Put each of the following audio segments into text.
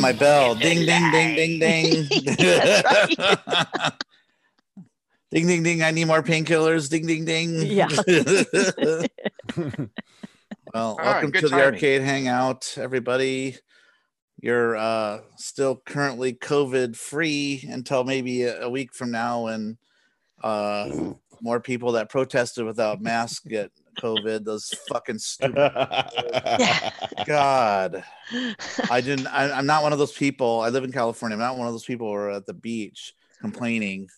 You Oh, my bell. Ding, ding, ding, ding, ding. That's ding, ding, ding. I need more painkillers. Ding, ding, ding. Yeah. well, All right, welcome good to the arcade hangout, everybody. You're uh, still currently COVID free until maybe a, a week from now when uh, more people that protested without masks get COVID. Those fucking stupid. Yeah. God. I didn't. I, I'm not one of those people. I live in California. I'm not one of those people who are at the beach complaining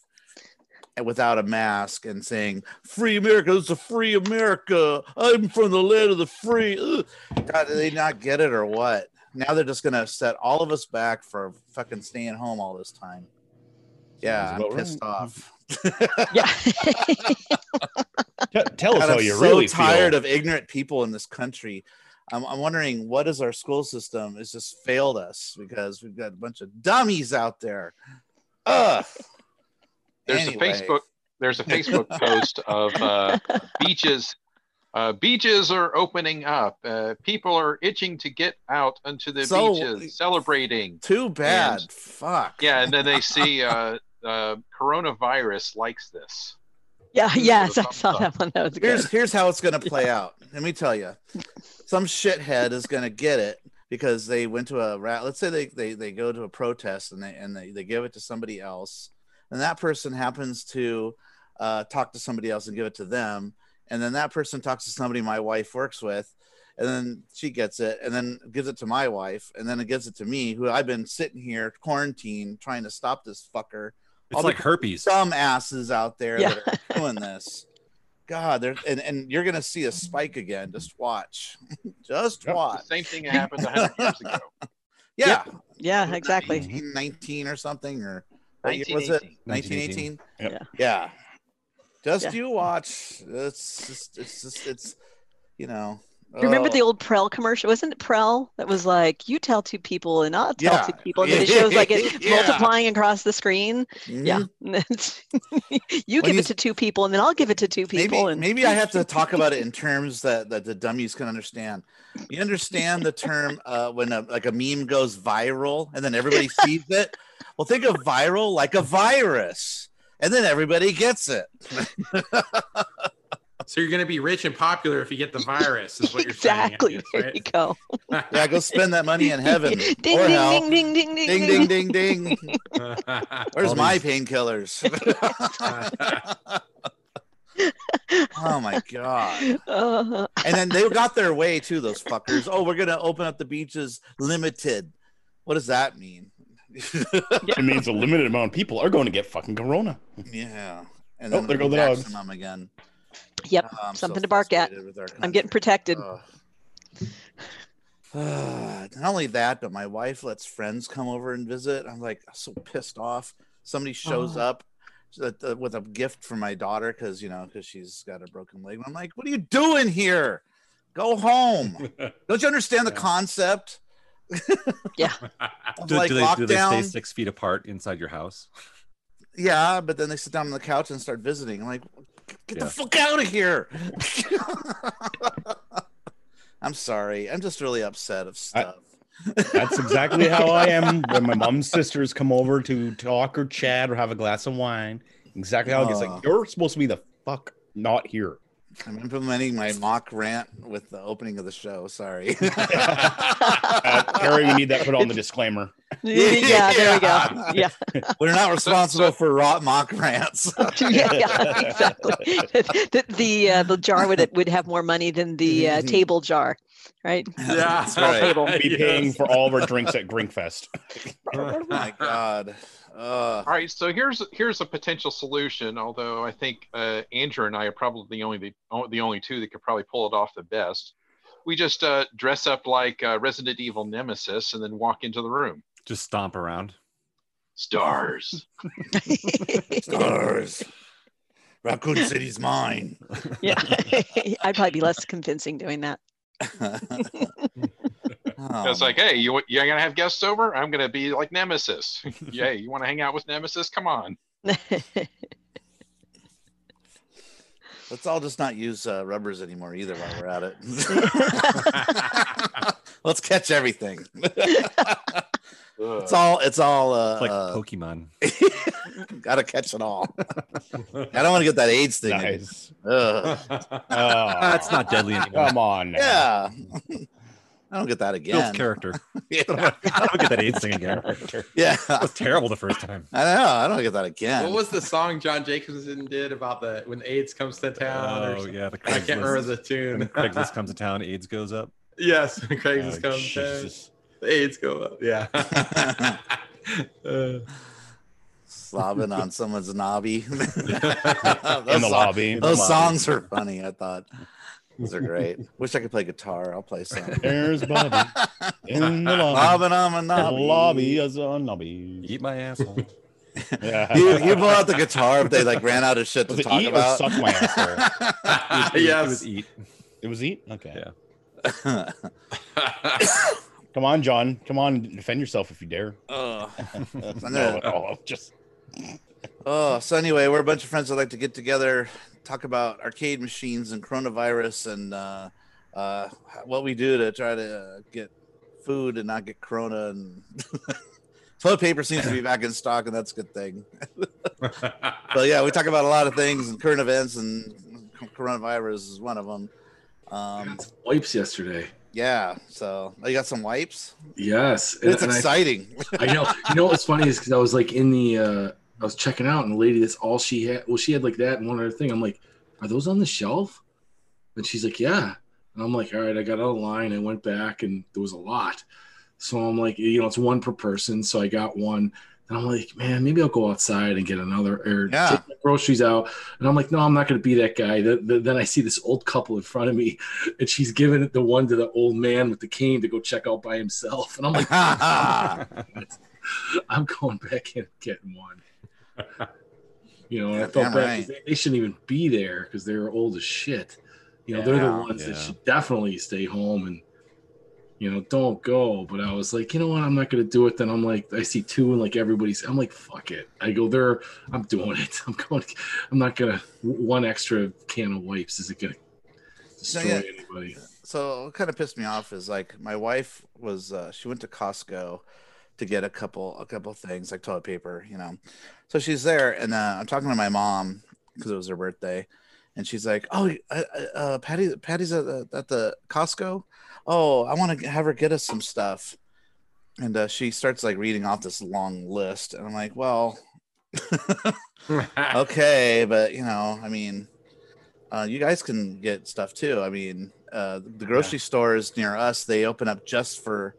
without a mask and saying "Free America." It's a free America. I'm from the land of the free. Ugh. God, do they not get it or what? Now they're just gonna set all of us back for fucking staying home all this time. Yeah, I'm pissed right. off. Yeah. T- tell us how I'm you so really tired feel. of ignorant people in this country. I'm, I'm wondering what is our school system has just failed us because we've got a bunch of dummies out there. Ugh. There's Anyway. a Facebook. There's a Facebook post of uh, beaches. Uh, beaches are opening up. Uh, people are itching to get out onto the So- beaches, celebrating. Too bad. And- Fuck. Yeah, and then they see uh, coronavirus likes this. Yeah. Yes, I saw up. that one. That was good. Here's here's how it's gonna play out. Let me tell you, some shithead is gonna get it because they went to a rat. Let's say they, they they go to a protest and they and they, they give it to somebody else, and that person happens to uh, talk to somebody else and give it to them, and then that person talks to somebody my wife works with, and then she gets it and then gives it to my wife, and then it gives it to me, who I've been sitting here quarantined trying to stop this fucker It's all like the herpes. Some asses out there Yeah. that are doing this. God, there and, and you're gonna see a spike again. Just watch. Just Yep. The watch. same thing happened 100 years ago. Yeah. yeah, exactly. Nineteen or something or what year was it 1918. 1918 Yep. Yeah. yeah just Yeah. you watch it's just it's just it's you know Remember oh, the old Prell commercial? Wasn't it Prell that was like, you tell two people and I'll tell Yeah. two people? And then it shows like it Yeah. multiplying across the screen. mhm. Yeah. You When give you- it to two people and then I'll give it to two people. maybe and maybe I have to talk about it in terms that, that the dummies can understand. You understand the term uh, when a, like a meme goes viral and then everybody sees it. Well, think of viral like a virus, and then everybody gets it. So you're going to be rich and popular if you get the virus, is what you're exactly. saying. There you go. Yeah, go spend that money in heaven ding, or ding, hell. ding, ding, ding, ding, Ding ding ding ding. go. Where's All my these- painkillers? oh my god. Uh, And then they got their way too, those fuckers. Oh, we're gonna open up the beaches limited. What does that mean? It means a limited amount of people are going to get fucking corona. yeah. And Oh, then there go the maximum dogs. again. Yep. I'm so Something to bark at. frustrated with our I'm getting country. protected. Ugh. Not only that, but my wife lets friends come over and visit. I'm like so pissed off. Somebody shows Oh. up with a- gift for my daughter because you know because she's got a broken leg. And I'm like, what are you doing here? Go home. Don't you understand the concept? Yeah. Do, like do they, do they stay six feet apart inside your house? Yeah, but then they sit down on the couch and start visiting. I'm like, get Yeah. the fuck out of here. I'm sorry. I'm just really upset of stuff. That's exactly how I am when my mom's sisters come over to talk or chat or have a glass of wine. Exactly how it gets like uh. you're supposed to be the fuck not here. I'm implementing my mock rant with the opening of the show. Sorry. Uh, Harry, we need that put on the disclaimer. yeah, there we go. Yeah. We're not responsible for raw mock rants. yeah, yeah, exactly. the the, uh, the jar would would have more money than the uh, Mhm. table jar, right? yeah. That's right. table. Be paying for all of our drinks at Grinkfest. Oh my god. Uh, All right, so here's here's a potential solution. Although I think uh, Andrew and I are probably the only the, o- the only two that could probably pull it off the best. We just uh, dress up like uh, Resident Evil Nemesis and then walk into the room. Just stomp around. Stars. stars. Raccoon City's mine. yeah, I'd probably be less convincing doing that. Oh, it's like, hey, you you're gonna have guests over? I'm gonna be like Nemesis. Yay, you want to hang out with Nemesis? Come on. let's all just not use uh, rubbers anymore either while we're at it. let's catch everything. It's all. It's all. Uh, It's like uh, Pokemon. gotta catch it all. I don't want to get that AIDS thing. again. Nice. Ugh. Oh, That's not deadly anymore. Come on. now. Yeah. I don't get that Builds again. character. Yeah. I don't get that AIDS thing again. yeah. That was terrible the first time. I know. I don't get that again. What was the song John Jacobson did about the when AIDS comes to town? Oh yeah, the I can't remember the tune. When Craigslist comes to town, AIDS goes up. yes, when Craigslist Oh, comes to town, the AIDS go up. Yeah. Uh, Slobbing on someone's knobby. In those the song- lobby. those lobby. songs are funny. I thought those are great. Wish I could play guitar. I'll play some. There's Bobby in the lobby. Slobbing on my The knobby. lobby as a knobby. Eat my asshole. Yeah. You you pull out the guitar if they like ran out of shit to Was it talk eat or about. suck my asshole? It yes. was eat. It was eat. Okay. Yeah. Come on, John. Come on, defend yourself if you dare. Ugh. no, no, just Oh, so anyway, we're a bunch of friends that like to get together, talk about arcade machines and coronavirus and uh, uh, what we do to try to uh, get food and not get corona. And toilet paper seems to be back in stock, and that's a good thing. But yeah, we talk about a lot of things and current events, and coronavirus is one of them. Um, Wipes yesterday. yeah, so oh, you got some wipes. Yes. It's and I- exciting. I know. You know what's funny is because I was like in the, uh, I was checking out, and the lady, that's all she had. Well, she had like that and one other thing. I'm like, are those on the shelf? And she's like, yeah. And I'm like, all right. I got out of line. I went back, and there was a lot. So I'm like, you know, it's one per person. So I got one. And I'm like, man, maybe I'll go outside and get another or Yeah. take my groceries out. And I'm like, no, I'm not going to be that guy. Th- th- Then I see this old couple in front of me, and she's giving the one to the old man with the cane to go check out by himself. And I'm like, I'm going back in and getting one. You know, and I Yeah, felt bad. right. 'cause They, they shouldn't even be there because they're old as shit. You know, they're the Yeah. ones that should definitely stay home and, you know, don't go. But I was like, you know what? I'm not going to do it. Then I'm like, I see two and like everybody's, I'm like, fuck it. I go there. I'm doing it. I'm going, I'm not going to, one extra can of wipes isn't going to destroy yeah. anybody. so what kind of pissed me off is like my wife was uh, she went to Costco to get a couple a couple things like toilet paper, you know. So she's there, and uh, I'm talking to my mom because it was her birthday, and she's like, "Oh, uh, uh, Patty, Patty's at the, at the Costco. Oh, I want to have her get us some stuff." And uh, she starts like reading off this long list, and I'm like, "Well, okay, but you know, I mean, uh, you guys can get stuff too. I mean, uh, the grocery stores near us they open up just for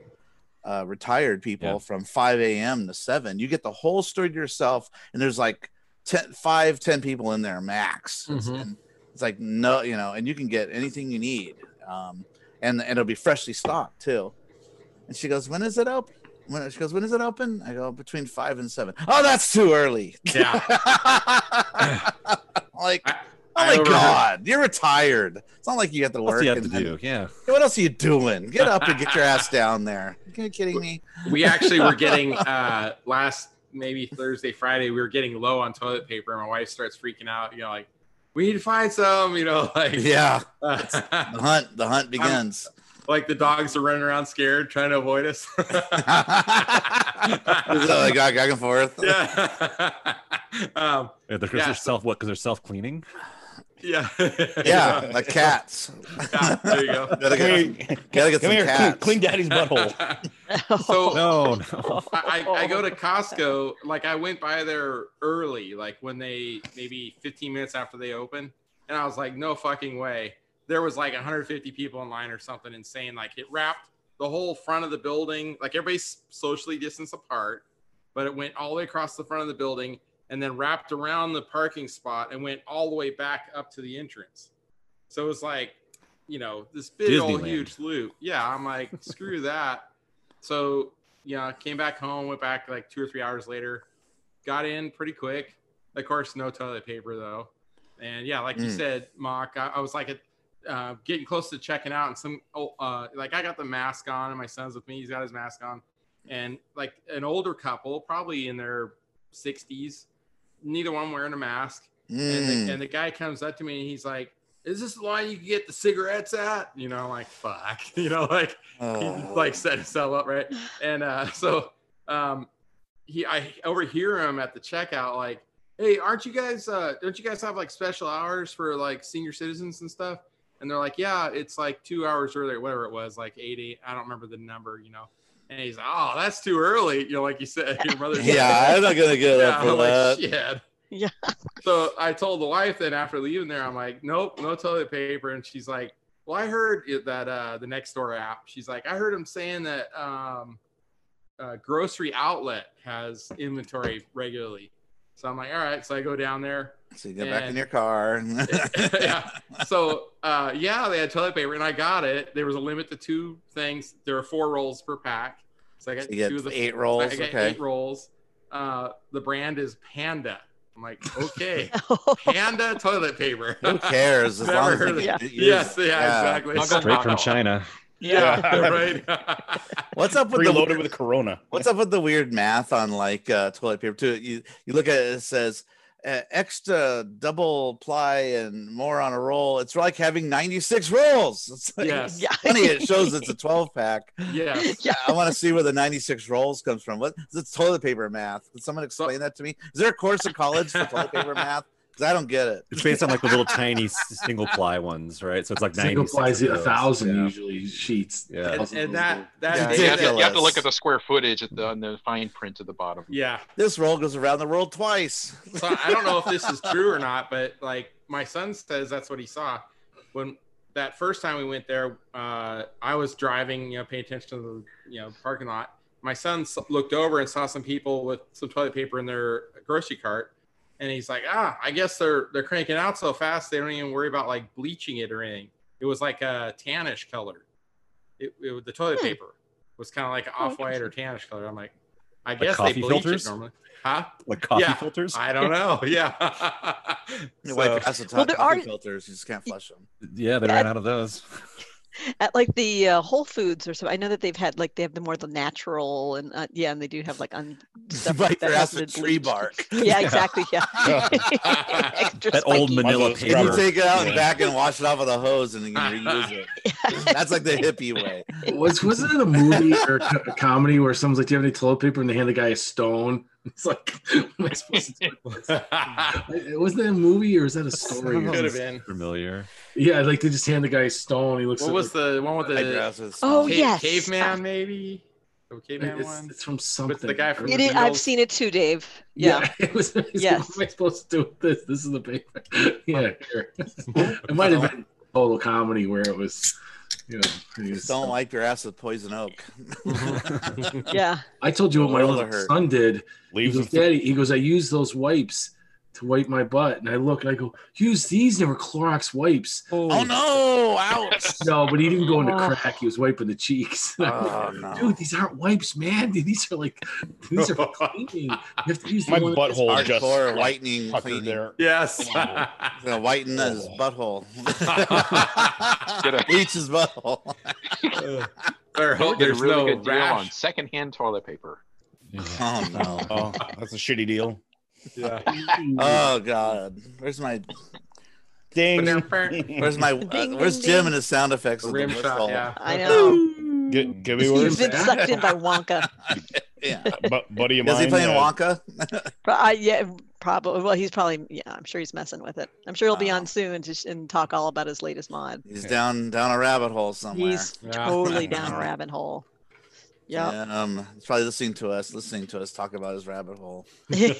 uh, retired people Yeah. from 5 a.m. to 7. You get the whole store to yourself, and there's like 10, 5, 10 people in there max. It's, Mhm. and it's like no, you know, and you can get anything you need, um, and and it'll be freshly stocked too. And she goes, "When is it open?" When she goes, "When is it open?" I go, "Between five and 7. Oh, that's too early. Yeah. like, I- oh my overheard- god, you're retired. It's not like you have to work. What work. do you have to then- do? Yeah. What else are you doing? Get up and get your ass down there. Are you kidding me? we actually were getting uh last maybe Thursday, Friday, we were getting low on toilet paper. My wife starts freaking out, you know, like we need to find some, you know, like Yeah, the hunt. The hunt begins. like the dogs are running around scared, trying to avoid us. so they go back and forth. yeah. um, Yeah, they're, Yeah, they're so- self what? Because they're self cleaning. Yeah. Yeah, like cats. Yeah, there you go. Gotta Come get, here, gotta get come some here, clean, cats. clean daddy's butthole. So- No, no. I, I I go to Costco. Like I went by there early, like when they maybe 15 minutes after they open, and I was like, no fucking way. There was like 150 people in line or something insane. Like it wrapped the whole front of the building. Like everybody's socially distanced apart, but it went all the way across the front of the building and then wrapped around the parking spot and went all the way back up to the entrance. So it was like, you know, this big old huge loop. Yeah, I'm like, screw that. So yeah, came back home, went back like two or three hours later, got in pretty quick. Of course, no toilet paper though. And yeah, like you Mm. said, Mock, I, I was like uh, getting close to checking out, and some oh, uh, like I got the mask on, and my son's with me. He's got his mask on, and like an older couple, probably in their 60s, neither one wearing a mask. And, Mm. the, and the guy comes up to me and he's like, "Is this the line you can get the cigarettes at?" You know, I'm like fuck, you know, like he Oh. like set himself up right and uh so um, he I overhear him at the checkout like, "Hey, aren't you guys? Uh, don't you guys have like special hours for like senior citizens and stuff?" And they're like, "Yeah, it's like two hours earlier, whatever it was, like eighty. I don't remember the number, you know." And he's like, "Oh, that's too early," you know, like you said, your brother. said. Yeah, I'm not gonna get Yeah, up for I'm like, that. shit. Yeah. So I told the wife then after leaving there, I'm like, nope, no toilet paper. And she's like, well, I heard it, that uh, the next door app. She's like, I heard him saying that um, uh, grocery outlet has inventory regularly. So I'm like, all right. So I go down there. So you get back in your car. yeah. So uh, yeah, they had toilet paper, and I got it. There was a limit to two things. There are four rolls per pack. So I got You two of the eight rolls. I got Okay. eight rolls. Uh, the brand is Panda. I'm like, okay, Panda toilet paper. Who cares? As long as they of can it. use- Yes, yeah, exactly. Straight from. China. yeah, Yeah. right. What's up with the Preloaded with Corona. What's up with the weird math on like uh, toilet paper too? You you look at it, it says uh, extra double ply and more on a roll. It's like having 96 rolls. It's like, Yes. Yeah. funny. It shows it's a 12 pack. yes. Yeah. I want to see where the 96 rolls comes from. What is toilet paper math? Can someone explain that to me? Is there a course in college for toilet paper math? Because I don't get it. It's based on like the little tiny single ply ones, right? So it's like Single 96 plies of a thousand Yeah. usually sheets. Yeah. And, Thousand and that those. that Yeah, day You have, to, you have to look at the square footage at the, on the fine print at the bottom. yeah. This roll goes around the world twice. So I don't know if this is true or not, but like my son says that's what he saw when that first time we went there. Uh, I was driving, you know, paying attention to the you know parking lot. My son looked over and saw some people with some toilet paper in their grocery cart, and he's like, "Ah, I guess they're they're cranking out so fast they don't even worry about like bleaching it or anything." It was like a tannish color. It, it the toilet Hmm. paper was kind of like Oh, off white or tannish color. I'm like, I guess they bleach filters? it normally, huh? Like coffee Yeah. filters. I don't know. Yeah. You So- wipe acid Well, there coffee are- filters. You just can't flush them. Yeah, they Yeah. ran out of those. At like the uh, Whole Foods or so, I know that they've had like they have the more the natural and uh, yeah, and they do have like un stuff like that your has ass with been tree bleached. bark. Yeah, exactly. Yeah. Extra That old spiky. manila Might as well You paper. take it out and Yeah. back and wash it off with a hose and you can reuse it. That's like the hippie way. Was wasn't it a movie or a, a comedy where someone's like, "Do you have any toilet paper?" and they hand the guy a stone? It's like, what am I supposed to do? this? Wasn't that a movie or is that a story? Could have been. Familiar. Yeah, like they just hand the guy a stone. He looks. What at, was like, the one with the grass with Oh, stone. yes. caveman maybe? The caveman it's, one. it's from something. the guy from It the is, I've seen it too, Dave. Yeah. it was. it's like, Yes. What am I supposed to do with this? This is the paper. Yeah, it might have been total comedy where it was. You know, he was- Just don't wipe your ass with poison oak. Yeah. I told you what my World little son did. He goes, Daddy, he goes, I use those wipes to wipe my butt. And I look and I go, use these. They were Clorox wipes. oh, oh no! Ouch! No, but he didn't go into Oh. crack. He was wiping the cheeks. Oh no! Dude, these aren't wipes, man. Dude, these are like, these are cleaning. You have to use the My one- butthole just Hardcore whitening cleaning. there. Yes. Gonna whiten his oh. butthole. Get a- Bleach his butthole. Or hope a there's really no good deal on secondhand toilet paper. Oh no! Oh, that's a shitty deal. Yeah. Oh god! Where's my Ding. Where's my uh, Where's Jim and his sound effects? of the Rim whistle? shot. Yeah. I know. Get, give me He's words. been sucked in by Wonka. Yeah. But buddy of Is he playing uh, Wonka? Pro- I, yeah, probably. Well, he's probably. Yeah, I'm sure he's messing with it. I'm sure he'll be Oh. on soon to sh- and talk all about his latest mod. He's down down a rabbit hole somewhere. He's Yeah. totally down a rabbit hole. Yep. Um, he's probably listening to us, listening to us talk about his rabbit hole. nah. Come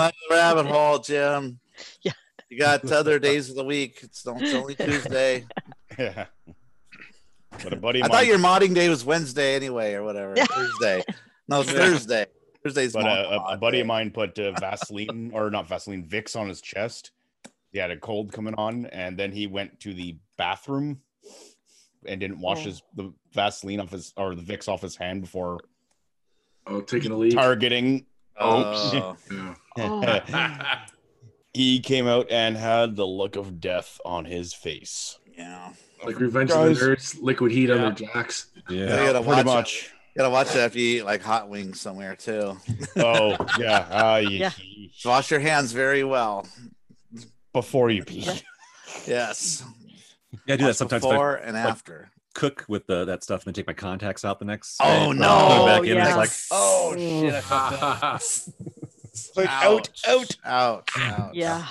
on, the rabbit hole, Jim. Yeah. You got other days of the week. It's, don't- it's only Tuesday. yeah. But a buddy I mine. thought your modding day was Wednesday anyway, or whatever. Thursday. No, it's Thursday. Thursday's But mod- a, a, a buddy day. of mine put uh, Vaseline or not Vaseline, Vicks on his chest. He had a cold coming on, and then he went to the bathroom and didn't wash Oh. his the Vaseline off his or the Vicks off his hand before Oh, taking a leak. targeting. Oh, Yeah. Oh. he came out and had the look of death on his face. yeah. Like Revenge Guys. of the Nerds, liquid heat on Yeah. their jacks. You Yeah. gotta Pretty much. It. You gotta watch it after you eat like hot wings somewhere too. Oh yeah. Uh, Yeah. Wash your hands very well. Before you pee. Yes. Yeah, I do that sometimes. if I- Before and after. cook with the that stuff and then take my contacts out the next. Oh, day, no. Back in. Yeah. It's like oh shit! I fucked up. Like, out, out. Ouch! Ouch! Yeah.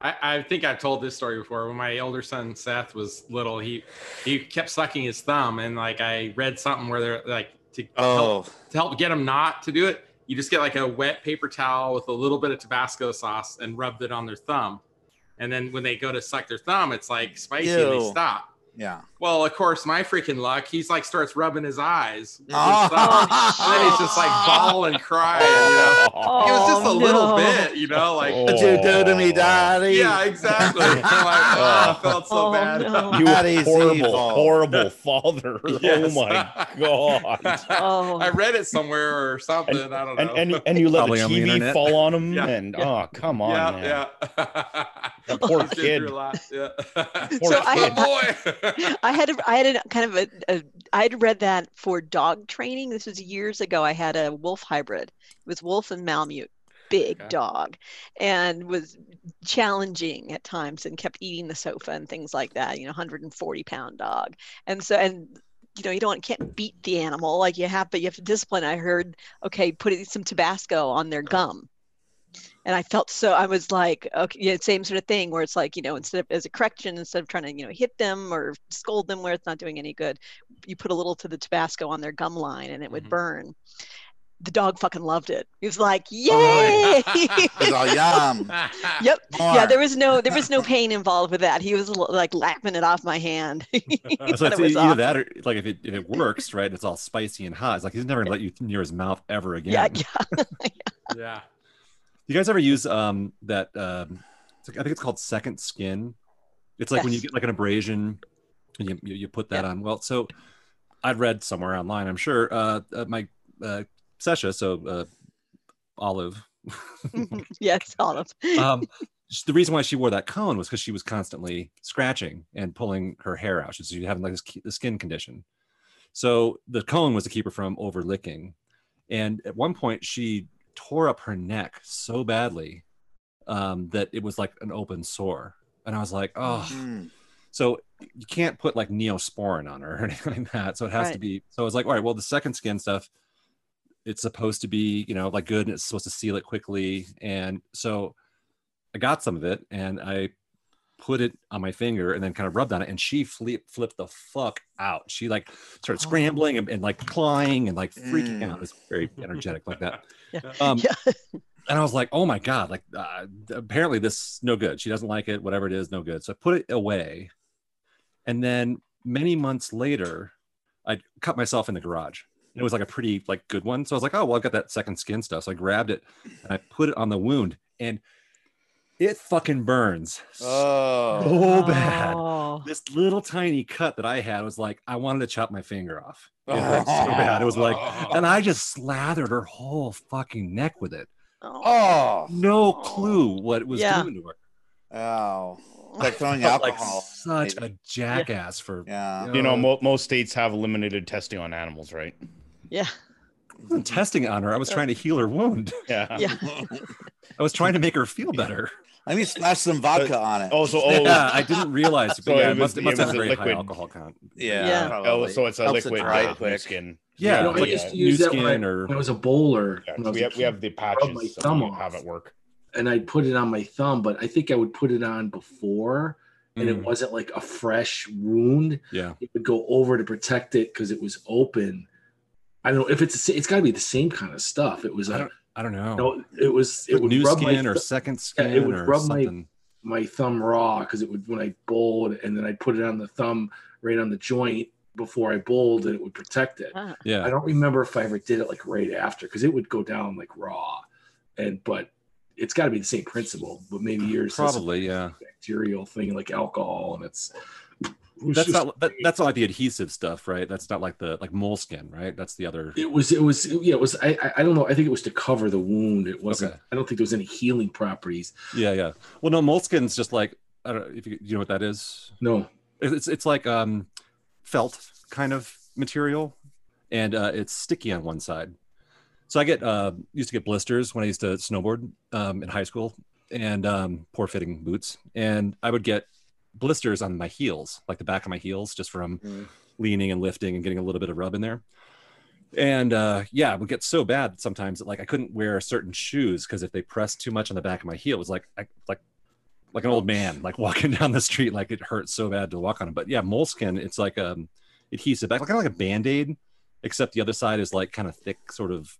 I, I think I've told this story before. When my older son Seth was little, he he kept sucking his thumb, and like I read something where they're like to oh. help, Oh, to help get him not to do it, you just get like a wet paper towel with a little bit of Tabasco sauce and rubbed it on their thumb, and then when they go to suck their thumb, it's like spicy and they stop. yeah. Well, of course, my freaking luck, he's like starts rubbing his eyes. with his Oh. thumb, and then he's just like bawling and crying. You know, it was just a Oh, little bit. You know, like Oh. What'd you do to me, Daddy? yeah, exactly. I'm like, oh, I felt so Oh, bad. no. You Daddy's horrible, evil. horrible father. Oh yes. Oh my god. Oh. I read it somewhere or something. And- I don't know. and, and you let Probably the on the TV fall on him, Yeah. and Yeah. oh come on, yeah, man. yeah. That poor kid. through a lot, Yeah. Poor So I kid. oh boy. I had a, I had a kind of a, a I had read that for dog training. This was years ago. I had a wolf hybrid. It was wolf and Malamute, big Okay. dog, and was challenging at times and kept eating the sofa and things like that. You know, 140 pound dog, and so and you know you don't can't beat the animal like you have, but you have to discipline. I heard okay, put some Tabasco on their gum. And I felt so, I was like, okay, yeah, same sort of thing where it's like, you know, instead of as a correction, instead of trying to, you know, hit them or scold them where it's not doing any good, you put a little to the Tabasco on their gum line and it would Mhm. burn. The dog fucking loved it. He was like, yay! It's all yum. yep. More. Yeah, there was no there was no pain involved with that. He was like lapping it off my hand. He So it's it either awesome. that or like if it if it works, right? It's all spicy and hot. It's like he's never gonna let you near his mouth ever again. Yeah, yeah. yeah. You guys ever use um that um it's like, I think it's called second skin. It's like when you get like an abrasion and you you, you put that on. Well, so I'd read somewhere online, I'm sure, uh, uh my uh Sesha, so uh Olive. yes, Olive. um the reason why she wore that cone was because she was constantly scratching and pulling her hair out. She's having like this ki- skin condition. So the cone was to keep her from over licking. And at one point, she tore up her neck so badly um, that it was like an open sore. And I was like, oh, Mm. so you can't put like neosporin on her or anything like that. So it has to be. So I was like, all right, well, the second skin stuff, it's supposed to be, you know, like good and it's supposed to seal it quickly. And so I got some of it and I put it on my finger and then kind of rubbed on it. And she flip, flipped the fuck out. She like started Oh. scrambling and, and like clawing and like freaking Mm. out. It was very energetic like that. Yeah. Um, Yeah. and I was like, oh my God, like uh, apparently this is no good. She doesn't like it, whatever it is, no good. So I put it away. And then many months later, I cut myself in the garage. It was like a pretty like good one. So I was like, oh well, I've got that second skin stuff. So I grabbed it and I put it on the wound and it fucking burns Oh. so bad. Oh. This little tiny cut that I had was like, I wanted to chop my finger off. It hurt so oh. bad. It was like, and I just slathered her whole fucking neck with it. Oh. Oh. No clue what it was Yeah. doing to her. Oh. Like throwing Felt like alcohol. such a jackass for Yeah. You know, mo- most states have eliminated testing on animals, right? Yeah. I wasn't testing on her. I was trying to heal her wound. Yeah. Yeah. I was trying to make her feel better. Let me splash some vodka on it. Oh, so oh, yeah, I didn't realize. But So yeah, it it must, it must it have a a very high liquid. alcohol content. yeah. Yeah. oh, so it's a Helps it liquid dry uh, quick. skin. Yeah, You know, I used to new use that when I, skin or when I was a bowler. Yeah, was we a have we have the rub patches my that thumb we off. have it work. and I'd put it on my thumb, but I think I would put it on before, and it Mm, wasn't like a fresh wound. yeah. It would go over to protect it because it was open. I don't know if it's the sa- it's got to be the same kind of stuff. It was a don't, I don't know. no, it was it would new rub skin my or th- second Yeah, skin it would or rub something. my thumb raw because it would when I bowled, and then I'd put it on the thumb right on the joint before I bowled, and it would protect it. Ah. Yeah. I don't remember if I ever did it like right after because it would go down like raw, and but it's got to be the same principle. But maybe yours has some Probably, yeah. bacterial thing like alcohol, and it's. That's just not that, that's not like the adhesive stuff, right? That's not like the like moleskin, right? That's the other. It was. It was. Yeah. It was. I. I- I don't know. I think it was to cover the wound. It wasn't. Okay. I don't think there was any healing properties. Yeah, yeah. Well, no, moleskin's just like I don't know if you, you know what that is. No. It's it's like um felt kind of material, and uh, it's sticky on one side. So I get uh used to get blisters when I used to snowboard um, in high school, and um, poor fitting boots, and I would get blisters on my heels, like the back of my heels, just from Mm. leaning and lifting and getting a little bit of rub in there. And uh, yeah, it would get so bad sometimes that like I couldn't wear certain shoes because if they pressed too much on the back of my heel, it was like I, like like an old man like walking down the street. Like it hurt so bad to walk on them. But yeah, moleskin, it's like um adhesive back, kind of like a band aid, except the other side is like kind of thick, sort of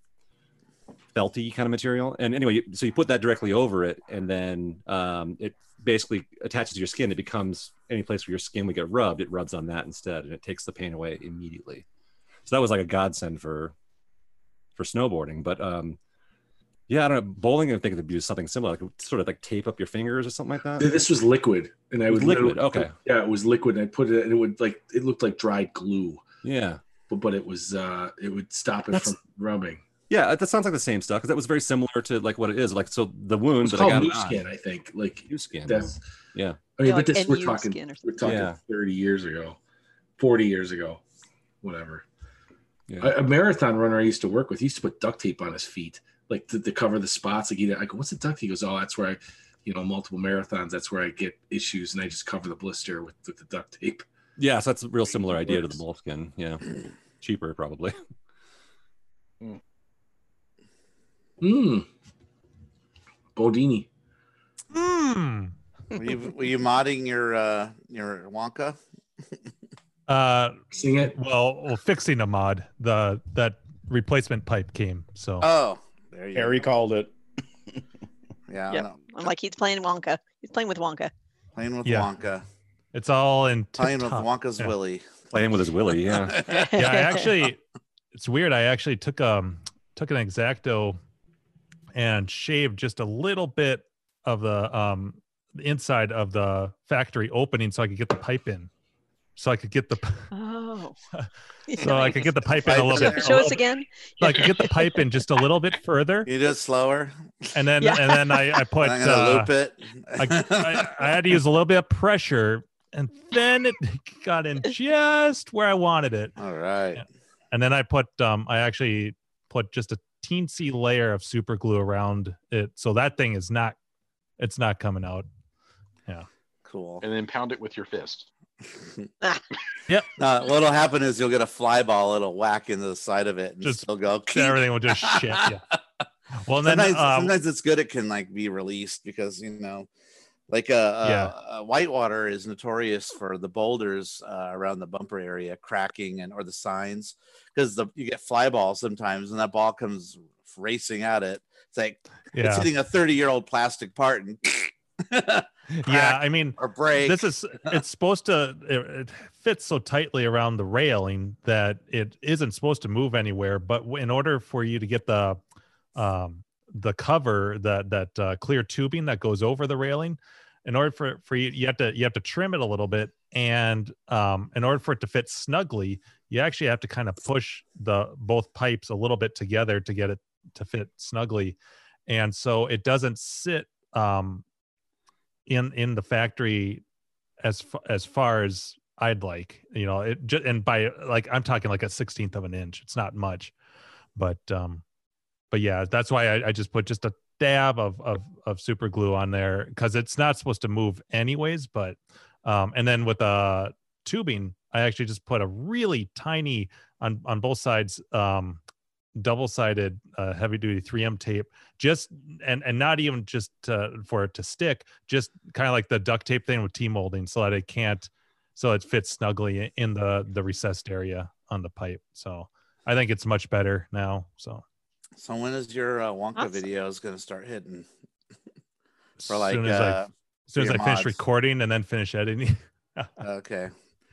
felty kind of material. And anyway, so you put that directly over it, and then um, it basically attaches to your skin. It becomes any place where your skin would get rubbed, it rubs on that instead, and it takes the pain away immediately. So that was like a godsend for for snowboarding. But um, yeah, I don't know. Bowling, I think it'd be something similar, like sort of like tape up your fingers or something like that. This was liquid, and I was would liquid, okay. Yeah, it was liquid, and I put it, and it would like it looked like dried glue, Yeah. but but it was uh it would stop it That's- from rubbing. Yeah, that sounds like the same stuff because that was very similar to like what it is. Like so, the wound It's that I called got new on- skin, I think. Like new skin. that's Yeah. I mean, Yeah, but like this we're talking we're talking Yeah. thirty years ago, forty years ago, whatever. Yeah. A, a marathon runner I used to work with he used to put duct tape on his feet, like to, to cover the spots. Like he, I go, "What's the duct?" He goes, "Oh, that's where I, you know, multiple marathons. That's where I get issues, and I just cover the blister with, with the duct tape." Yeah, so that's a real similar idea to the Works. moleskin. Yeah, cheaper probably. Hmm. Hmm. Bodini. Hmm. Were you, were you modding your uh your Wonka? Uh, Sing it. well, well, fixing a mod. The that replacement pipe came. So Oh, there you Harry go. called it. Yeah, Yep. no, I'm like he's playing Wonka. He's playing with Wonka. playing with Yeah. Wonka, it's all in playing with. Wonka's Yeah. Willy. Playing with his willy. Yeah. yeah i actually it's weird i actually took um took an X-Acto and shaved just a little bit of the um the inside of the factory opening so i could get the pipe in so i could get the Oh. so i could get the pipe in a little bit. Show us again. so i could get the pipe in just a little bit further You do it slower. and then Yeah. and then i i put I'm gonna uh, loop it. I, I, I had to use a little bit of pressure and then it got in just where i wanted it All right. And then I put um I actually put just a teensy layer of super glue around it, so that thing is not it's not coming out. Yeah. Cool. and then pound it with your fist. Yep. Uh, what'll happen is you'll get a fly ball. It'll whack into the side of it and Just still go. Everything will just shit. Yeah. Well, and then sometimes, um, sometimes it's good. It can like be released because you know, like uh, uh, Yeah. uh, Whitewater is notorious for the boulders uh, around the bumper area cracking and or the signs because the you get fly balls sometimes and that ball comes racing at it. It's like it's hitting a thirty year old plastic part and yeah. I mean, or break. this is it's supposed to it, it fits so tightly around the railing that it isn't supposed to move anywhere. But in order for you to get the um the cover that that uh, clear tubing that goes over the railing in order for for you you have to you have to trim it a little bit. And um in order for it to fit snugly you actually have to kind of push the both pipes a little bit together to get it to fit snugly. And so it doesn't sit um in in the factory as as far as I'd like you know it just and by like I'm talking like a sixteenth of an inch. It's not much but um but yeah that's why I, I just put just a dab of of, of super glue on there because it's not supposed to move anyways but um and then with the tubing i actually just put a really tiny on on both sides um double sided uh, heavy duty 3m tape just and and not even just for it to stick just kind of like the duct tape thing with t molding so that it can't so it fits snugly in the the recessed area on the pipe. So i think it's much better now so so when is your uh, Wonka Awesome. videos going to start hitting? For as like, soon as I, uh, as soon as your I finish recording and then finish editing. okay.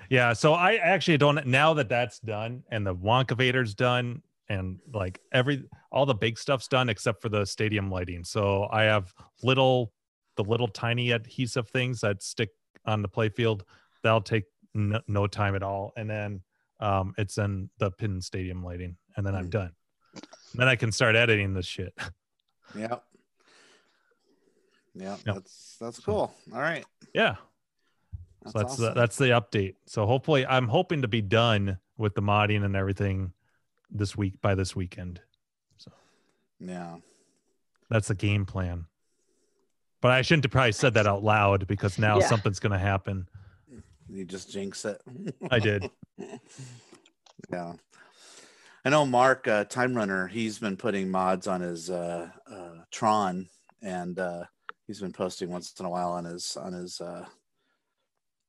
yeah, so I actually don't. Now that that's done and the Wonkavator's done and like every all the big stuff's done except for the stadium lighting. So I have little the little tiny adhesive things that stick on the playfield. That'll take no, no time at all, and then um, it's in the pin stadium lighting, and then I'm Hmm. done. Then I can start editing this shit. Yep. Yeah, Yep. That's that's cool. All right. yeah. That's, so that's the that's the update. So hopefully, I'm hoping to be done with the modding and everything this week by this weekend. So. Yeah. That's the game plan. But I shouldn't have probably said that out loud because now Yeah. something's gonna happen. You just jinx it. I did. yeah. I know Mark uh, Time Runner. He's been putting mods on his uh, uh, Tron, and uh, he's been posting once in a while on his on his uh,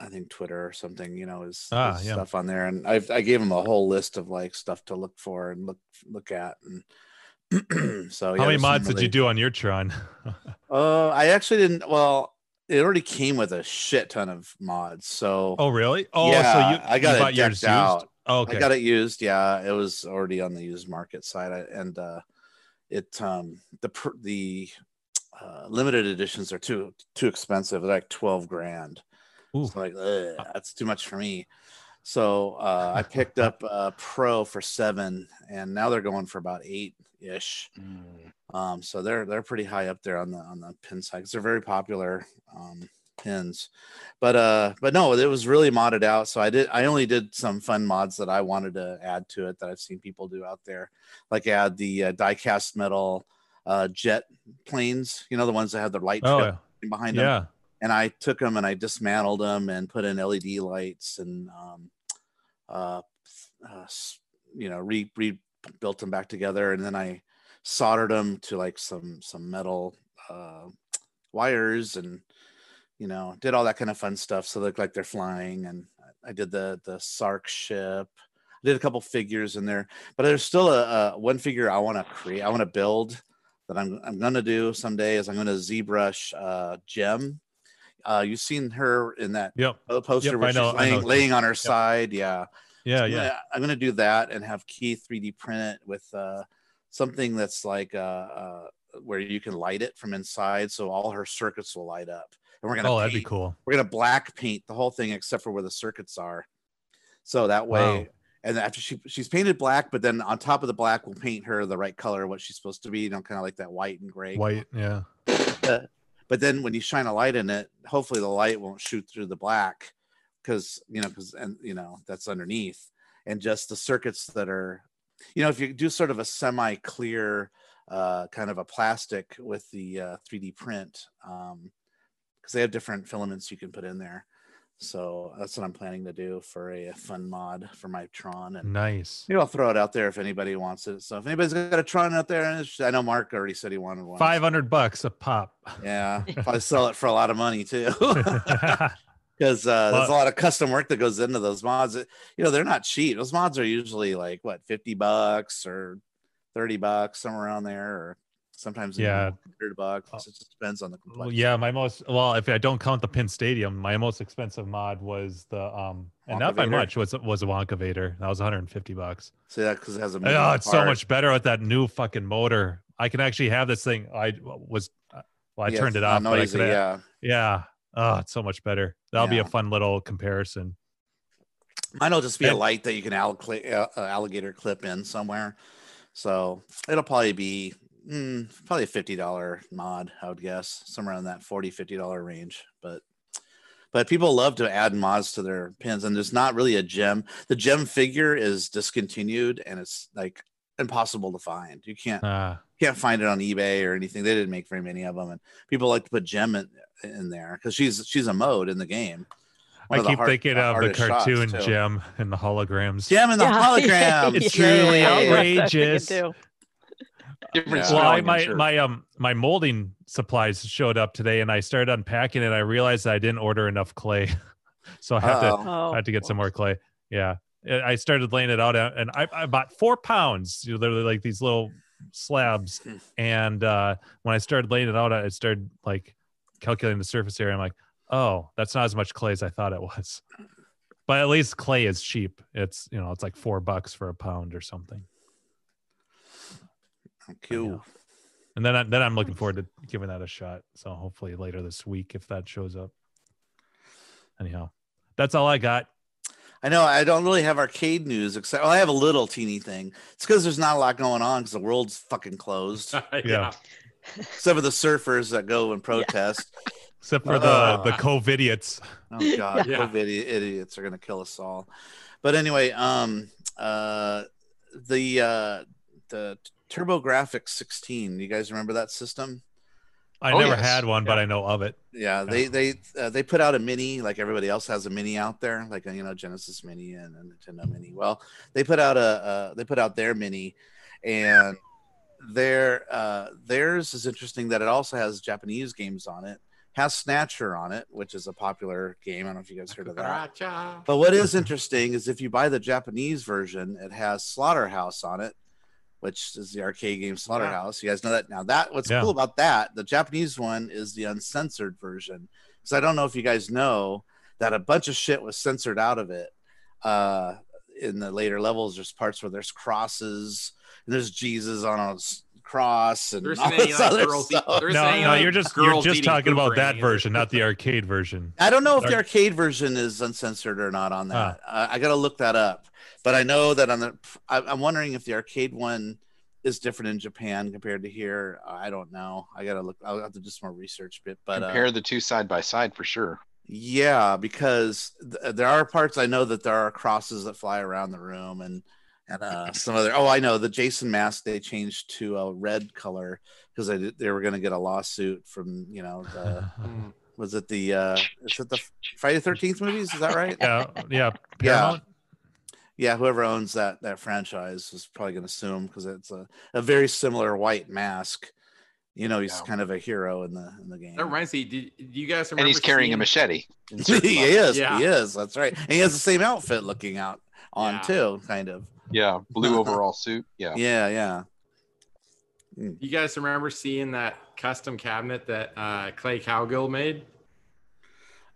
I think Twitter or something. You know, his, Ah, his yeah. stuff on there, and I I gave him a whole list of like stuff to look for and look look at, and so yeah, How many mods did you do on your Tron? Uh, I actually didn't. Well, it already came with a shit ton of mods, so oh, really? Oh, Yeah, so you, I got you it decked out. Oh, okay. I got it used. Yeah, it was already on the used market side, and uh, it um the the uh, limited editions are too too expensive. They're like twelve grand. Ooh. So like that's too much for me. So uh, I picked up a Pro for seven, and now they're going for about eight ish. Um, so they're they're pretty high up there on the on the pin side 'cause they're very popular um, pins. But uh, but no, it was really modded out. So I did I only did some fun mods that I wanted to add to it that I've seen people do out there, like add the uh, die-cast metal uh, jet planes. You know the ones that have the light Oh, behind them yeah. and I took them and I dismantled them and put in LED lights and um, uh, uh, you know re rebuilt them back together and then I soldered them to like some some metal uh, wires and you know did all that kind of fun stuff so they look like they're flying and I did the the Sark ship. I did a couple figures in there, but there's still a, a one figure I want to create. I want to build that I'm I'm gonna do someday. Is I'm gonna ZBrush uh, Gem. Uh, you've seen her in that Yep. poster Yep, where I know- she's laying, laying on her side. Yeah. Yeah, So I'm yeah. gonna- I'm gonna do that and have Keith 3D print it with uh, something that's like uh, uh, where you can light it from inside, so all her circuits will light up. And we're gonna Oh, that'd be cool. We're gonna black paint the whole thing except for where the circuits are, so that way. Wow. And after she she's painted black, but then on top of the black, we'll paint her the right color, what she's supposed to be. You know, kind of like that white and gray. White, yeah. But then when you shine a light in it, hopefully the light won't shoot through the black because you know because and you know that's underneath and just the circuits that are you know if you do sort of a semi clear uh, kind of a plastic with the uh, 3d print um because they have different filaments you can put in there so that's what i'm planning to do for a, fun mod for my tron and Nice. maybe i'll throw it out there if anybody wants it so if anybody's got a tron out there i know mark already said he wanted one Five hundred bucks a pop. yeah, probably sell it for a lot of money too, because uh, there's a lot of custom work that goes into those mods. You know, they're not cheap. Those mods are usually like what fifty bucks or thirty bucks, somewhere around there, or sometimes Yeah. hundred bucks. It just depends on the complexity. yeah, my most well, if I don't count the Pin Stadium, my most expensive mod was the um, and not by much was was a Wonkavator. That was 150 bucks. See that because it has a Oh, it's so much better with that new fucking motor. I can actually have this thing. I was well, I Yeah, turned it off, but I Noisy, could. yeah. yeah. Oh, it's so much better. That'll be a fun little comparison. Mine will just be a light that you can uh, uh, alligator clip in somewhere. So it'll probably be mm, probably a fifty dollar mod, I would guess, somewhere in that 40 50 dollar range. But but people love to add mods to their pins, and there's not really a gem. The gem figure is discontinued, and it's like impossible to find. You can't Ah, can't find it on eBay or anything. They didn't make very many of them, and people like to put gem in, in there because she's she's a mode in the game. One I keep hard- thinking of the cartoon Jem and the holograms. Jem and the Yeah. holograms. It's truly yeah, yeah, that's what I was thinking outrageous. Too. Different Yeah. well, I, my sure. my um my molding supplies showed up today, and I started unpacking it. I realized I didn't order enough clay, so I had to Uh-oh. Oh, I had to get some more clay. Yeah, I I started laying it out, and I, I bought four pounds. You know, they're like these little slabs, and uh, when I started laying it out, I started like calculating the surface area. I'm like, oh, that's not as much clay as I thought it was. But at least clay is cheap. It's you know it's like four bucks for a pound or something. Cool. And then I, then I'm looking forward to giving that a shot. So hopefully later this week if that shows up. Anyhow, that's all I got. I know I don't really have arcade news except well, I have a little teeny thing. It's because there's not a lot going on because the world's fucking closed. Yeah. Except for the surfers that go and protest. Except for the Uh. the COVIDiots. Oh god, Yeah. COVID idiots are gonna kill us all. But anyway, um uh the uh the TurboGrafx 16, you guys remember that system? I Oh, never yes. had one, but I know of it. Yeah, they they uh, they put out a mini like everybody else has a mini out there, like you know Genesis Mini and a Nintendo Mini. Well, they put out a uh, they put out their mini, and their uh, theirs is interesting that it also has Japanese games on it, has Snatcher on it, which is a popular game. I don't know if you guys heard of that. Cucaracha. But what is interesting is if you buy the Japanese version, it has Slaughterhouse on it, which is the arcade game Slaughterhouse. You guys know that now. That what's Yeah. cool about that, the Japanese one is the uncensored version. Because I don't know if you guys know that a bunch of shit was censored out of it. Uh, in the later levels, there's parts where there's crosses and there's Jesus on a s- cross and There isn't all any, this like, other girls stuff. there isn't No, any, no, like, you're just you're just talking about that anything, is it? version, not the arcade version. I don't know if the arcade version is uncensored or not on Ah. that. Uh, I got to look that up. But I know that on the, I, I'm wondering if the arcade one is different in Japan compared to here. I don't know. I got to look. I'll have to do some more research bit. But uh, Compare the two side by side for sure. yeah, because th- there are parts I know that there are crosses that fly around the room and and uh, some other. Oh, I know the Jason mask they changed to a red color because they they were going to get a lawsuit from you know the Mm. was it the uh is it the Friday Thirteenth movies? Is that right? yeah, yeah. Yeah. Paramount? yeah, whoever owns that that franchise is probably going to sue him because it's a, a very similar white mask. You know, he's Yeah. kind of a hero in the in the game. That reminds me. Did, do you guys remember? And he's carrying a machete. he is. Yeah. He is. That's right. And he has the same outfit looking out on Yeah. too, kind of. Yeah, blue overall suit. Yeah. Yeah, yeah. You guys remember seeing that custom cabinet that uh, Clay Cowgill made?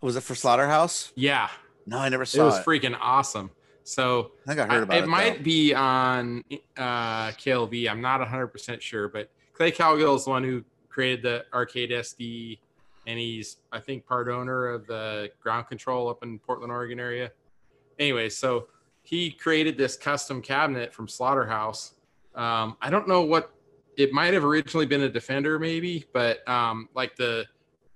Was it for Slaughterhouse? Yeah, No, I never saw it was it. Was freaking awesome. So I think I I- heard about it. it might though. be on uh, KLOV. I'm not 100% sure, but Clay Cowgill is the one who created the arcade SD, and he's, I think, part owner of the Ground Kontrol up in Portland, Oregon area. Anyway, so he created this custom cabinet from Slaughterhouse. Um, I don't know what it might have originally been a Defender, maybe, but um, like the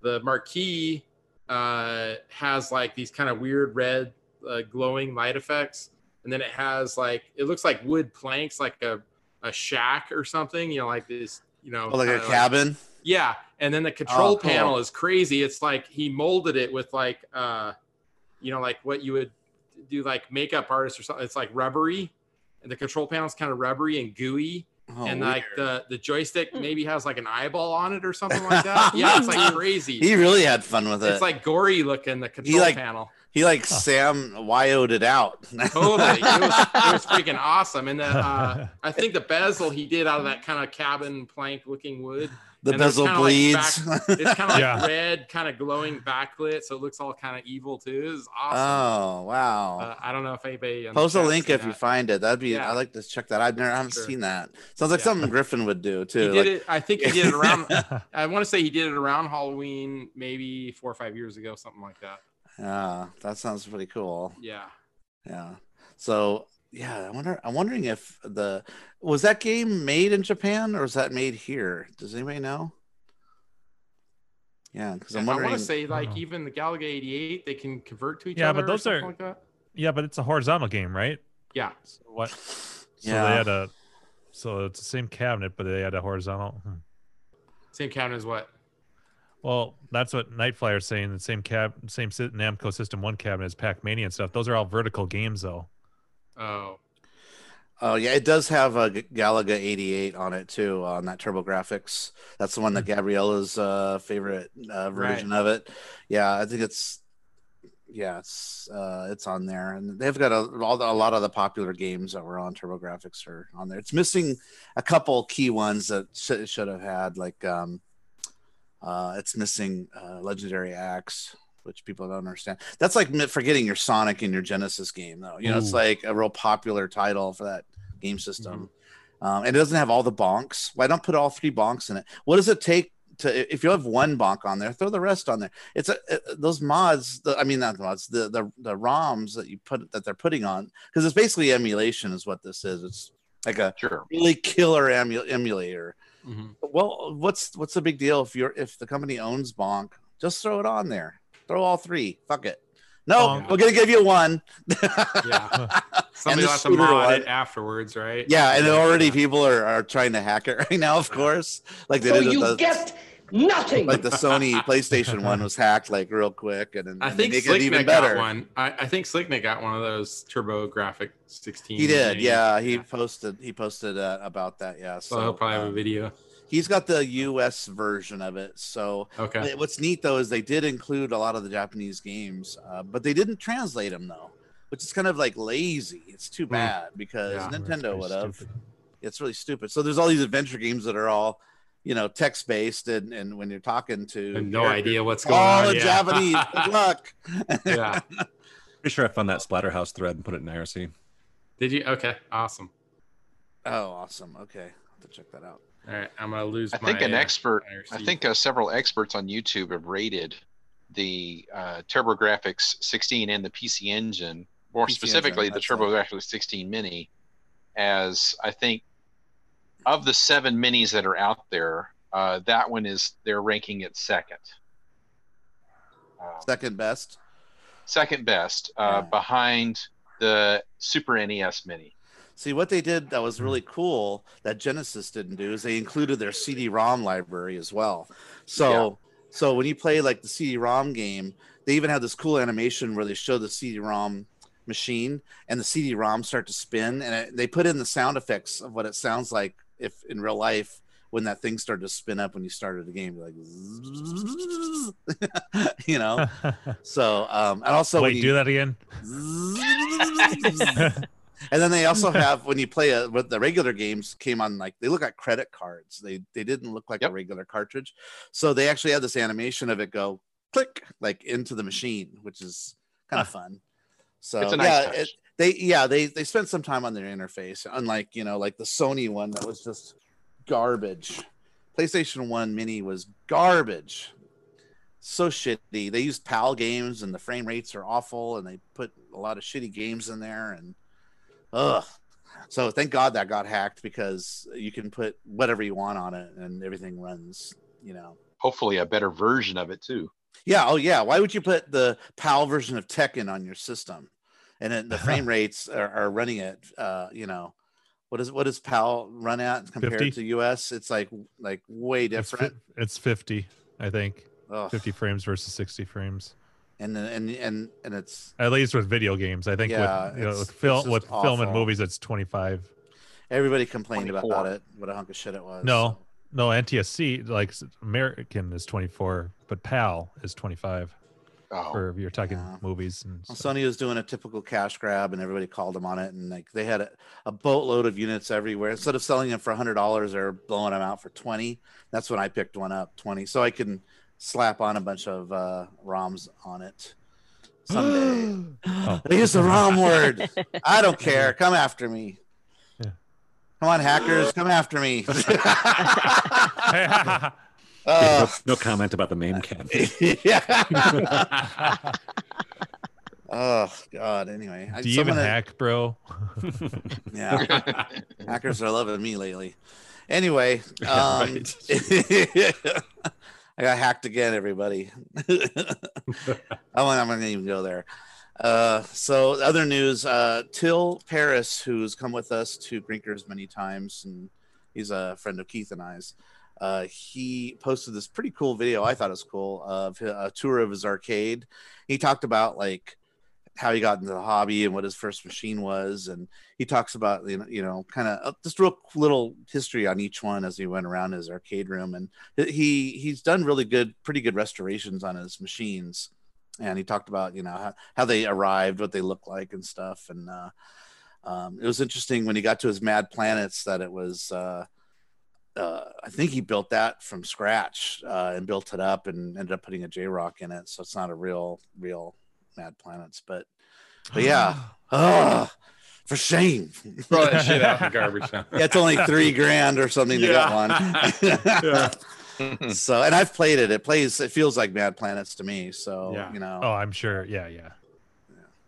the marquee uh, has like these kind of weird red uh, glowing light effects, and then it has like it looks like wood planks, like a a shack or something. You know, like this. You know, Oh, like a cabin. yeah, and then the control Oh, cool. panel is crazy. It's like he molded it with like uh you know like what you would do like makeup artist or something. It's like rubbery. And the control panel is kind of rubbery and gooey. Oh, and like weird. the the joystick maybe has like an eyeball on it or something like that. yeah, it's like crazy. he really had fun with it. it's like gory looking the control like- panel. he like Sam Wyo'd it out. Totally. It was, it was freaking awesome. And the uh I think the bezel he did out of that kind of cabin plank looking wood. The and bezel kinda like bleeds. It's kind of like red, kind of glowing backlit, so it looks all kind of evil too. It's awesome. oh wow. Uh, I don't know if anybody on Post a link seen if you find it. That'd be. Yeah. I like to check that. I've never. I haven't Sure. seen that. Sounds like Yeah. something Griffin would do He too. did Like, it. I think he did it around. I want to say he did it around Halloween, maybe four or five years ago, something like that. yeah, that sounds pretty cool. Yeah. Yeah. So yeah, I wonder. I'm wondering if the was that game made in Japan or was that made here? Does anybody know? Yeah, because I'm wondering. I want to say like even the Galaga 88, they can convert to each Yeah, other. Yeah, but those are- like that. yeah, but it's a horizontal game, right? Yeah. So what? So Yeah. they had a. So it's the same cabinet, but they had a horizontal. hmm. Same cabinet as what? Well, that's what Night Flyer is saying. The same cab, same Namco System One cabinet as Pac Mania and stuff. Those are all vertical games, though. Oh, Oh yeah, it does have a Galaga 88 on it too on that TurboGrafx. That's the one that Gabriella's uh, favorite uh, version of it. Yeah, I think it's yeah, it's uh, it's on there, and they've got a, all the, a lot of the popular games that were on TurboGrafx are on there. It's missing a couple key ones that should, should have had, like um, uh, it's missing uh, Legendary Axe. Which people don't understand. That's like forgetting your Sonic in your Genesis game, though. You know, it's like a real popular title for that game system. Um, and it doesn't have all the bonks. Why don't put all three bonks in it? What does it take to if you have one bonk on there, throw the rest on there? It's a, it- those mods. The, I mean, not the mods. The the the ROMs that you put that they're putting on because it's basically emulation is what this is. It's like a Sure. really killer emu- emulator. Mhm. Well, what's what's the big deal if you're if the company owns bonk? Just throw it on there. Throw all three. Fuck it. No, Bonk. we're gonna give you one. yeah. Somebody the will to mod one. it afterwards, right? Yeah, and Yeah. already people are, are trying to hack it right now, of course. Like they So did with you the, guessed Nothing. Like the Sony PlayStation one was hacked like real quick, and, and I they think make it even Slick Nick got one. I, I think Slick Nick got one of those Turbo Graphic 16. He did, yeah. He posted he posted uh, about that, yeah. So he'll probably have a um, video. He's got the U.S. version of it. So Okay. But What's neat though is they did include a lot of the Japanese games, uh, but they didn't translate them though, which is kind of like lazy. It's too bad because Yeah. Nintendo would have. It's really stupid. So there's all these adventure games that are all, you know, text based, and and when you're talking to I no idea what's going all on. in yeah. Japanese. Good luck. yeah. Pretty sure I found that Splatterhouse thread and put it in IRC. Did you? Okay. Awesome. Oh, awesome. Okay, I'll have to check that out. All right. I'm gonna lose. I think an uh, expert, I think uh, several experts on YouTube have rated the uh, TurboGrafx 16 and the PC Engine, more PC specifically Engine, the that's it. TurboGrafx 16 Mini, as I think of the seven minis that are out there, uh, that one is they're ranking it second. Um, Second best. second best, uh, Yeah. behind the Super NES Mini. See what they did that was really cool that Genesis didn't do is they included their CD-ROM library as well. So so when you play like the CD-ROM game, they even have this cool animation where they show the CD-ROM machine and the CD-ROM start to spin and it, they put in the sound effects of what it sounds like if in real life when that thing started to spin up when you started the game like you know so um and also Wait, you- do that again. and then they also have when you play a, with the regular games came on like they look like credit cards. They they didn't look like Yep. a regular cartridge. So they actually had this animation of it go click like into the machine, which is kind of fun. So It's a nice yeah, it, they yeah they they spent some time on their interface, unlike you know like the Sony one that was just garbage. PlayStation One Mini was garbage. So shitty. They used PAL games and the frame rates are awful, and they put a lot of shitty games in there, and ugh. So thank God that got hacked because you can put whatever you want on it and everything runs. You know. Hopefully, a better version of it too. Yeah. Oh, yeah. Why would you put the PAL version of Tekken on your system, and then the frame rates are, are running at, uh, you know, what is what does PAL run at compared 50? to US? It's like like way It's, fi- different. it's 50, I think. Ugh. 50 frames versus 60 frames. And and and and it's At least with video games. I think Yeah, with you know, with film just with film and movies it's 25. everybody complained about it. What a hunk of shit it was. No. No, NTSC like American is 24, but PAL is 25 Oh, for if you're talking Yeah. movies and Well. Sony was doing a typical cash grab, and everybody called them on it. And like they had a, a boatload of units everywhere. Instead of selling them for hundred dollars, they're blowing them out for twenty. That's when I picked one up, twenty, so I can slap on a bunch of uh, ROMs on it someday. Oh. I used the ROM word. I don't care. Come after me. Yeah. Come on, hackers, come after me. Uh, no, no comment about the MAME cat. yeah. oh God. Anyway, Do you even someone- hack, bro? Yeah. Hackers are loving me lately. Anyway, Yeah, um, I got hacked again, everybody. I'm not even go there. Uh, so other news, uh, Till Paris, who's come with us to Grinkers many times, and he's a friend of Keith and I's. Uh, he posted this pretty cool video. I thought it was cool of a tour of his arcade. He talked about like how he got into the hobby and what his first machine was, and he talks about you know, you know kind of just real little history on each one as he went around his arcade room. And he he's done really good pretty good restorations on his machines. And he talked about you know how, how they arrived what they look like and stuff. And uh, um, it was interesting when he got to his mad planets that it was uh, uh, I think he built that from scratch uh, and built it up and ended up putting a J Rock in it, so it's not a real, real Mad Planets. But, but yeah, oh, for shame. Throw that shit out in the garbage. now. Yeah, it's only three grand or something to get one. So, and I've played it. It plays. It feels like Mad Planets to me. So, Yeah. you know. Oh, I'm sure. Yeah, yeah.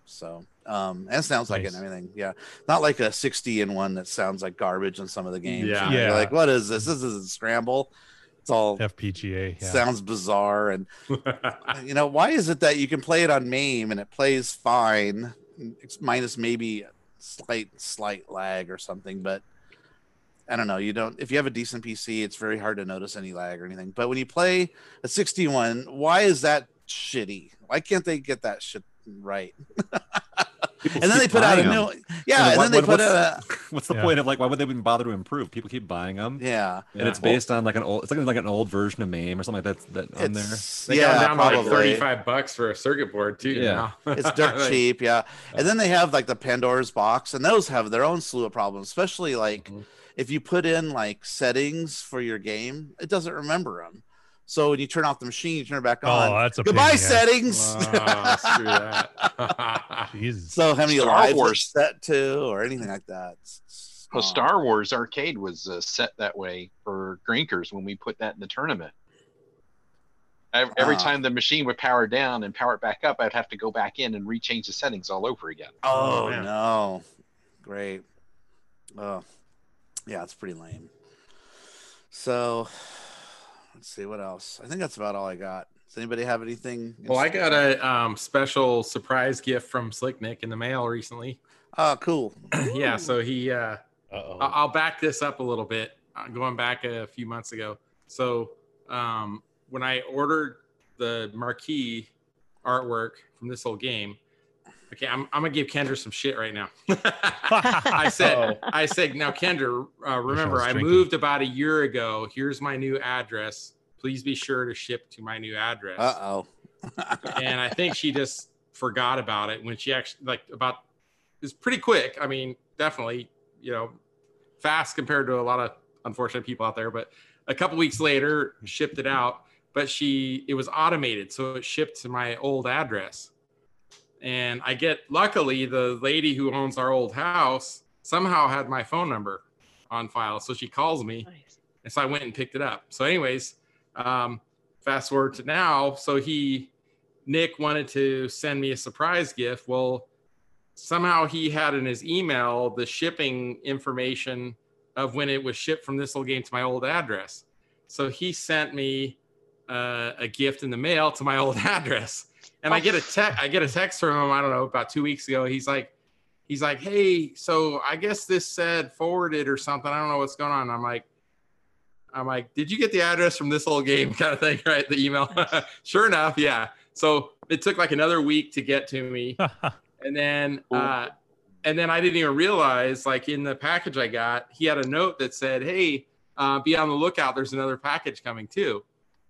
So, um, and it sounds like it and everything. Yeah, not like a sixty in one that sounds like garbage in some of the games. Yeah. You you're Yeah. like what is this? This is a Scramble. It's all FPGA. Yeah. sounds bizarre and you know why is it that you can play it on MAME and it plays fine, it's minus maybe slight slight lag or something, but I don't know. You don't. If you have a decent PC, it's very hard to notice any lag or anything. But when you play a 61, why is that shitty? Why can't they get that shit right? People and then they put out a buying new. Yeah, And and what- then they put what's- out a. What's the Yeah. point of like? Why would they even bother to improve? People keep buying them, Yeah, and it's based on like an old. It's like like an old version of MAME or something like that. That on there. They yeah, got down to like probably. 35 bucks for a circuit board too. Yeah. now. it's dirt Like, cheap yeah and then they have like the pandora's box and those have their own slew of problems especially like Mhm. if you put in like settings for your game it doesn't remember them so when you turn off the machine you turn it back on. Oh, that's a goodbye pain in the settings Wow, screw that. Jesus. so how many Star lives Wars. set to or anything like that It's- it's Well. Star Wars Arcade was uh, set that way for drinkers when we put that in the tournament. Ev- Every Ah. time the machine would power down and power it back up, I'd have to go back in and rechange the settings all over again. oh, Oh, no great oh yeah it's pretty lame so let's see what else i think that's about all i got does anybody have anything well, I got a um, special surprise gift from Slick Nick in the mail recently. oh cool yeah, so he uh, Uh-oh. I- I'll back this up a little bit, uh, going back a few months ago. So, um, when I ordered the marquee artwork from this old game, okay, I'm, I'm gonna give Kendra some shit right now. I said, I said, now Kendra, uh, remember, was I moved about a year ago. Here's my new address. Please be sure to ship to my new address uh-oh and I think she just forgot about it when she actually like about it's pretty quick. I mean, definitely, you know, fast compared to a lot of unfortunate people out there. But a couple weeks later, shipped it out. But she it was automated, so it shipped to my old address. And I get luckily the lady who owns our old house somehow had my phone number on file, so she calls me. Nice. And so I went and picked it up. So, anyways, um, fast forward to now. So he, Nick wanted to send me a surprise gift. Well, somehow he had in his email the shipping information of when it was shipped from this little game to my old address. So he sent me uh, a gift in the mail to my old address. And I get a text. I get a text from him. I don't know about two weeks ago. He's like, he's like, hey, so I guess this said forwarded or something. I don't know what's going on. I'm like, I'm like, did you get the address from this old game kind of thing, right? The email. sure enough, yeah. So it took like another week to get to me, and then uh, and then I didn't even realize, like in the package I got, he had a note that said, "Hey, uh, be on the lookout. There's another package coming too."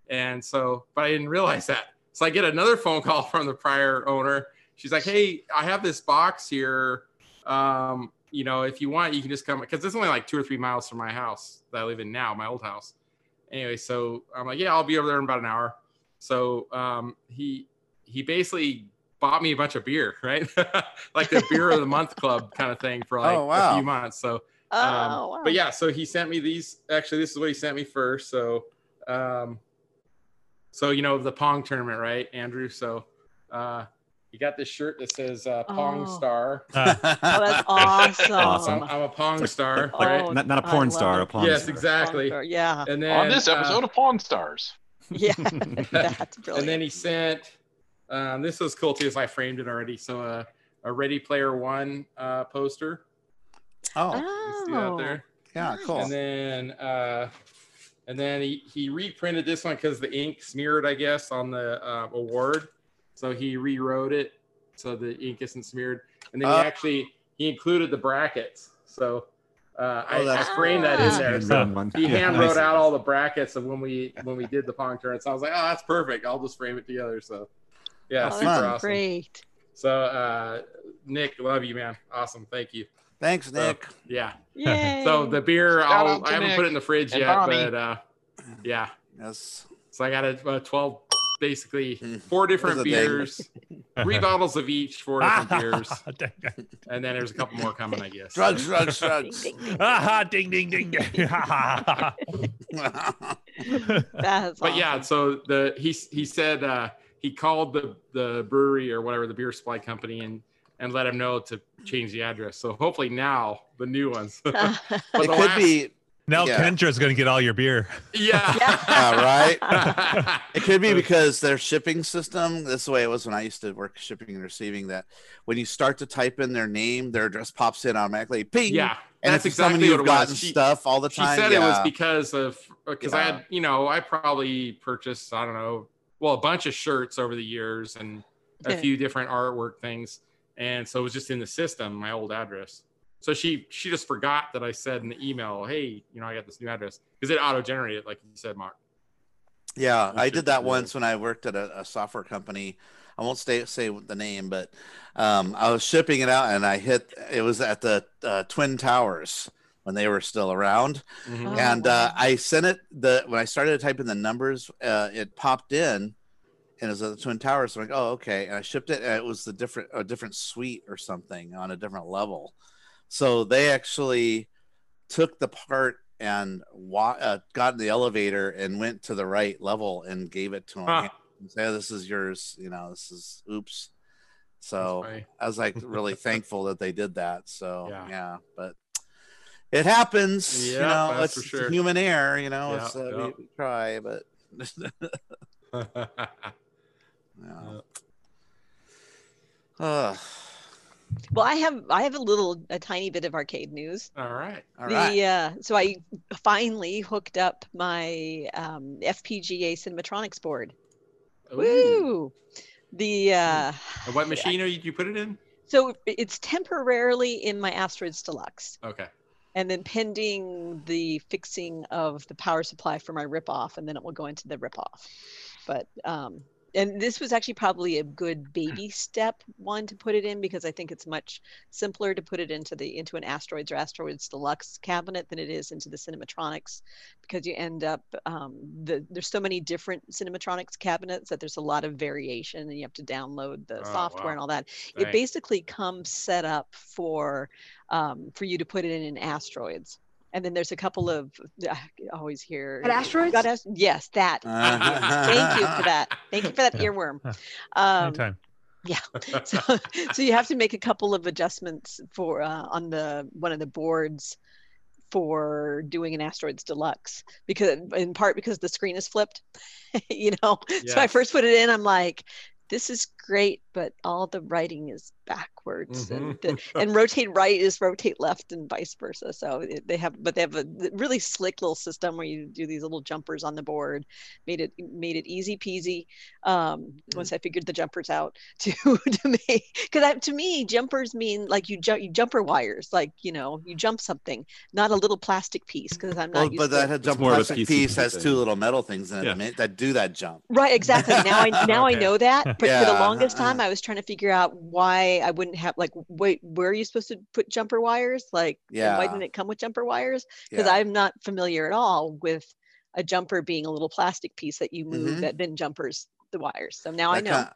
And so, but I didn't realize that. So I get another phone call from the prior owner. She's like, "Hey, I have this box here. Um, you know, if you want, you can just come because it's only like two or three miles from my house that I live in now, my old house." Anyway, so I'm like, "Yeah, I'll be over there in about an hour." So um, he he basically bought me a bunch of beer, right? like the beer of the month club kind of thing for like Oh, wow. a few months. So Oh, um, wow. But yeah, so he sent me these. Actually, this is what he sent me first. So, um, so you know the Pong tournament, right, Andrew? So, uh, you got this shirt that says uh, Pong Oh. Star. Uh, Oh, that's awesome. Awesome. I'm, I'm a Pong Star, Oh, right? not, not a I porn love star, a it. pawn yes, star. exactly. Or- Yeah. And then On this uh, episode of Pawn Stars. Yeah. That's brilliant. and then he sent. Um, this was cool too, as I framed it already. So uh, a Ready Player One uh, poster. oh You see that oh, there? yeah cool And then uh and then he, he reprinted this one because the ink smeared, I guess, on the uh, award. So he rewrote it so the ink isn't smeared. And then Uh, he actually he included the brackets. So uh, Oh, I, I framed that in there. So he Yeah, hand nice. wrote out all the brackets of when we when we did the pong tournament. So I was like, oh, that's perfect. I'll just frame it together. So yeah, oh, super awesome. great. So uh, Nick, love you, man. Awesome. Thank you. Thanks nick Yeah. Yay. So the beer, Shout I'll, I haven't Nick put it in the fridge yet, Bonnie. but uh, yeah. yes So I got a, a 12, basically four different Those are dang. beers, three bottles of each, four different beers, and then there's a couple more coming, I guess. drugs drugs Ding, drugs ding, ding. Ah, ding, ding, ding. That's But yeah, so the he he said uh, he called the the brewery or whatever the beer supply company and and let him know to change the address. So hopefully now the new ones. But it the could last- be Now Yeah. Kendra's gonna get all your beer. Yeah. Yeah, right. It could be because their shipping system, this is the way it was when I used to work shipping and receiving, that when you start to type in their name, their address pops in automatically. Ping. yeah. And that's if it's someone exactly you've what it gotten was. She- stuff all the time. she time. said it was because of because I had you know I probably purchased I don't know well a bunch of shirts over the years and a few different artwork things and so it was just in the system my old address so she she just forgot that I said in the email hey you know I got this new address because it auto generated like you said Mark Yeah, That's I did that cool. once when I worked at a, a software company. I won't stay, say the name, but um, I was shipping it out and I hit. It was at the uh, Twin Towers when they were still around, Mhm. Oh, and uh, wow. I sent it. The when I started to type in the numbers, uh, it popped in, and it was at the Twin Towers. So I'm like, oh, okay. And I shipped it, and it was the different a different suite or something on a different level. So they actually took the part and wa- uh, got in the elevator and went to the right level and gave it to him. Huh. And say, this is yours. You know, this is oops. So. I was like really thankful that they did that. So Yeah. yeah, but it happens. you Yeah, know, that's it's for sure. human error. You know, Yeah, it's, uh, yeah. we, we try, but yeah. Ugh. Well, I have I have a little a tiny bit of arcade news. all right all the right. uh, so I finally hooked up my um, FPGA Cinematronics board. Ooh. Woo! The uh, And what machine are you, you put it in so it's temporarily in my Asteroids Deluxe, okay and then pending the fixing of the power supply for my ripoff, and then it will go into the ripoff. But um, and this was actually probably a good baby step one to put it in because I think it's much simpler to put it into the into an Asteroids or Asteroids Deluxe cabinet than it is into the Cinematronics because you end up um, the there's so many different Cinematronics cabinets that there's a lot of variation and you have to download the Oh, software wow. and all that. It basically comes set up for um, for you to put it in an asteroids and then there's a couple of I always hear At asteroids? got ast- yes that. Thank you for that. Thank you for that Yeah. earworm. Um, Anytime. so, so you have to make a couple of adjustments for uh, on the one of the boards for doing an asteroids deluxe because in part because the screen is flipped you know? So i first put it in i'm like this is great but all the writing is backwards and, the, and rotate right is rotate left and vice versa so it, they have but they have a really slick little system where you do these little jumpers on the board made it made it easy peasy um, once i figured the jumpers out to to me because to me jumpers mean like you, jump you jumper wires like you know you jump something not a little plastic piece because i'm not Well, used but to that had jump more of a plastic PCB piece has thing. two little metal things in Yeah. that that do that jump. Right, exactly. Now I now I know that. But for the longest time, I was trying to figure out why I wouldn't have like wait, where are you supposed to put jumper wires? Like, and why didn't it come with jumper wires? Because Yeah. I'm not familiar at all with a jumper being a little plastic piece that you move Mhm. that then jumpers the wires. So now I know. kind-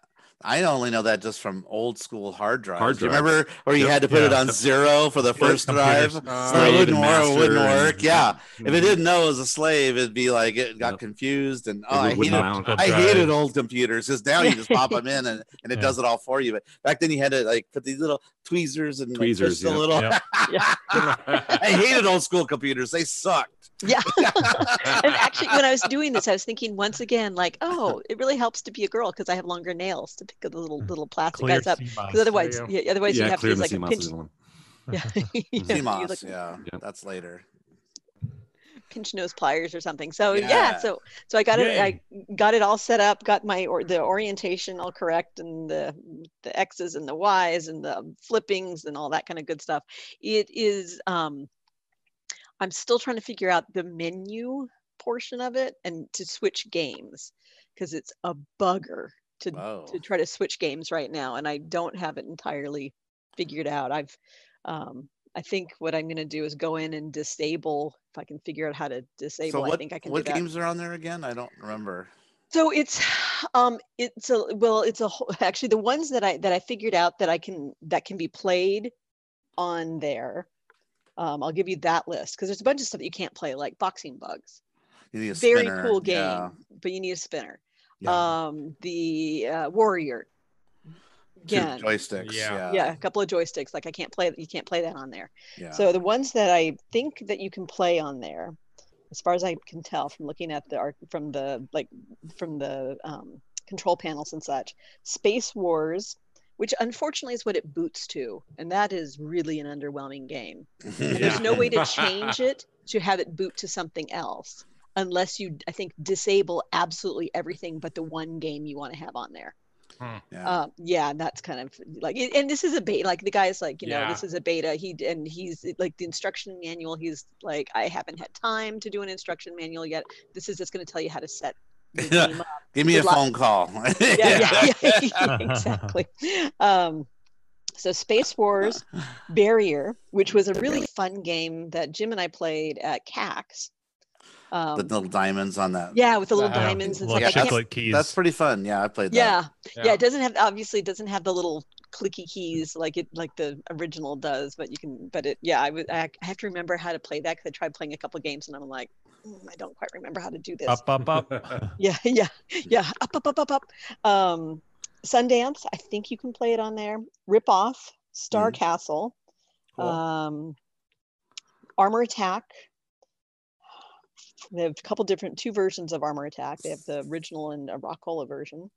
I only know that just from old school hard drives. Hard Do you drives. remember where you Yep. had to put it on zero for the first drive? Uh, So it wouldn't work. It wouldn't work. and- Yeah. If it didn't know it was a slave, it'd be like it got Yep. confused. And oh, I hated. I hated old computers because now you just pop them in and, and it Yeah. does it all for you. But back then you had to like put these little tweezers and like, Tweezers, just a little. Yep. I hated old school computers. They sucked. Yeah. and actually, when I was doing this, I was thinking once again, like, oh, it really helps to be a girl because I have longer nails to pick the little little plastic Clear guys up. Because otherwise, There you yeah, otherwise you have to use like a pinch. is. Yeah, you CMOS, look- yeah, Yep. that's later. pinch nose pliers or something. So yeah, Yeah. so so I got it. I got it all set up. Got my or the orientation all correct and the the X's and the Y's and the flippings and all that kind of good stuff. It is. um I'm still trying to figure out the menu portion of it and to switch games because it's a bugger to Whoa. to try to switch games right now and I don't have it entirely figured out. I've um I think what I'm going to do is go in and disable if I can figure out how to disable. So what, I think I can what do that. games are on there again? I don't remember. So it's um it's a well it's a whole, actually the ones that I that I figured out that I can that can be played on there. Um, I'll give you that list because there's a bunch of stuff that you can't play like boxing bugs. You need a Very spinner, cool game, yeah. but you need a spinner. Yeah. Um, the uh, warrior Two joysticks. Yeah. Yeah. yeah, a couple of joysticks. Like I can't play you can't play that on there. Yeah. So the ones that I think that you can play on there, as far as I can tell from looking at the arc from the like from the um, control panels and such, Space Wars, which unfortunately is what it boots to, and that is really an underwhelming game. And there's no way to change it to have it boot to something else unless you I think disable absolutely everything but the one game you want to have on there. yeah. Um, yeah, and that's kind of like, and this is a beta. Like the guy's like, you know, Yeah. this is a beta. He and he's like the instruction manual. He's like, I haven't had time to do an instruction manual yet. This is just going to tell you how to set the game up. Give me a luck. phone call. Yeah, yeah, yeah, exactly. Um, so Space Wars Barrier, which was a really fun game that Jim and I played at CAX. Um, the little diamonds on that. yeah, with the little Yeah. diamonds. It's Little like I can't keys. That's pretty fun. Yeah, I played that. yeah, yeah, Yeah. It doesn't have obviously it doesn't have the little clicky keys like it like the original does, but you can. But it yeah, I would I, I have to remember how to play that because I tried playing a couple of games and I'm like, "Mm, I don't quite remember how to do this. up, up, up. Yeah, yeah, yeah. Up, up, up, up, up. Um, Sundance. I think you can play it on there. Rip off. Star Mhm. Castle. Cool. Um, Armor Attack. They have a couple different two versions of Armor Attack. They have the original and a Rockola version.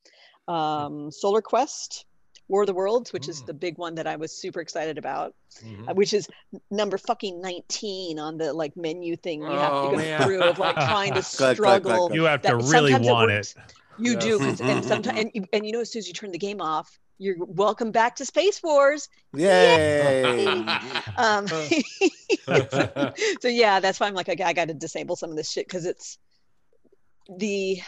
Um, Solar Quest, War of the Worlds, which is Mm. the big one that I was super excited about, Mhm. uh, which is number fucking 19 on the like menu thing you have Oh, to go man. through of like trying to struggle. You have to really sometimes it want it. You Yes. do, 'cause- and sometimes, and, you- and you know, as soon as you turn the game off, you're welcome back to Space Wars. Yay! Um, so yeah, that's why I'm like, okay, I got to disable some of this shit because it's the,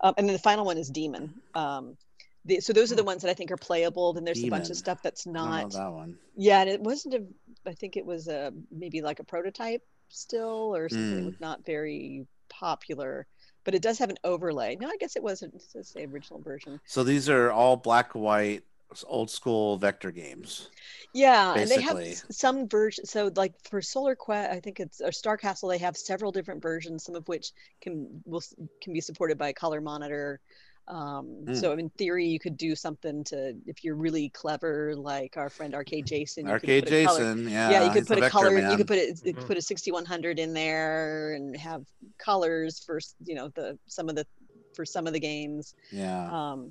um, and then the final one is Demon. Um, the, so those are the ones that I think are playable. Then there's a bunch of stuff that's not. that one. Yeah, and it wasn't a. I think it was a maybe like a prototype still or something. It Mm. was not very popular, but it does have an overlay. No, I guess it wasn't. The original version. So these are all black and white, old school vector games. Yeah, and they have some version. So, like for Solar Quest, I think it's or Star Castle. They have several different versions, some of which can will can be supported by a color monitor. Um, Mm. So, in theory, you could do something to if you're really clever, like our friend Arcade Jason. you Arcade put a color- Jason, yeah. yeah, you could put a vector color. You could put it. You Mhm. put a 6100 in there and have colors for you know the some of the for some of the games. Yeah. Um,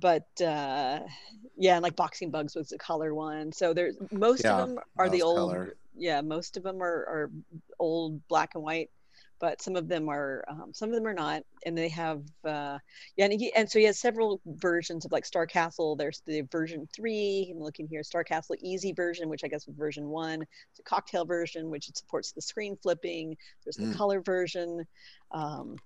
but uh, yeah, and like Boxing Bugs was a color one. So there's most Yeah, of them are the that old. color. Yeah, most of them are, are old black and white, but some of them are um, some of them are not, and they have uh, yeah, and, he, and so he has several versions of like Star Castle. There's the version three. I'm looking here, Star Castle Easy version, which I guess was version one. It's a cocktail version, which it supports the screen flipping. There's the Mm. color version. Um,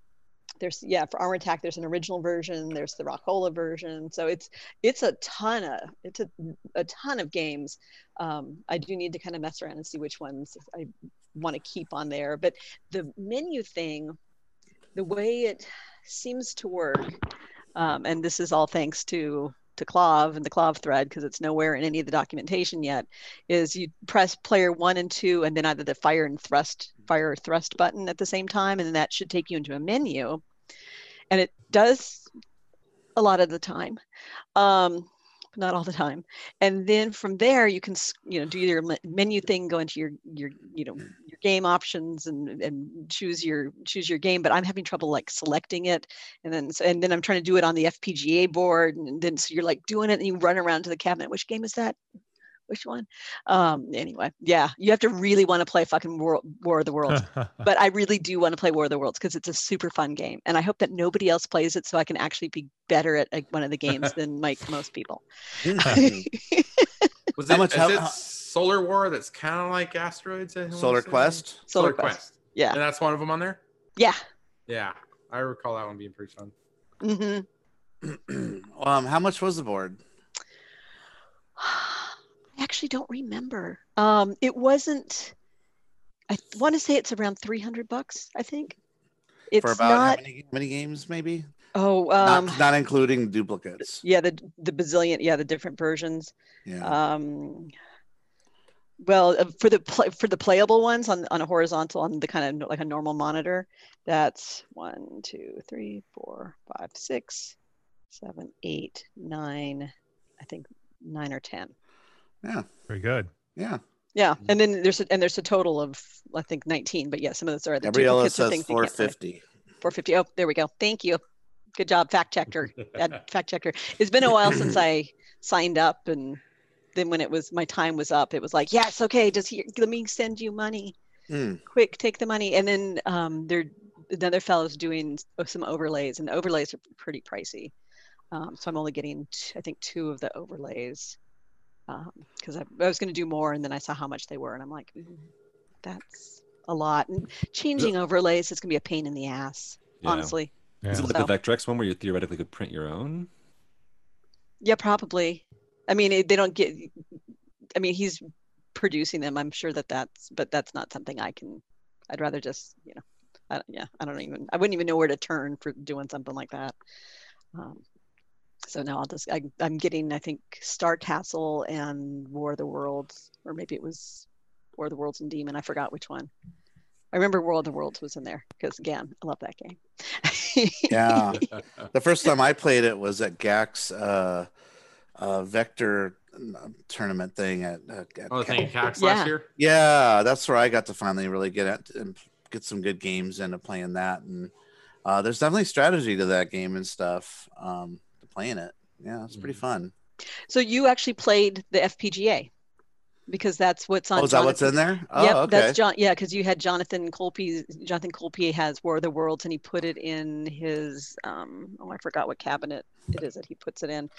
there's yeah for armor attack there's an original version there's the rockola version so it's it's a ton of it's a, a ton of games um, i do need to kind of mess around and see which ones i want to keep on there but the menu thing the way it seems to work um, and this is all thanks to to KLOV and the KLOV thread because it's nowhere in any of the documentation yet. Is you press player one and two, and then either the fire and thrust, fire or thrust button at the same time, and then that should take you into a menu. And it does a lot of the time, um, not all the time. And then from there, you can you know do your menu thing, go into your your you know your game options and and choose your choose your game. But I'm having trouble like selecting it and then and then I'm trying to do it on the FPGA board, and then so you're like doing it, and you run around to the cabinet. Which game is that? Which one? Um, anyway, yeah, you have to really want to play fucking War, War of the Worlds. but I really do want to play War of the Worlds because it's a super fun game, and I hope that nobody else plays it so I can actually be better at like, one of the games than Mike most people. Was How it, much- is how- it Solar War that's kind of like Asteroids? I wanna Solar? Quest. Solar Quest. Yeah, And that's one of them on there? yeah. Yeah. I recall that one being pretty fun. hmm um, how much was the board? Actually don't remember. Um, it wasn't. I want to say it's around three hundred bucks. I think. It's For about not. how many, many games, maybe? Oh, um, not, not including duplicates. yeah, the the bazillion, yeah, the different versions. Yeah. Um, well, uh, for the play, for the playable ones on on a horizontal on the kind of like a normal monitor, that's one, two, three, four, five, six, seven, eight, nine. I think nine or ten. Yeah, Very good. yeah. Yeah, and then there's a, and there's a total of I think 19, but yeah, some of those are the Gabriella duplicates of says things you can't play. 450. 450. Oh, there we go. Thank you. Good job, fact checker. Ed- fact checker. It's been a while since I signed up, and then when it was my time was up, it was like, yes, okay, just here, let me send you money. Hmm. Quick, take the money. And then um, there another fellow's doing some overlays, and the overlays are pretty pricey. Um, so I'm only getting, t- I think, two of the overlays because I, I was going to do more, and then I saw how much they were, and I'm like, "Ooh, that's a lot. And changing overlays is going to be a pain in the ass, Yeah. honestly. Is it like So- the Vectrex one where you theoretically could print your own? Yeah, probably. I mean, it, they don't get. I mean, he's producing them. I'm sure that that's, but that's not something I can. I'd rather just, you know, I, yeah, I don't even. I wouldn't even know where to turn for doing something like that. Um, so now I'll just. I, I'm getting. I think Star Castle and War of the Worlds, or maybe it was War of the Worlds and Demon. I forgot which one. I remember World of the Worlds was in there because again, I love that game. Yeah. the first time I played it was at CAX uh, uh, Vector uh, tournament thing at, at, at Oh, the thing at CAX Yeah. last year. Yeah, that's where I got to finally really get at and get some good games into playing that. And uh, there's definitely strategy to that game and stuff. Um, to playing it, yeah, it's pretty fun. So you actually played the FPGA because that's what's on. Oh, is that what's in there? Oh, yep, okay. that's John. Yeah, because you had Jonathan Colpe. Jonathan Colpe has War of the Worlds, and he put it in his. Um, oh, I forgot what cabinet it is that he puts it in,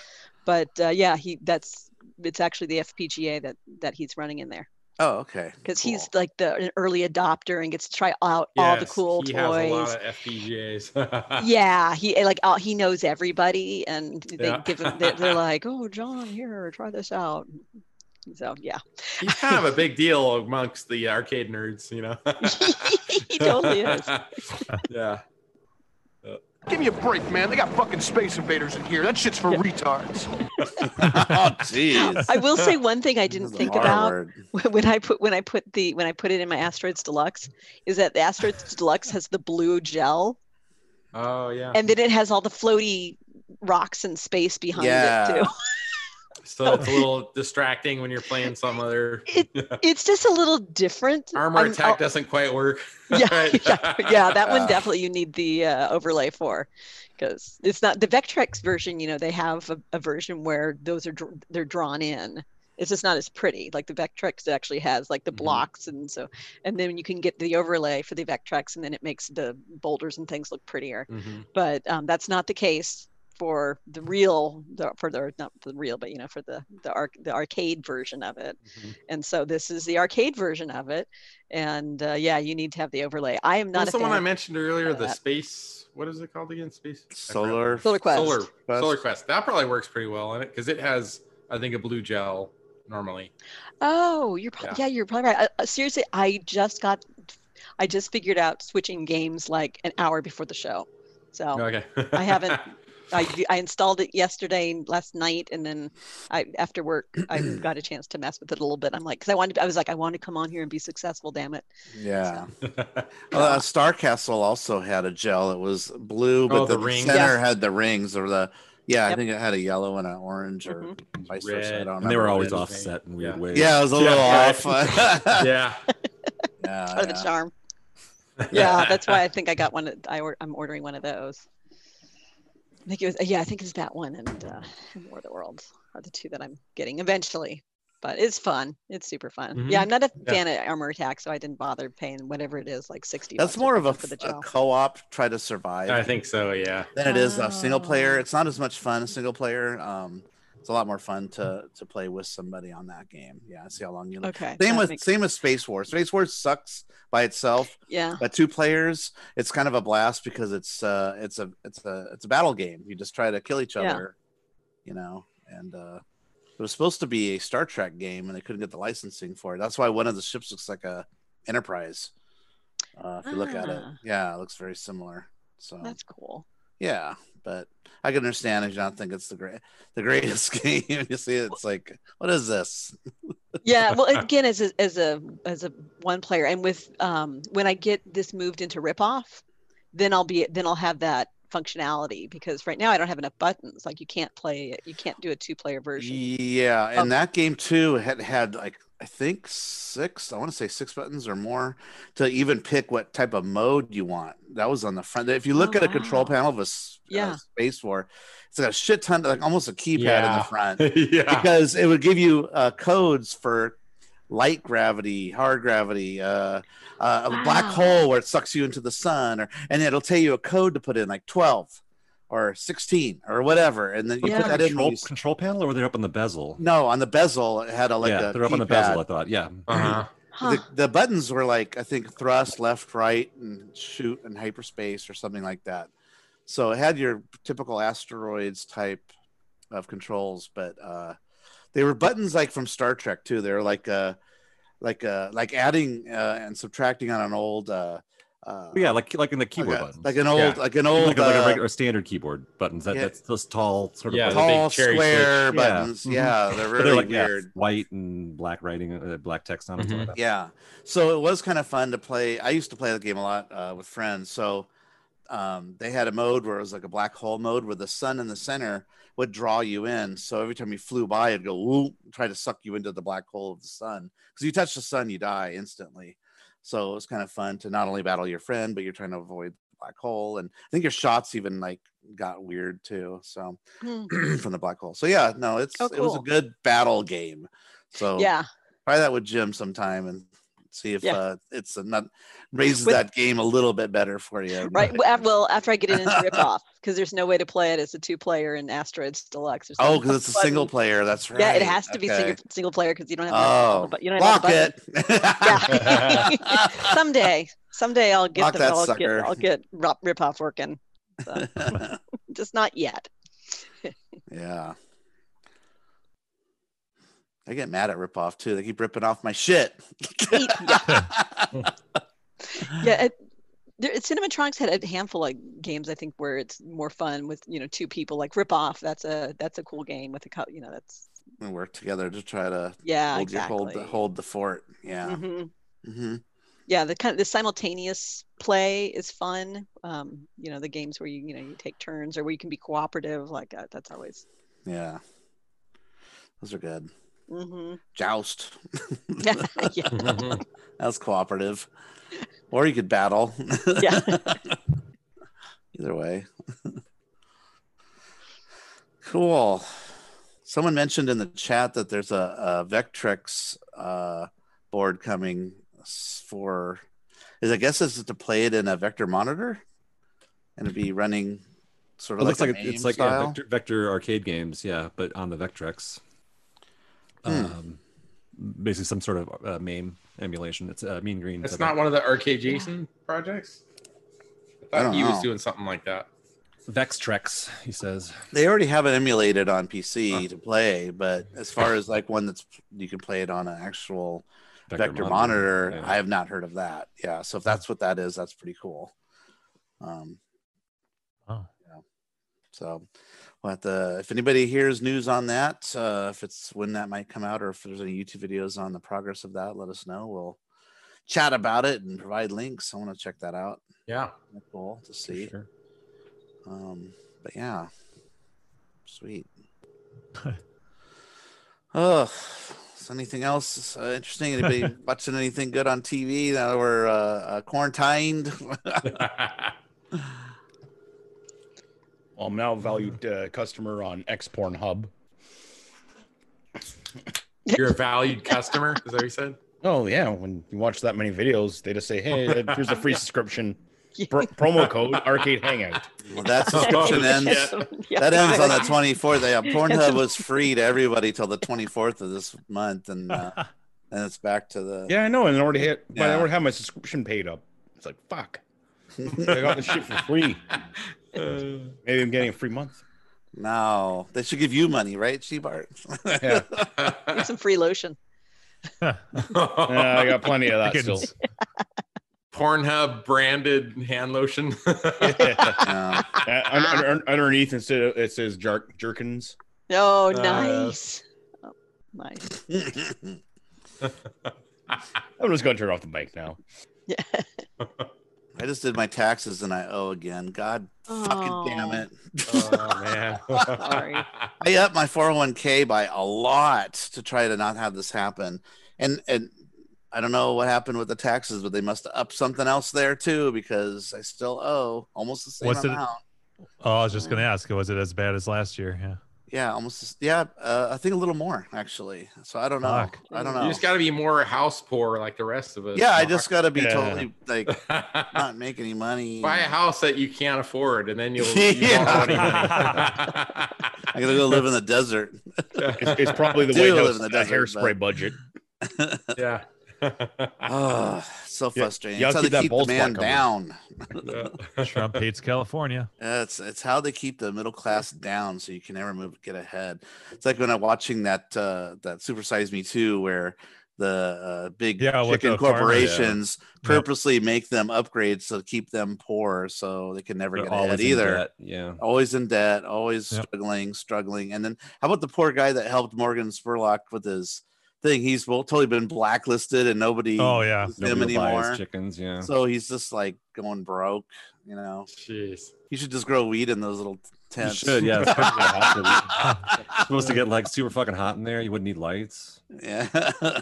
but uh, yeah, he that's it's actually the FPGA that that he's running in there oh, okay. because Cool. he's like the an early adopter and gets to try out all the Yes, cool he toys. has a lot of FPGAs. yeah, he eh, like all, he knows everybody, and they Yeah. give him. They're, they're like, "Oh, John, here, try this out." So yeah, He's kind of a big deal amongst the arcade nerds, you know. he totally is. yeah. Give me a break, man. They got fucking space invaders in here. That shit's for retards. oh, jeez. I will say one thing I didn't think about word. when I put when I put the when I put it in my Asteroids Deluxe is that the Asteroids Deluxe has the blue gel Oh yeah. and then it has all the floaty rocks and space behind Yeah. it too. So it's a little distracting when you're playing some other It, it's just a little different. armor I'm- attack I'll- doesn't quite work. yeah, yeah, yeah, that one definitely you need the uh, overlay for because it's not the Vectrex version. You know, they have a, a version where those are they're drawn in. It's just not as pretty. Like the Vectrex actually has like the Mhm. blocks, and so and then you can get the overlay for the Vectrex, and then it makes the boulders and things look prettier. Mhm. But um, that's not the case for the real the, for the not the real but you know for the the arc the arcade version of it Mhm. and so this is the arcade version of it and uh, yeah you need to have the overlay i am not What's the one I mentioned earlier? The that. space. What is it called again? Space. Solar. Solar Quest. Solar. Quest. Solar Quest. That probably works pretty well in it because it has, I think, a blue gel normally. oh you're pro- Yeah. yeah. you're probably right uh, uh, seriously i just got i just figured out switching games like an hour before the show so Okay. I haven't- I, I installed it yesterday last night and then i after work i got a chance to mess with it a little bit i'm like because i wanted i was like i want to come on here and be successful damn it Yeah. Uh, Star Castle also had a gel. It was blue, but Oh, the, the rings. center Yeah. had the rings or the yeah. I think it had a yellow and an orange or Mhm. vice versa. I Red. don't And they were always offset in weird Yeah. ways. Yeah, it was a Yeah, little right. off. yeah. yeah, part of the charm yeah that's why i think i got one I, or- i'm ordering one of those i think it was yeah i think it's that one and uh and war of the worlds are the two that i'm getting eventually but it's fun it's super fun yeah Mhm. i'm not a Yeah. fan of armor attack so i didn't bother paying whatever it is like 60 That's more of a, for the a co-op try to survive I think so. Yeah. than it is a single player. Oh. It's not as much fun as single player. Um, it's a lot more fun to to play with somebody on that game. Yeah, see how long you. okay Same with same with Space Wars. Space Wars sucks by itself, yeah but two players, it's kind of a blast because it's uh it's a it's a it's a battle game. You just try to kill each other, Yeah. you know. And uh it was supposed to be a Star Trek game, and they couldn't get the licensing for it. That's why one of the ships looks like a Enterprise. Uh, if you look at it, Ah. yeah, it looks very similar. So that's cool yeah, but I can understand if you don't think it's the great the greatest game. you see it, it's like, what is this? yeah well again as a as a as a one player and with um when i get this moved into ripoff then i'll be then i'll have that functionality because right now I don't have enough buttons. Like you can't play it. You can't do a two-player version. Yeah, and Oh. that game too had had like I think six. I want to say six buttons or more to even pick what type of mode you want. That was on the front. If you look Oh, at a control panel of a s- uh, Yeah. Space War, it's got a shit ton, like almost a keypad in the front. yeah. because it would give you uh, codes for light gravity, hard gravity, uh, uh, a black hole where it sucks you into the sun, or and it'll tell you a code to put in, like twelve or sixteen or whatever, and then you Yeah. put that in. when control, you s- control panel, or were they up on the bezel? No, on the bezel it had a like yeah, a they're up on the keypad. bezel. I thought. Yeah. Uh-huh. Huh. The, the buttons were like I think thrust, left, right, and shoot and hyperspace or something like that. So it had your typical asteroids type of controls, but uh, they were buttons like from Star Trek too. They were like uh, like uh, like adding uh, and subtracting on an old uh, uh, Yeah, like like in the keyboard like, buttons. like an old Yeah. like an old like, a, like a uh, regular standard keyboard buttons. That, yeah. That's those tall sort of Yeah, like- big tall square switch. Yeah. buttons. Mhm. Yeah, they're really they're like yeah, weird. white and black writing, uh, black text on them. something like. Yeah. So it was kind of fun to play. I used to play the game a lot uh, with friends. So um, they had a mode where it was like a black hole mode where the sun in the center would draw you in. So every time you flew by, it'd go whoop, try to suck you into the black hole of the sun. Because you touch the sun, you die instantly. So it was kind of fun to not only battle your friend, but you're trying to avoid the black hole. And I think your shots even like got weird too. So Hmm. from the black hole. So yeah, no, it's Oh, it was a good battle game. So Yeah. try that with Jim sometime and see if Yeah. uh, it's a not raises With- that game a little bit better for you. Right. Well, after I get it into rip off, because there's no way to play it as a two-player in Asteroids Deluxe. There's Oh, because it's a single player. That's right. Yeah, it has to be single single player because you don't have Oh, bu- you don't have it. Yeah. someday, someday I'll get Block the, I'll sucker. get I'll get rip, rip off working. So, just not yet. yeah. I get mad at ripoff too. They keep ripping off my shit. Yeah, it, there, Cinematronics had a handful of games I think where it's more fun with you know two people like rip off. That's a that's a cool game with a co- you know that's we work together to try to yeah hold, your, exactly. hold, the, hold the fort. Yeah. Mhm. hmm yeah the kind of the simultaneous play is fun um you know the games where you you know you take turns or where you can be cooperative like that that's always Yeah. Those are good. Hmm Joust. yeah that was cooperative. Or you could battle. Yeah. Either way. cool. Someone mentioned in the chat that there's a, a Vectrex uh, board coming for. Is I guess is to play it in a vector monitor, and it'd be running sort It of looks like, like, a it's like MAME yeah, vector, vector arcade games, yeah, but on the Vectrex. Hmm. Um, basically, some sort of uh, MAME emulation. It's uh, Mean Green. It's not one of the Arcade Jason projects. I I thought don't he was doing something like that. Vextrex, he says. They already have it emulated on PC to play, but as far as like one that's you can play it on an actual vector, monitor, yeah. I have not heard of that. Yeah, so if that's what that is, that's pretty cool. Um, Oh. yeah. So, we'll to, if anybody hears news on that, uh, if it's when that might come out, or if there's any YouTube videos on the progress of that, let us know. We'll chat about it and provide links. I want to check that out. Yeah. That's cool to see. Sure. Um, but yeah, sweet. oh, is anything else uh, interesting? Anybody watching anything good on TV now we're uh, uh, quarantined? Well, I'm now a valued uh, customer on X Porn Hub. You're a valued customer. Is that what you said? Oh yeah, when you watch that many videos, they just say, "Hey, uh, here's a free subscription." Pro- promo code Arcade Hangout. well, that subscription ends. Yeah. That ends on the 24th. Yeah, Pornhub was free to everybody till the 24th of this month, and uh, and it's back to the. Yeah, I know, and I already hit. But I Yeah. already have my subscription paid up. It's like fuck. I got this shit for free. Maybe I'm getting a free month. No, they should give you money, right, Shebart? Yeah, Need some free lotion. yeah I got plenty of that still. Pornhub branded hand lotion. Yeah. Uh, un- un- un- underneath instead of, it says jerk jerkins. Oh, Uh, nice. Oh, nice. I'm just gonna turn off the mic now. Yeah. I just did my taxes and I owe again. God Fucking damn Oh, it. Oh man. Sorry. I upped my 401k by a lot to try to not have this happen. And and I don't know what happened with the taxes, but they must have upped something else there too because I still owe almost the same What's it- amount. Oh, I was just gonna ask, was it as bad as last year? Yeah. Yeah, almost. Yeah, uh, I think a little more actually. So I don't know. Fuck. I don't know. You know. just got to be more house poor like the rest of us. yeah, I just got to be Yeah. totally like not make any money. buy a house that you can't afford, and then you'll. You Yeah. won't owe money. I gotta go live in the desert. It's, it's probably the way White live in the desert, hairspray budget. yeah. Oh, so frustrating. you It's how they keep that keep the man down. Yeah. Trump hates California. It's it's how they keep the middle class down, so you can never move get ahead. It's like when I'm watching that uh, that Super Size Me Too, where the uh, big Yeah, chicken the farmer, yeah. corporations purposely make them upgrades to keep them poor, so they can never They're get always ahead in either. debt, Yeah. Always in debt, always Yep. struggling, struggling. And then how about the poor guy that helped Morgan Spurlock with his thing? He's well, totally been blacklisted, and nobody Oh yeah. uses him Nobody will buy his anymore. chickens. Yeah. So he's just like going broke. You know, Jeez. you should just grow weed in those little You tents. should, yeah. it's supposed to get like super fucking hot in there. You wouldn't need lights. Yeah. I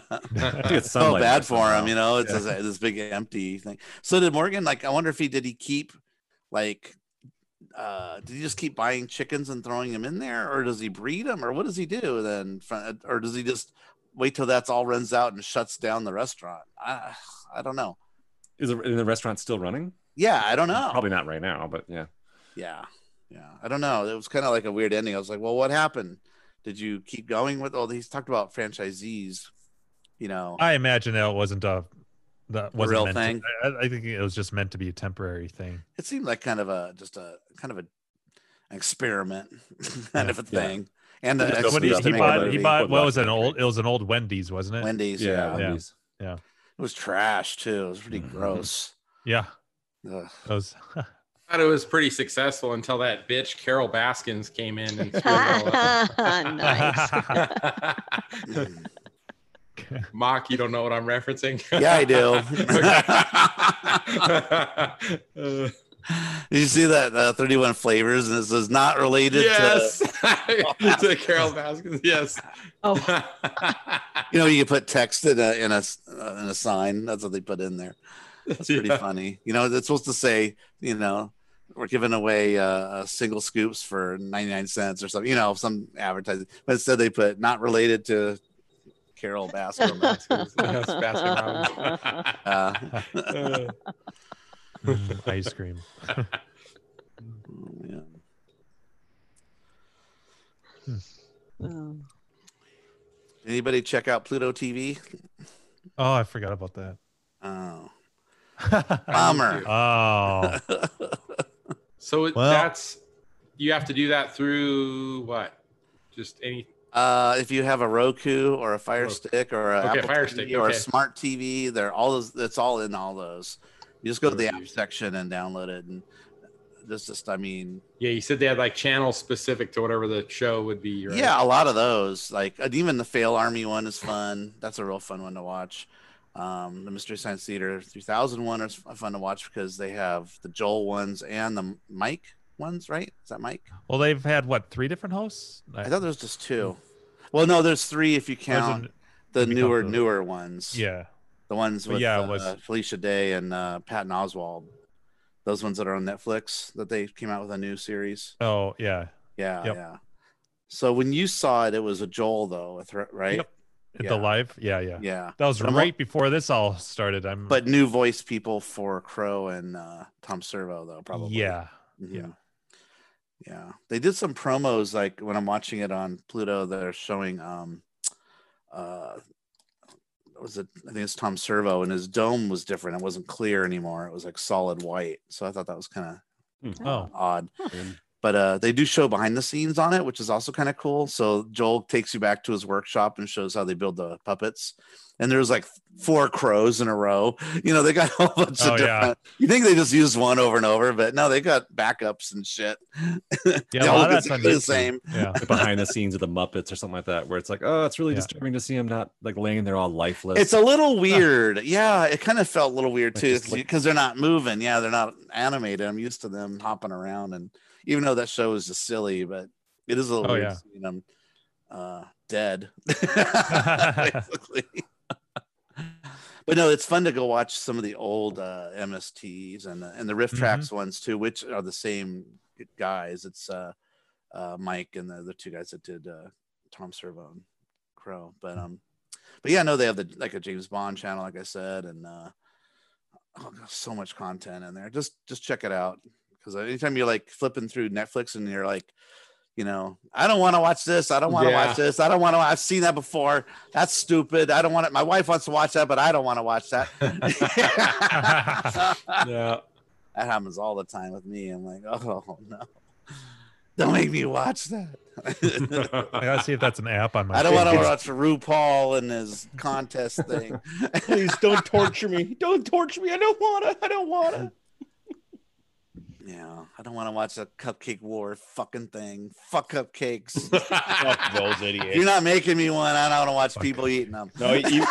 it's so bad for him, you know. It's Yeah. this, this big empty thing. So did Morgan like? I wonder if he did he keep like. Uh, did he just keep buying chickens and throwing them in there, or does he breed them, or what does he do then? Or does he just wait till that's all runs out and shuts down the restaurant? I, I don't know. Is the, is the restaurant still running? Yeah, I don't know. Probably not right now, but yeah. Yeah, yeah. I don't know. It was kind of like a weird ending. I was like, well, what happened? Did you keep going with all these? Talked about franchisees. You know, I imagine that wasn't a that wasn't real meant thing? To, I, I think it was just meant to be a temporary thing. it seemed like kind of a just a kind of a an experiment kind of a Yeah. Thing. And the Just he, opened extras up to he bought, he bought what was it? An old? It was an old Wendy's, wasn't it? Wendy's. Yeah. Yeah. Yeah. It was trash too. It was pretty Mhm. gross. Yeah, Ugh. that was. thought it was pretty successful until that bitch Carol Baskins came in and screwed it all up. nice. Mock, you don't know what I'm referencing? yeah, I do. Did you see that uh, 31 flavors and it says not related yes, to to Carol Baskins. Yes. Oh. you know you put text in a in a uh, in a sign. That's what they put in there. That's pretty Yeah. funny. You know, it's supposed to say, you know, we're giving away uh, uh, single scoops for 99 cents or something, you know, some advertising. But instead they put not related to Carol Baskin. Baskins. Yes, Baskin Robbins. uh, Mm, ice cream. yeah. Oh. Anybody check out Pluto TV? Oh, I forgot about that. Oh, bummer. oh, So it, Well- that's you have to do that through what? Just any Uh, if you have a Roku or a Fire Roku. Stick or a Okay, Apple Fire TV Stick, or a okay. smart TV, they're all those. It's all in all those. You just go to the app Roku. section and download it, and this just, I mean, yeah. You said they had like channels specific to whatever the show would be. Right? yeah, a lot of those. Like even the Fail Army one is fun. That's a real fun one to watch. Um, the Mystery Science Theater 3000 one is fun to watch because they have the Joel ones and the Mike ones, right? Is that Mike? well, they've had what three different hosts? I thought there was just two. Well, no, there's three if you count an- the if you count newer newer ones. yeah, the ones with yeah, it uh, Felicia Day and uh, Patton Oswalt. Those ones that are on Netflix that they came out with a new series. oh yeah, Yeah, Yep. yeah. So when you saw it, it was a Joel though, right? Yep. Yeah. the live. Yeah, yeah. Yeah, That was I'm right before this all started. I'm. but new voice people for Crow and uh, Tom Servo though, probably. yeah, Mhm. yeah. yeah. They did some promos like when I'm watching it on Pluto. They're showing um, uh, was it? I think it's Tom Servo, and his dome was different. It wasn't clear anymore. It was like solid white. So I thought that was kind of hmm. Oh, odd. Weird. But uh, they do show behind the scenes on it, which is also kind of cool. So Joel takes you back to his workshop and shows how they build the puppets. And there's like four crows in a row. You know, they got a whole bunch Oh, of yeah. different. You think they just used one over and over, but no, they got backups and shit. Yeah, a all lot of that's exactly the same. Yeah. behind the scenes of the Muppets or something like that, where it's like, oh, it's really Yeah. disturbing to see them not like laying there all lifeless. It's a little weird. Yeah, it kind of felt a little weird Like too just like- because they're not moving. Yeah, they're not animated. I'm used to them hopping around, and even though that show is just silly, but it is a little Oh, weird yeah. seeing them uh, dead. basically. but no, it's fun to go watch some of the old uh, MSTs and the, and the Riff Mhm. Ones too, which are the same guys. It's uh, uh, Mike and the, the two guys that did uh, Tom Servo and Crow. But um, but yeah, no, they have the like a James Bond channel, like I said, and uh, oh, so much content in there. Just just check it out because anytime you're like flipping through Netflix and you're like, you know, I don't want to watch this. I don't want to Yeah. watch this. I don't want to. I've seen that before. That's stupid. I don't want it. My wife wants to watch that, but I don't want to watch that. yeah. That happens all the time with me. I'm like, oh no, don't make me watch that. I gotta see if that's an app on my. I don't want to phone. watch RuPaul and his contest thing. Please don't torture me. Don't torture me. I don't wanna. I don't wanna. Yeah, I don't want to watch a cupcake war fucking thing. Fuck cupcakes. Fuck those idiots. You're not making me one. I don't want to watch people eating them. No, e- e-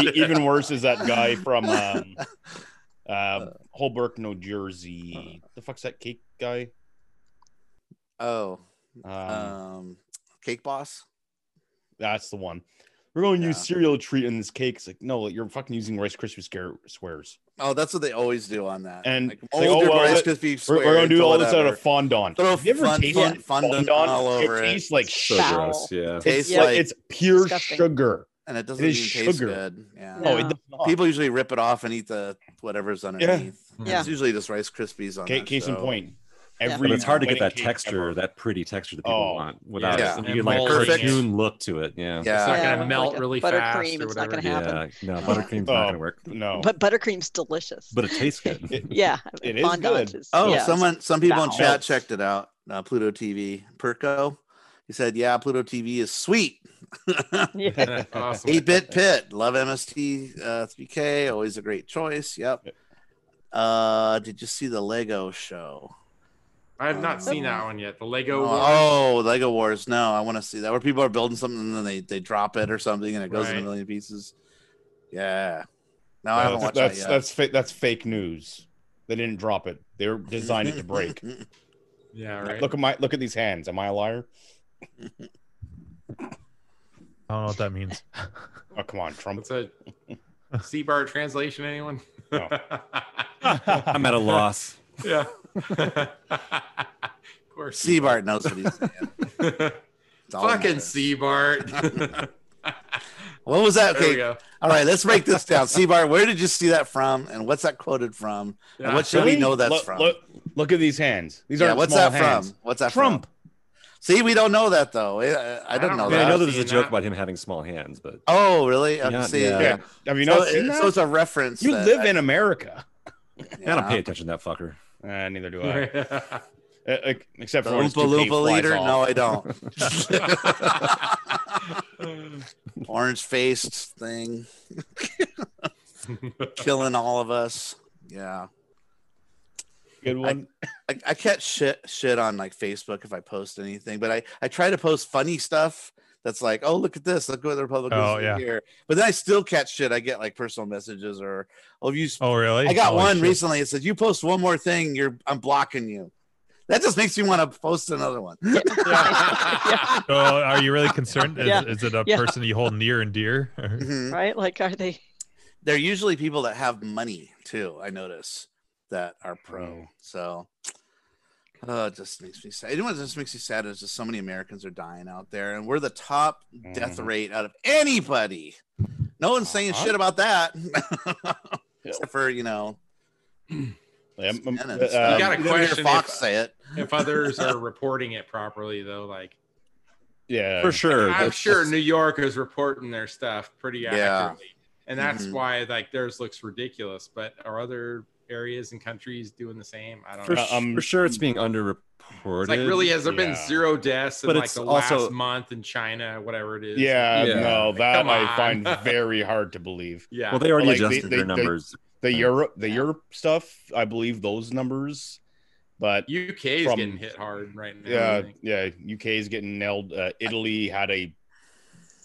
e- even worse is that guy from um, uh, Hoboken, New Jersey. The fuck's that cake guy? Oh, Um, um, Cake Boss. that's the one. We're going to use cereal treat in this cake. It's like, no, you're fucking using Rice Krispie scare- squares. Oh, that's what they always do on that. And like, it's like, mold oh, your well, Rice let- Krispie We're, we're going to do squares or all this out of fondant. Throw Have you ever fun- tasted fun- fondant all over it it. tastes like So shit. gross. Yeah. Tastes It's, like, like, it's pure disgusting. sugar. and it doesn't it even is taste sugar. good. Yeah. No, it does not. People usually rip it off and eat the whatever's underneath. Yeah. It's usually just Rice Krispies on Case, that case in point. Yeah. Every But it's hard to get that texture, ever. that pretty texture that people Oh, want without yeah. you get like a cartoon look to it. Yeah. Yeah. It's not Yeah, gonna melt like really buttercream, fast or it's not gonna happen. Yeah. No, buttercream's not Oh, gonna work. No. But buttercream's delicious. But it tastes good. It- yeah, It is fondant good. is- Oh, yeah, someone, some people in chat checked it out. Uh, Pluto TV, Perko. He said, "Yeah, Pluto TV is sweet." yeah. awesome. Eight bit pit, love MST uh, 3K, always a great choice. Yep. Uh, did you see the Lego show? I have not seen that one yet. The Lego. Oh, Wars. Oh, Lego Wars. No, I want to see that where people are building something and then they they drop it or something and it goes in a million pieces. Yeah. No, I haven't that's watched that's that that's, fa- that's fake news. They didn't drop it. They were designed it to break. Yeah, right. Look at my look at these hands. Am I a liar? I don't know what that means. Oh come on, Trump. What's a C-bar translation? Anyone? No. I'm at a loss. yeah. Of course. Seabart knows what he's saying. It's all that Fucking Seabart. What was that? There we Okay. go. All right, let's break this down. Seabart, where did you see that from and what's that quoted from? And what should we know that's look, from? Look, look at these hands. These yeah, are what's small that hands. from? What's that Trump. from? See, we don't know that though. I, I, I don't don't know I, mean, I know that there's a joke that. about him having small hands, but Oh, really? Yeah, see, yeah. yeah. Have you So, not seen it- that? so it's a reference. you live I- in America. I don't pay attention to that fucker. Uh, neither do I. Uh, except The for when his Oompa Loompa leader? off. No, I don't. Orange faced thing, killing all of us. Yeah. Good one. I, I catch shit shit on like Facebook if I post anything, but I I try to post funny stuff that's like, oh look at this, look what the Republicans Oh, yeah. here. But then I still catch shit. I get like personal messages or oh you. Oh, really? I got Holy one shit. recently. It said you post one more thing, you're I'm blocking you. That just makes me want to post another one. yeah. So, are you really concerned? Is, Yeah. is it a Yeah. person you hold near and dear? Mhm. Right? Like, are they? They're usually people that have money too. I notice that are pro. Mm. So. Oh, it just makes me sad. You know what just makes me sad is just so many Americans are dying out there, and we're the top death Mhm. rate out of anybody. No one's saying Uh-huh. shit about that, except for you know. Yeah, um, CNN and uh, stuff. You gotta You question Fox if- say it. if others are reporting it properly, though, like yeah, For sure. I'm that's- sure that's- New York is reporting their stuff pretty Yeah. accurately, and that's Mhm. why like theirs looks ridiculous. But our other areas and countries doing the same. I don't For, know. s- um, for sure, it's being underreported. It's like really, has there been zero deaths in But like the also- last month in China, whatever it is? Yeah, Yeah. no, that Come I find very hard to believe. yeah. Well, they already Like, adjusted they- their they- numbers. The Yeah. Europe, the Europe stuff, I believe those numbers, but UK is from- getting hit hard right now. Yeah, yeah, UK is getting nailed. Uh, Italy had a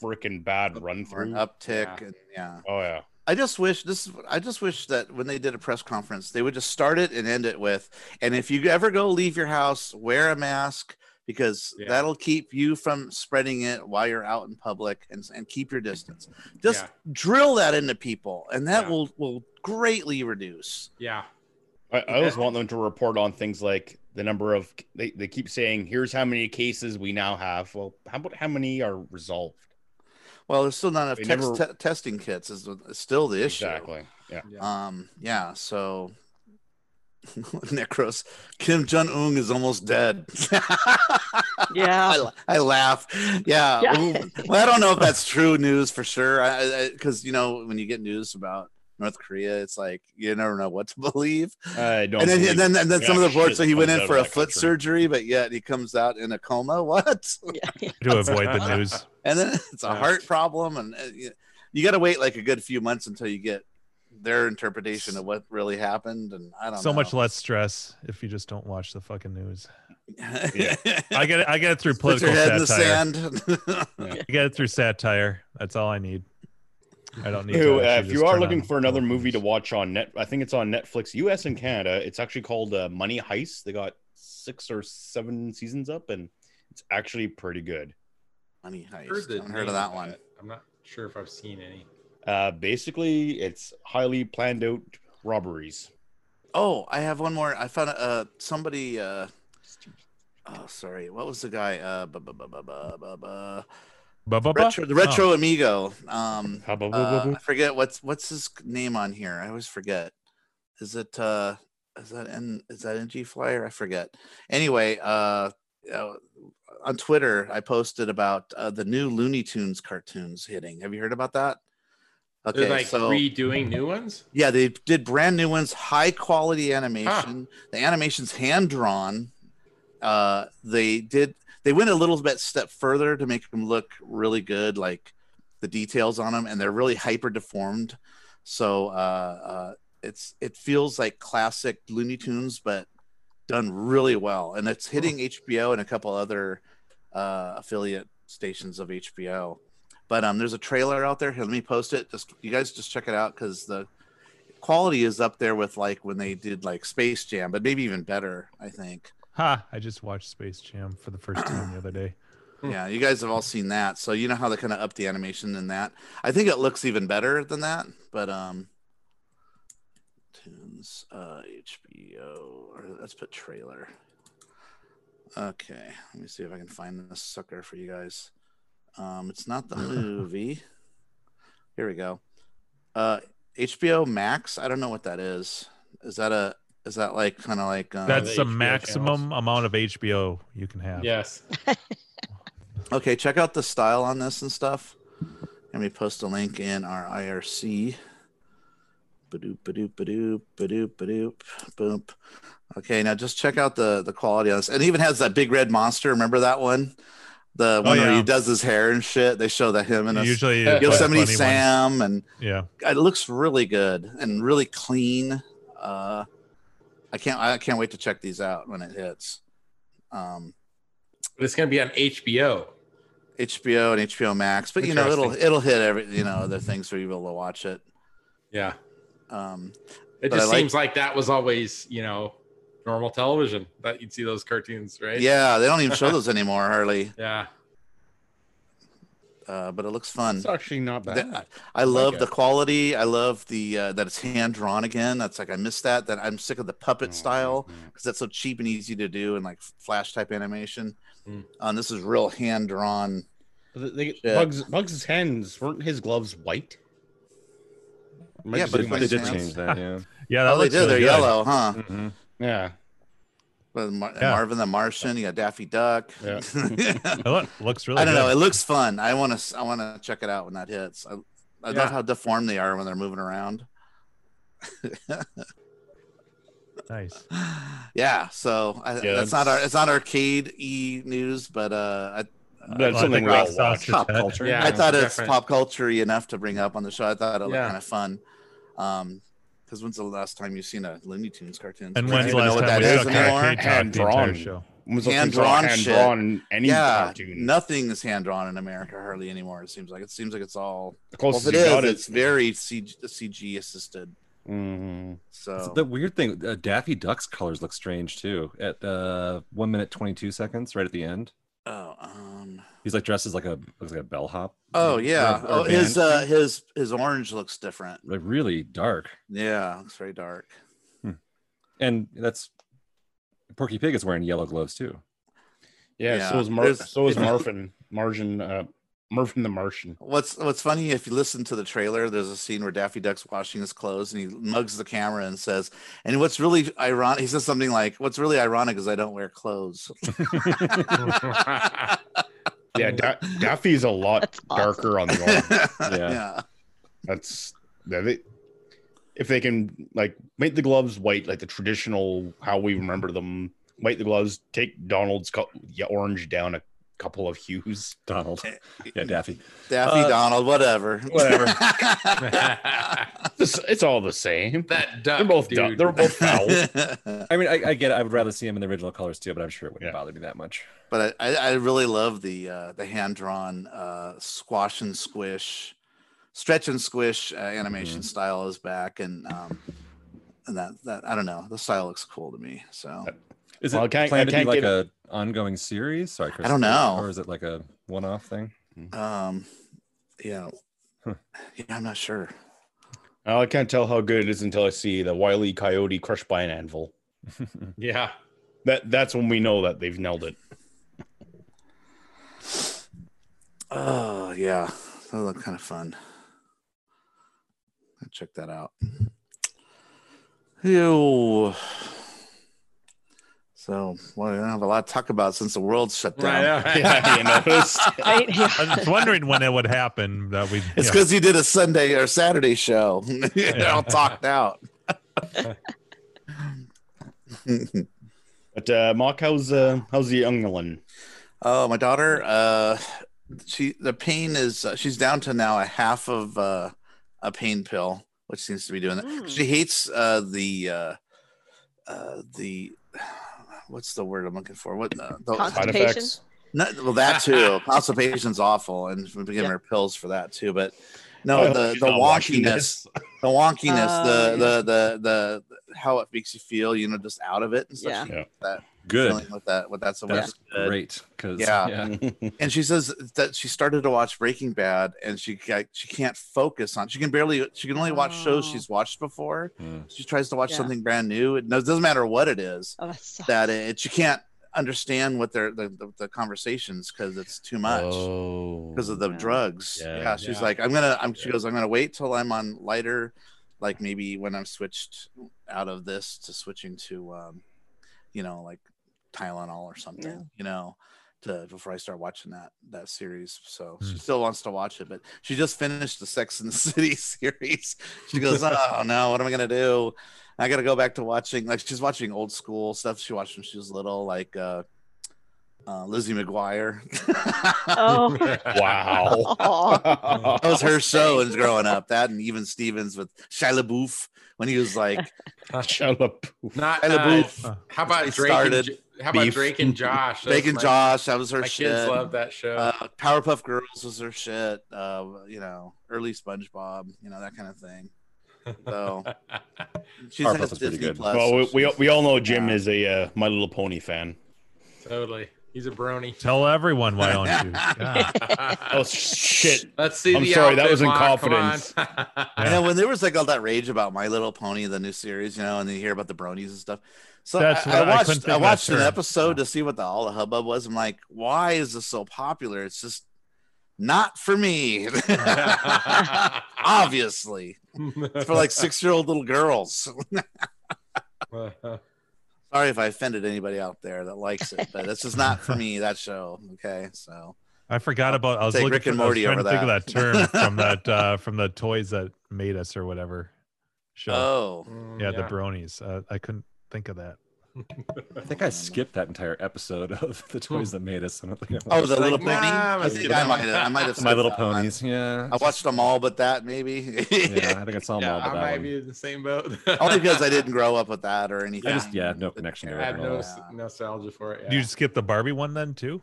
freaking bad run or an through. uptick. Yeah. And, yeah. Oh yeah, I just wish this. I just wish that when they did a press conference, they would just start it and end it with, "And if you ever go leave your house, wear a mask because Yeah. that'll keep you from spreading it while you're out in public, and and keep your distance." Just Yeah. drill that into people, and that Yeah. will will greatly reduce. Yeah. I, I always want them to report on things like the number of. They, they keep saying, "Here's how many cases we now have." Well, how about how many are resolved? Well, there's still not enough They text never- te- testing kits. Is, is still the issue. Exactly. Yeah. Yeah. Um. Yeah. So. Necros, Kim Jong Un is almost dead. Yeah. I, I laugh. Yeah. Yeah. Well, I don't know if that's true news for sure. I Because, you know, when you get news about North Korea, it's like you never know what to believe. I don't. and then, and then, and then some of the reports that he went in for a foot country. surgery, but yet he comes out in a coma. What? yeah. to avoid the news. And then it's a Yeah. heart problem. And uh, you, you got to wait like a good few months until you get their interpretation of what really happened. And I don't know. So know. much less stress if you just don't watch the fucking news. yeah. I get it. I get it through Put your political head in the satire. sand. I get it through satire. That's all I need. I don't need. Anywho, to uh, if you are looking for another political movie to watch on net, I think it's on Netflix, US and Canada. It's actually called uh, Money Heist. They got six or seven seasons up, and it's actually pretty good. Money heist. Heard the Haven't heard of name that one. it. I'm not sure if I've seen any. Uh, basically, it's highly planned out robberies. Oh, I have one more. I found uh somebody uh oh sorry, what was the guy? Uh bu- bu- bu- bu- bu- bu- bu- Ba-ba-ba? retro the retro amigo. Um How about uh, I forget what's what's his name on here. I always forget. Is it uh is that in is that NG Flyer? I forget. Anyway, uh uh, on Twitter I posted about uh, the new Looney Tunes cartoons hitting. Have you heard about that? Okay, They're like so redoing new ones. yeah, they did brand new ones, high quality animation. The animation's hand drawn. Uh, they did they went a little bit step further to make them look really good, like the details on them, and they're really hyper deformed. So uh, uh, it's it feels like classic Looney Tunes, but done really well, and it's hitting HBO and a couple other uh, affiliate stations of HBO. But um, there's a trailer out there. Here, let me post it. Just you guys just check it out because the quality is up there with like when they did like Space Jam, but maybe even better. I think. Ha! I just watched Space Jam for the first time the other day. Yeah, you guys have all seen that, so you know how they kind of up the animation in that. I think it looks even better than that, but um, tunes uh HBO or let's put trailer. Okay, let me see if I can find this sucker for you guys. Um, it's not the movie. Here we go. Uh, HBO Max. I don't know what that is. Is that a? Is that like kind of like? Um, That's the the HBO maximum amount of HBO you can have. Yes. Okay, check out the style on this and stuff. Let me post a link in our IRC. Badoop, badoop, badoop, badoop, badoop, boop. Okay, now just check out the the quality on this. And it even has that big red monster. Remember that one? The one where he does his hair and shit. They show that him and a Usually, Yeah, Bugs Yosemite Bunny one. Sam, and Yeah, it looks really good and really clean. Uh, I can't I can't wait to check these out when it hits. Um, But it's going to be on HBO. HBO and HBO Max, but you know it'll it'll hit every you know other things for you to be able to watch it. Yeah. Um, It just like- seems like that was always, you know, normal television that you'd see those cartoons, right? yeah, they don't even show those anymore hardly, Yeah. uh, but it looks fun. It's actually not bad. The- I love it. the quality. I love the uh, that it's hand drawn again. That's like I miss that. That I'm sick of the puppet Oh, style because that's so cheap and easy to do and like flash type animation. Mm. Um, this is real hand drawn. They- they- Yeah. Bugs Bugs' hands weren't his gloves white? Am Yeah, but doing my it's They did Hands. change that, yeah. yeah. That Oh, they looks did. really They're good. yellow, huh? Mhm. Yeah. But Mar- Yeah. Marvin the Martian. You got Daffy Duck. Yeah. It look, looks really. I don't good. know. It looks fun. I want to. I want to check it out when that hits. I, I Yeah. love how deformed they are when they're moving around. Nice. yeah, so I, Yeah, that's not our it's not arcade e news, but uh, I, That's I something think we all watch. Pop culture. Yeah. I thought it's definite. pop culture enough to bring up on the show. I thought it looked Yeah. kind of fun. Um, because when's the last time you've seen a Looney Tunes cartoon? And Do when's you the last know what time that we had a anymore? arcade talk Hand drawn. show? When was Hand drawn hand drawn any yeah, cartoon? nothing is hand drawn in America hardly anymore. It seems like it seems like it's all. The Well, closest if it you is, got it's very CG, CG assisted. Mhm. So The weird thing, uh, Daffy Duck's colors look strange too. At uh, one minute twenty two seconds, right at the end, oh um he's like dressed as like a looks like a bellhop. oh yeah Or- or oh his uh his his orange looks different. like really dark, Yeah, looks very dark. and that's Porky Pig is wearing yellow gloves too. Yeah, Yeah, so is Mar- there's- so is Marfin. Margin uh Marfin the Martian. What's What's funny if you listen to the trailer, there's a scene where Daffy Duck's washing his clothes and he mugs the camera and says, "And what's really ironic?" He says something like, "What's really ironic is I don't wear clothes." Yeah, da- Daffy's a lot awesome. darker on the arm. Yeah. yeah. That's that they, if they can like make the gloves white, like the traditional how we remember them, white the gloves, take Donald's co- yeah, orange down a couple of hues. Donald, yeah, Daffy. Daffy Uh, Donald, whatever. whatever. It's, it's all the same. that duck. They're both dude. they're both foul. I mean, I, I get it. I would rather see him in the original colors too, but I'm sure it wouldn't Yeah. bother me that much. but I, I, I really love the uh, the hand drawn uh, squash and squish, stretch and squish uh, animation Mhm. style is back, and um, and that that I don't know, the style looks cool to me. So Is Well, it can't- I planned to be like give a ongoing series? Sorry, Chris. I don't know. Or is it like a one-off thing? um, yeah, Huh. yeah, I'm not sure. Oh, I can't tell how good it is until I see the Wile E. Coyote crushed by an anvil. Yeah. That that's when we know that they've nailed it. Oh yeah, that look kind of fun. I'll check that out. Ew. So, well, I don't have a lot to talk about since the world's shut down. Right. Yeah, you noticed. Right? Yeah. I was wondering when it would happen that we. It's yeah. because he did a Sunday or Saturday show. They're Yeah. all talked out. But uh, Mock, how's uh, how's the young one? oh, my daughter. Uh, she the pain is uh, she's down to now a half of uh, a pain pill, which seems to be doing that. Mm. She hates uh, the uh, uh, the what's the word I'm looking for? What uh, the, Side Constipation? effects? No, well, that too. Constipation's awful, and we've been giving Yeah. her pills for that too. But no, I the the wonkiness, the wonkiness, Oh, the, yeah. the the the how it makes you feel, you know, just out of it and stuff. Yeah. Yeah. that Good. with that, with that so much. That's great. Because Yeah. yeah. And she says that she started to watch Breaking Bad, and she ca- she can't focus on. She can barely. She can only watch shows Oh. she's watched before. Mm. She tries to watch Yeah. something brand new. It doesn't matter what it is. Oh, that. That it she can't understand what they're the, the, the conversations because it's too much Oh. because of the Yeah. drugs. Yeah. Yeah, she's Yeah. like, I'm gonna. I'm, she goes, I'm gonna wait till I'm on lighter, like maybe when I'm switched out of this to switching to, um, you know, like Tylenol or something. Yeah. You know, to before I start watching that that series. So Hmm. she still wants to watch it, but she just finished the Sex and the City series. She goes, Oh no, what am I gonna do? I gotta go back to watching. Like she's watching old school stuff she watched when she was little, like. uh uh, Lizzie McGuire. Oh. Wow. That was her show as growing up. That and even Stevens with Shia LaBeouf when he was like Shut up. Not. Shia Uh, LaBeouf, how about Drake? And, started J- how about beef. Drake and Josh? Those Bacon my- Josh. That was her My shit. kids love that show. Uh, Powerpuff Girls was her shit. Uh, you know, early SpongeBob. You know that kind of thing. So she Powerpuff has was pretty Disney good. Plus. Well, we, we, we all know Jim Yeah. is a uh, My Little Pony fan. totally. He's a brony. Tell everyone why don't you? Yeah. Oh shit! Let's see. I'm the sorry, that was in confidence. on. I know when there was like all that rage about My Little Pony, the new series, you know, and you hear about the bronies and stuff. So That's I, what I I watched. think I watched an term. episode to see what the all the hubbub was. I'm like, why is this so popular? It's just not for me. Obviously, it's for like six year old little girls. Sorry if I offended anybody out there that likes it, but this is not for me. That show. Okay, so I forgot about. I was Take looking Rick and for, I was trying over to think of that. that term from that uh, from the toys that made us or whatever show. oh, Mm, yeah, the bronies. Uh, I couldn't think of that. I think I skipped that entire episode of the toys that made us. I don't think I Oh, watched the. Little Like, Pony. nah, I think I might have. I might have. My Little that one. Ponies. Yeah. I watched them all, but that maybe. Yeah, I think I saw them Yeah, all, I but that might one. be in the same boat. Only because I didn't grow up with that or anything. I just yeah, no connection to I it. have no all. s- nostalgia for it. Do you yeah. skip the Barbie one then too?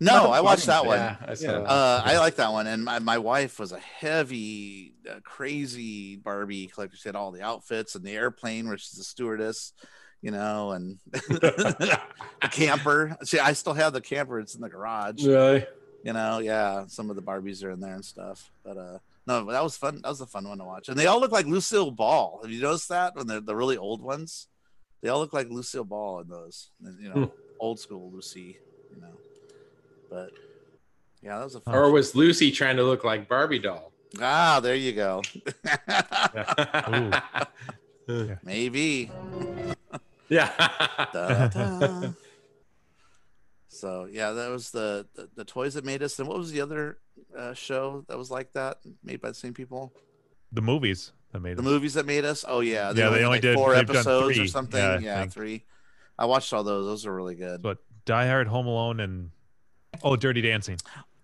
No, I watched that one. Yeah, I saw Yeah. Uh, I like that one, and my, my wife was a heavy, uh, crazy Barbie collector. She had all the outfits and the airplane where she's a stewardess, you know, and the camper. See, I still have the camper; it's in the garage. Really? You know, yeah, some of the Barbies are in there and stuff. But uh, no, but that was fun. That was a fun one to watch, and they all look like Lucille Ball. Have you noticed that when they're the really old ones? They all look like Lucille Ball in those, you know, old school Lucy, you know. But yeah, that was a fun. Or was Lucy trying to look like Barbie doll? Ah, there you go. Yeah. Maybe. Yeah. So yeah, that was the, the the toys that made us. And what was the other uh, show that was like that, made by the same people? The movies that made The it. movies that made us. Oh yeah, Yeah, they only like did- four episodes or something. Yeah, Yeah, think. three. I watched all those. Those are really good. But Die Hard, Home Alone, and oh, Dirty Dancing.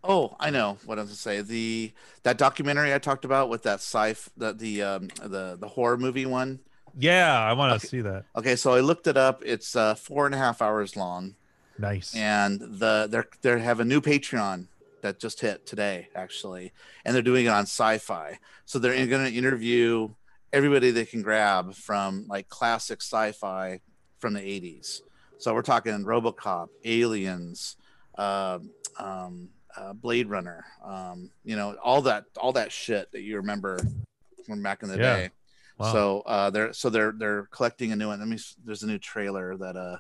Oh, I know what I was to say. The that documentary I talked about with that sci the the um the the horror movie one. Yeah, I want to see that. Okay, so I looked it up. It's uh four and a half hours long. Nice. and the they're they have a new Patreon that just hit today actually, and they're doing it on Sci-Fi. So they're going to interview everybody they can grab from like classic sci-fi from the 80s. So we're talking RoboCop, Aliens, um, um, uh, Blade Runner, um, you know, all that all that shit that you remember from back in the Yeah. day. Wow. So uh, they're so they're they're collecting a new one. Let me. There's a new trailer that uh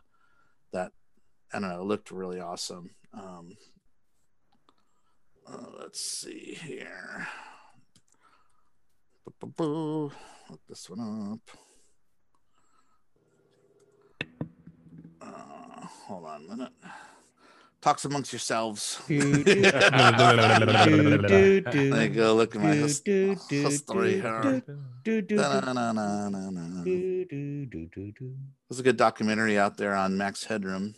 that I don't know looked really awesome. Um, uh, let's see here. Look this one up. Uh, hold on a minute. Talks amongst yourselves. there you go. Look at my his- history here. There's a good documentary out there on Max Headroom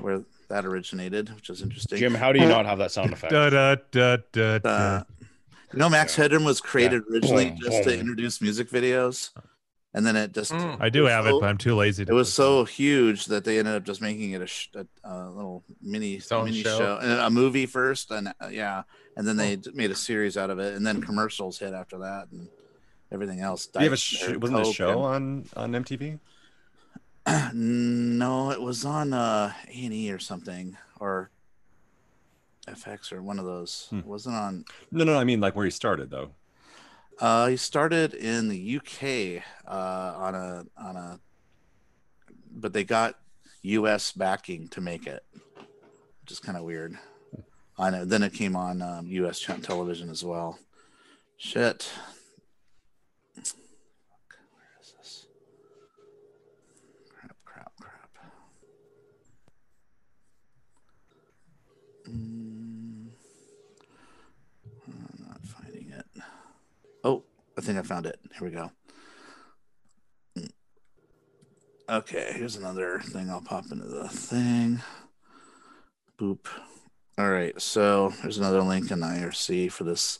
where that originated, which is interesting. Jim, how do you not have that sound effect? Da, da, da, da, da. Uh, you know, Max Headroom was created Yeah. originally just to introduce music videos, and then it just Mm. I do have it, but I'm too lazy to. it was listen. so huge that they ended up just making it a, sh- a, a little mini Its mini show. show, and a movie first, and uh, yeah, and then they d- made a series out of it, and then commercials hit after that, and everything else. Do you have a sh- wasn't it a Coke show on on MTV? no, it was on uh A and E or something, or FX or one of those. Hmm. It wasn't on. No, no, I mean like where he started though. Uh, he started in the UK uh, on a on a, but they got U.S. backing to make it, which is kind of weird. I know. Then it came on um, U.S. television as well. Shit. Where is this? Crap! Crap! Crap! Mm, I'm not finding it. Oh, I think I found it. Here we go. Okay, here's another thing. I'll pop into the thing. Boop. All right, so there's another link in IRC for this.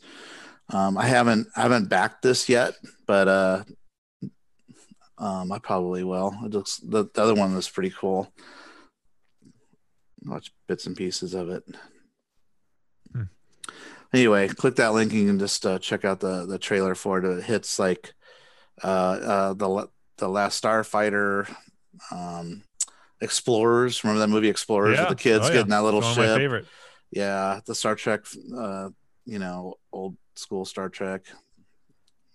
Um, I haven't I haven't backed this yet, but uh, um, I probably will. It looks the, the other one was pretty cool. Watch bits and pieces of it. Hmm. Anyway, click that link and you can just uh, check out the the trailer for it. It hits like uh, uh, the the last Starfighter, um, Explorers. Remember that movie Explorers Yeah. with the kids Oh, yeah. getting that little One ship? Yeah, the Star Trek, uh, you know, old school Star Trek.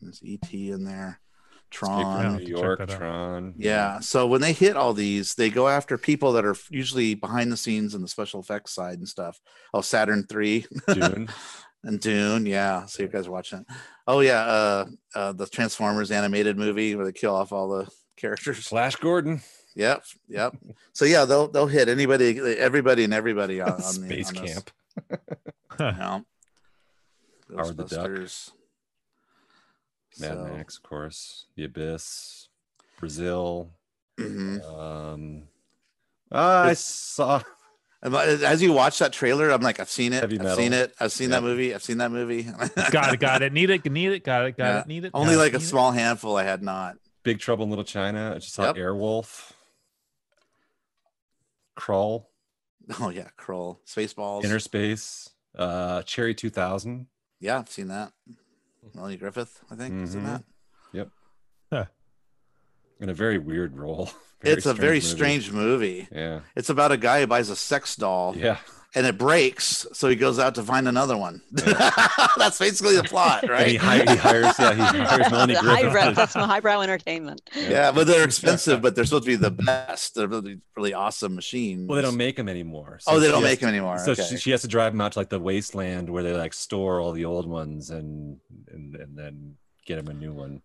There's ET in there, Tron. Yeah. New York. Tron. Yeah. So when they hit all these, they go after people that are usually behind the scenes and the special effects side and stuff. Oh, Saturn three Dune. and Dune. Yeah. So you guys are watching. it. Oh yeah. Uh, uh, the Transformers animated movie where they kill off all the characters. Flash Gordon. Yep. Yep. So yeah, they'll they'll hit anybody, everybody, and everybody on, on the Space on this. Camp. Yeah. Howard the Duck. Ghostbusters. Mad So- Max, of course. The Abyss. Brazil. Mhm. Um, I saw. As you watch that trailer, I'm like, I've seen it. Heavy I've seen it. I've seen Yeah. that movie. I've seen that movie. got it, got it. Need it, need it, got it, got Yeah. it, need it. Only got it, like a need it. small handful I had not. Big Trouble in Little China. I just saw Yep. Airwolf. Crawl, Oh yeah, Krull, Spaceballs. Inner Space, uh, Cherry 2000. yeah, I've seen that. Melanie Griffith, I think, is in Mhm. that. In a very weird role. Very it's a very movie. strange movie. Yeah. It's about a guy who buys a sex doll Yeah. And it breaks, so he goes out to find another one. Yeah. That's basically the plot, And right? he, hi- he hires, yeah, he hires Melanie The Griffith. highbrow, to- that's some highbrow entertainment. yeah, but they're expensive, but they're supposed to be the best. They're really, really awesome machines. Well, they don't make them anymore. oh, they don't has make them anymore. so okay. she, she has to drive them out to like the wasteland where they like store all the old ones and and, and then get them a new one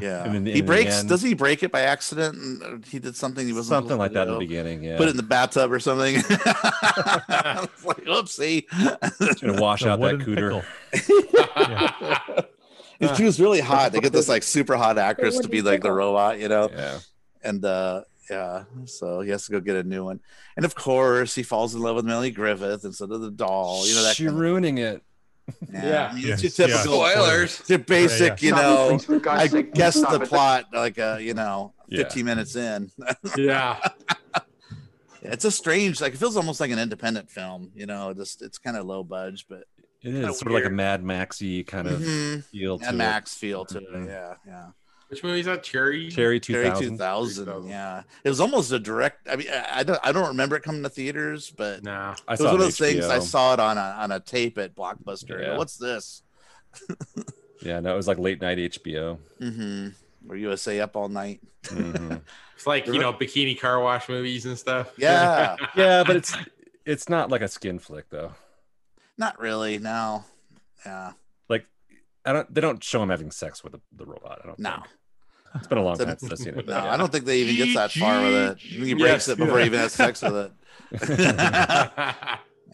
yeah, and in the- he breaks. end- does he break it by accident? And he did something he wasn't something like that in the beginning yeah Put it in the bathtub or something. it's like, oopsie. gonna wash The out that wooden cooter pickle. Yeah. She was really hot. They get this like super hot actress to be like the robot, you know. yeah And uh yeah, so he has to go get a new one. And of course, he falls in love with Melanie Griffith instead of the doll. You know that. she kind of- ruining it yeah, I mean, it's Yes, yeah. typical. Spoilers. The basic, you Stop it, know. please, for God's I guess stop the it. plot, like uh, you know, Yeah. 15 minutes in. Yeah. it's a strange, like it feels almost like an independent film. You know, just it's kind of low budge, but it is Kinda is sort of like a mad maxy kind of Mhm. feel to and it. Max feel to Mhm. it. Yeah, yeah. Which movie is that? Cherry. cherry Cherry 2000 2000, 2000. yeah. It was almost a direct. I mean, I I don't, I don't remember it coming to theaters, but Nah. i it was saw one it of on those things. I saw it on a on a tape at Blockbuster. I go, What's this? yeah no it was like late night hbo Mm-hmm. Or USA Up All Night. Mhm. It's like you know bikini car wash movies and stuff. Yeah. yeah but it's it's not like a skin flick though Not really. No. Yeah. Like i don't they don't show him having sex with the, the robot i don't No. think. it's been a long time since i've seen it No, but I don't think they even get that far with it. He breaks Yes. it before he even has sex with it.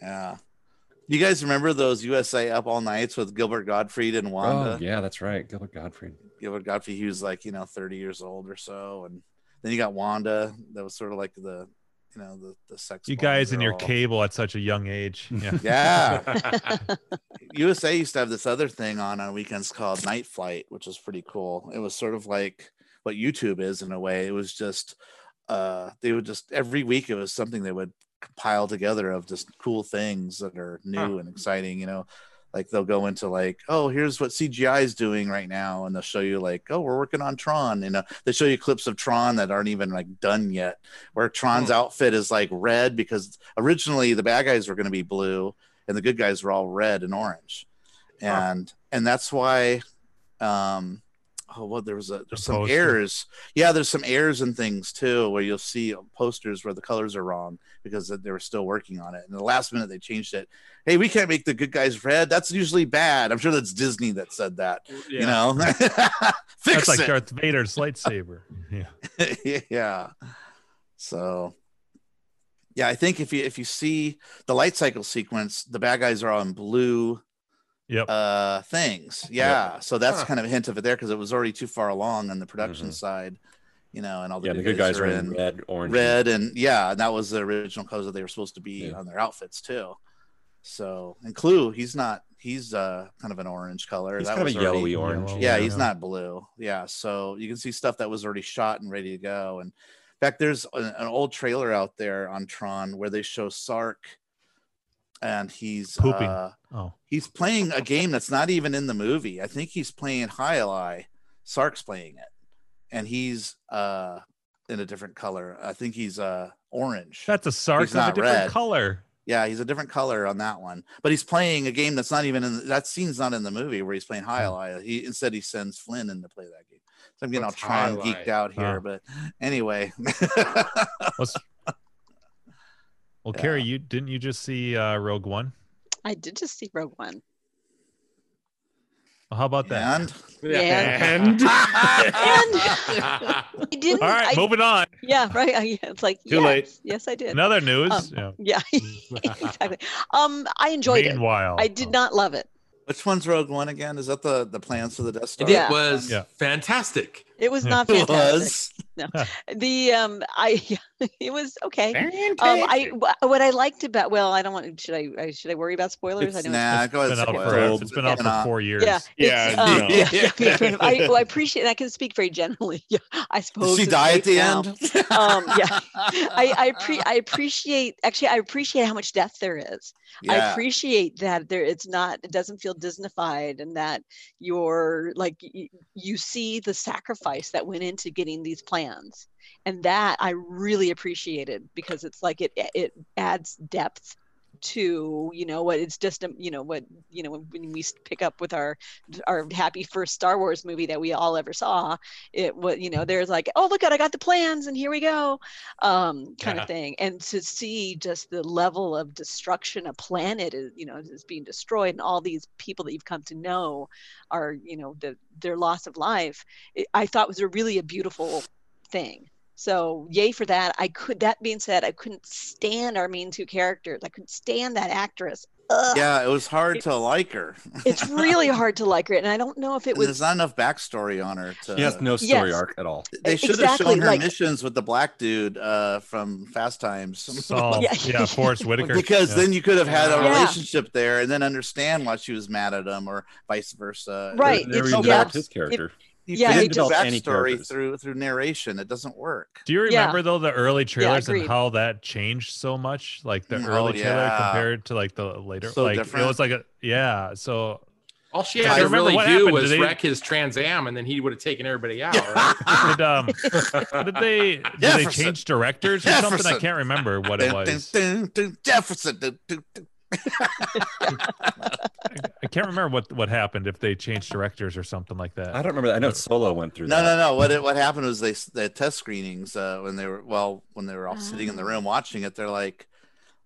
yeah. You guys remember those USA Up All Nights with Gilbert Gottfried and Wanda? oh yeah that's right gilbert gottfried Gilbert Gottfried, he was like, you know, 30 years old or so. And then you got Wanda, that was sort of like the, you know, the, the sex. You guys in your girl. cable at such a young age. Yeah. Yeah. USA used to have this other thing on on weekends called Night Flight, which was pretty cool. It was sort of like what YouTube is in a way. It was just uh they would just every week it was something they would compile together of just cool things that are new and exciting, you know. Like they'll go into like, oh, here's what CGI is doing right now, and they'll show you like, oh, we're working on Tron, you know. They show you clips of Tron that aren't even like done yet, where Tron's outfit is like red because originally the bad guys were going to be blue, and the good guys were all red and orange and and that's why um oh well there was a there's some poster. errors. Yeah there's some errors and things too where you'll see posters where the colors are wrong because they were still working on it. And the last minute they changed it. Hey we can't make the good guys red. That's usually bad. I'm sure that's disney that said that you know? Fix That's like it. Darth Vader's lightsaber. Yeah. yeah. So yeah, I think if you if you see the light cycle sequence, the bad guys are on blue Yep. uh things. Yeah. So that's Huh. kind of a hint of it there because it was already too far along on the production Mhm. side, you know, and all the, yeah the good guys are in red orange red and yeah, and that was the original colors that they were supposed to be Yeah. on their outfits too. So and Clu, he's not he's uh kind of an orange color. he's that kind of was a already- yellowy orange Yellow. yeah, Yeah. he's not blue. Yeah, so you can see stuff that was already shot and ready to go. And in fact, there's an, an old trailer out there on Tron where they show Sark, and he's Pooping. Uh, Oh. he's playing a game that's not even in the movie. I think he's playing Jai Alai. Sark's playing it, and he's uh in a different color. I think he's uh orange. That's a Sark He's of a not different red. color. Yeah, he's a different color on that one. But he's playing a game that's not even in that scene's not in the movie where he's playing Jai Alai. He instead he sends Flynn in to play that game. So I'm getting What's all Tron geeked out here, Oh. but anyway. well, Yeah. Carrie, you didn't you just see uh, Rogue One? I did just see Rogue One. Well, how about that? and Yeah. And I didn't. All right, I, moving on. yeah, right. I, it's like Too yes, late. Yes, I did. Another news. Um, yeah. Yeah, exactly. Um, I enjoyed it. Meanwhile, I did not love it. which one's Rogue One again? Is that the the plans for the Death Star? it Yeah. was Yeah. fantastic. It was Yeah. not It fantastic. was. no. The um, I it was okay. Um, I what I liked about well, I don't want. Should I, I should I worry about spoilers? I know. Nah, go It's been out for, it. it's been out Nah. for four years. Yeah, Yeah, um, yeah, yeah, yeah. I, well, I appreciate, and I can speak very generally. Yeah, I suppose. Did she die at the now. end? Um, yeah, I I, pre- I appreciate actually I appreciate how much death there is. Yeah. I appreciate that there it's not it doesn't feel Disneyfied and that you're like you, you see the sacrifice that went into getting these plans. And that I really appreciated because it's like it it adds depth to you know what it's just a you know what you know when, we pick up with our our happy first Star Wars movie that we all ever saw it was you know there's like oh look at I got the plans and here we go um kind Yeah. of thing and to see just the level of destruction a planet is you know is being destroyed and all these people that you've come to know are you know the their loss of life it, I thought was a really a beautiful thing so yay for that. I could that being said, I couldn't stand our main two characters. I couldn't stand that actress. Ugh. yeah, it was hard It- to like her. It's really hard to like her. And I don't know if it was There's not enough backstory on her. To, He has no story Yes. arc at all. they should have shown her like- missions with the black dude uh, from Fast Times. Saul, Yeah. yeah, Forest Whitaker. because yeah. then you could have had a Yeah. relationship there and then understand why she was mad at him or vice versa. Right, They never it's- even yeah. his character. You Yeah, couldn't it do any backstory characters. through through narration. It doesn't work. Do you Yeah. remember though the early trailers and how that changed so much? Like the Mm, early oh, trailer compared to like the later. So like it was like a yeah. So All she I had to really what do happened. was they- wreck his Trans Am, and then he would have taken everybody out. Right? did um did they did they change directors or something? I can't remember what it Dun, dun, was. dun, dun, Jefferson. I can't remember what what happened if they changed directors or something like that. I don't remember that. I know Solo went through No, that. no, no. What it, what happened was they they had test screenings uh, when they were well when they were all sitting in the room watching it. They're like,